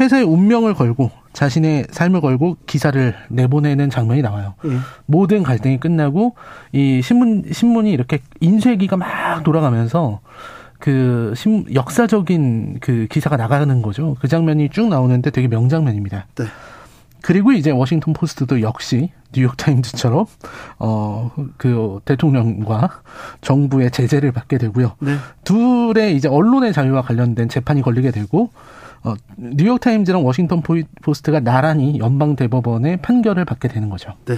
회사의 운명을 걸고 자신의 삶을 걸고 기사를 내보내는 장면이 나와요. 예. 모든 갈등이 끝나고 이 신문 신문이 이렇게 인쇄기가 막 돌아가면서 그 신, 역사적인 그 기사가 나가는 거죠. 그 장면이 쭉 나오는데 되게 명장면입니다. 네. 그리고 이제 워싱턴 포스트도 역시 뉴욕 타임즈처럼 어 그 대통령과 정부의 제재를 받게 되고요. 네. 둘의 이제 언론의 자유와 관련된 재판이 걸리게 되고 어 뉴욕 타임즈랑 워싱턴 포스트가 나란히 연방 대법원의 판결을 받게 되는 거죠. 네.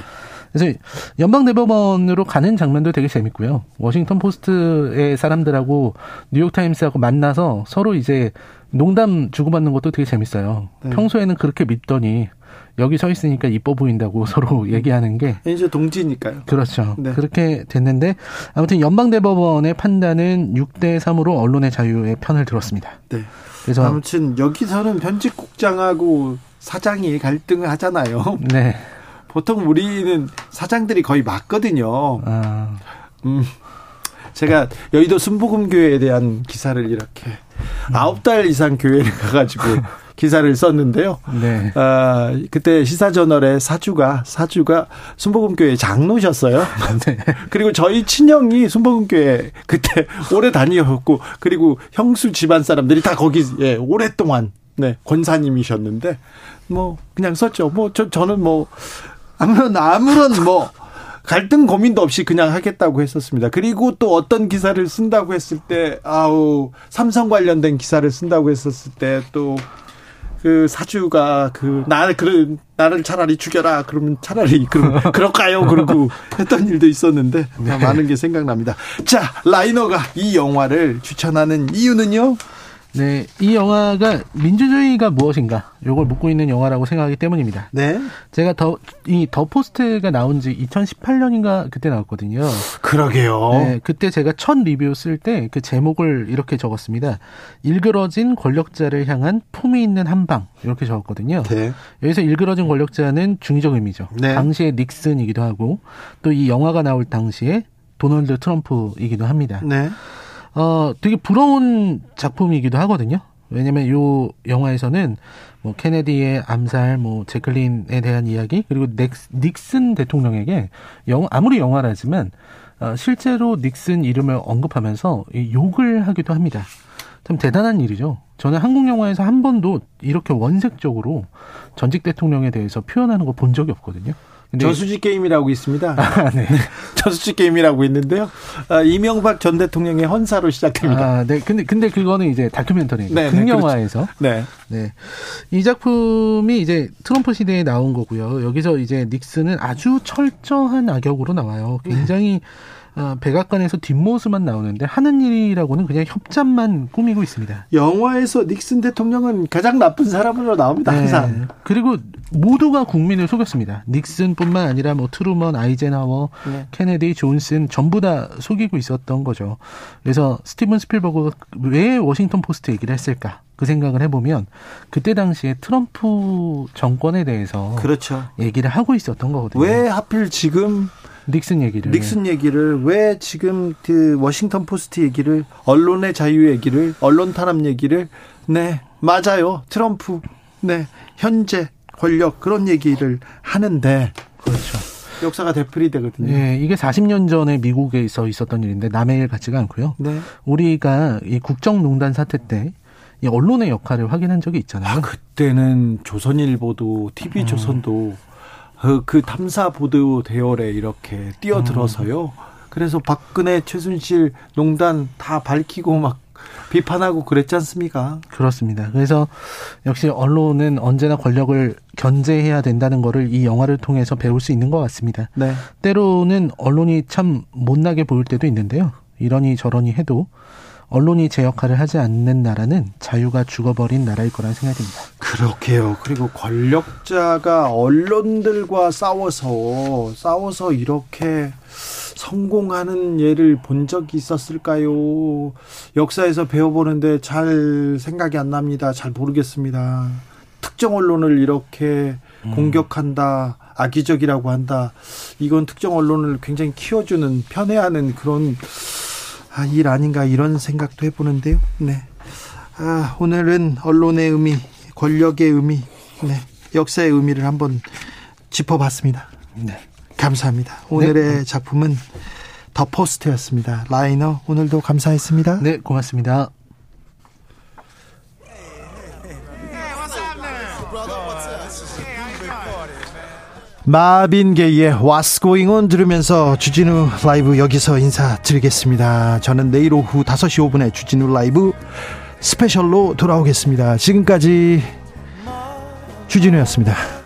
그래서 연방 대법원으로 가는 장면도 되게 재밌고요. 워싱턴 포스트의 사람들하고 뉴욕 타임스하고 만나서 서로 이제 농담 주고받는 것도 되게 재밌어요. 네. 평소에는 그렇게 믿더니 여기 서 있으니까 이뻐 보인다고 서로 얘기하는 게 이제 동지니까요. 그렇죠. 네. 그렇게 됐는데 아무튼 연방 대법원의 판단은 6대 3으로 언론의 자유의 편을 들었습니다. 네. 그래서 아무튼 여기서는 편집국장하고 사장이 갈등을 하잖아요. 네. 보통 우리는 사장들이 거의 맞거든요. 아, 음. 제가 여의도 순복음교회에 대한 기사를 이렇게 아홉 달 이상 교회를 가가지고 기사를 썼는데요. 네. 아, 그때 시사저널의 사주가, 사주가 순복음교회 장로셨어요. 네. 그리고 저희 친형이 순복음교회 그때 오래 다니었고, 그리고 형수 집안 사람들이 다 거기, 예, 오랫동안, 네, 권사님이셨는데, 뭐, 그냥 썼죠. 뭐, 저, 저는 뭐, 아무런, 아무런 뭐, 갈등 고민도 없이 그냥 하겠다고 했었습니다. 그리고 또 어떤 기사를 쓴다고 했을 때, 아우, 삼성 관련된 기사를 쓴다고 했었을 때, 또, 그 사주가 그 나를 그 나를 차라리 죽여라 그러면 차라리 그럼 그럴까요 그러고 했던 일도 있었는데 많은 게 생각납니다. 자 라이너가 이 영화를 추천하는 이유는요? 네, 이 영화가 민주주의가 무엇인가 요걸 묻고 있는 영화라고 생각하기 때문입니다. 네 제가 더 이 더 포스트가 나온 지 2018년인가 그때 나왔거든요. 그러게요. 네, 그때 제가 첫 리뷰 쓸 때 그 제목을 이렇게 적었습니다. 일그러진 권력자를 향한 품위 있는 한방 이렇게 적었거든요. 네. 여기서 일그러진 권력자는 중의적 의미죠. 네. 당시에 닉슨이기도 하고 또 이 영화가 나올 당시에 도널드 트럼프이기도 합니다. 네. 어, 되게 부러운 작품이기도 하거든요. 왜냐면 요 영화에서는 뭐 케네디의 암살, 뭐 제클린에 대한 이야기, 그리고 넥스, 닉슨 대통령에게 영 아무리 영화라지만 어, 실제로 닉슨 이름을 언급하면서 이 욕을 하기도 합니다. 참 대단한 일이죠. 저는 한국 영화에서 한 번도 이렇게 원색적으로 전직 대통령에 대해서 표현하는 거 본 적이 없거든요. 근데 저수지 게임이라고 있습니다. 아, 네. 저수지 게임이라고 있는데요. 아, 이명박 전 대통령의 헌사로 시작됩니다. 아, 네. 근데 근데 그거는 이제 다큐멘터리 네, 네, 극영화에서 네. 네. 이 작품이 이제 트럼프 시대에 나온 거고요. 여기서 이제 닉슨은 아주 철저한 악역으로 나와요. 굉장히 어, 백악관에서 뒷모습만 나오는데 하는 일이라고는 그냥 협잡만 꾸미고 있습니다. 영화에서 닉슨 대통령은 가장 나쁜 사람으로 나옵니다. 항상. 네. 그리고 모두가 국민을 속였습니다. 닉슨뿐만 아니라 뭐 트루먼, 아이젠하워, 네. 케네디, 존슨 전부 다 속이고 있었던 거죠. 그래서 스티븐 스필버그가 왜 워싱턴 포스트 얘기를 했을까? 그 생각을 해보면 그때 당시에 트럼프 정권에 대해서 그렇죠. 얘기를 하고 있었던 거거든요. 왜 하필 지금 닉슨 얘기를 닉슨 얘기를 왜 지금 그 워싱턴 포스트 얘기를 언론의 자유 얘기를 언론 탄압 얘기를 네 맞아요 트럼프 네 현재 권력 그런 얘기를 하는데 그렇죠. 역사가 되풀이 되거든요. 예, 이게 40년 전에 미국에서 있었던 일인데 남의 일 같지가 않고요. 네. 우리가 이 국정농단 사태 때 이 언론의 역할을 확인한 적이 있잖아요. 아 그때는 조선일보도 TV 조선도 그, 그 탐사 보도 대열에 이렇게 뛰어들어서요. 그래서 박근혜, 최순실 농단 다 밝히고 막 비판하고 그랬지 않습니까? 그렇습니다. 그래서 역시 언론은 언제나 권력을 견제해야 된다는 거를 이 영화를 통해서 배울 수 있는 것 같습니다. 네. 때로는 언론이 참 못나게 보일 때도 있는데요. 이러니 저러니 해도 언론이 제 역할을 하지 않는 나라는 자유가 죽어버린 나라일 거라는 생각이 듭니다. 그렇게요. 그리고 권력자가 언론들과 싸워서 싸워서 이렇게 성공하는 예를 본 적이 있었을까요? 역사에서 배워보는데 잘 생각이 안 납니다. 잘 모르겠습니다. 특정 언론을 이렇게 음. 공격한다, 악의적이라고 한다. 이건 특정 언론을 굉장히 키워주는 편애하는 그런 아, 일 아닌가 이런 생각도 해보는데요. 네. 아, 오늘은 언론의 의미, 권력의 의미, 네. 역사의 의미를 한번 짚어봤습니다. 네. 감사합니다. 오늘의 작품은 더 포스트였습니다. 라이너 오늘도 감사했습니다. 네, 고맙습니다. 마빈 게이의 What's Going On 들으면서 주진우 라이브 여기서 인사드리겠습니다. 저는 내일 오후 5시 5분에 주진우 라이브 스페셜로 돌아오겠습니다. 지금까지 주진우였습니다.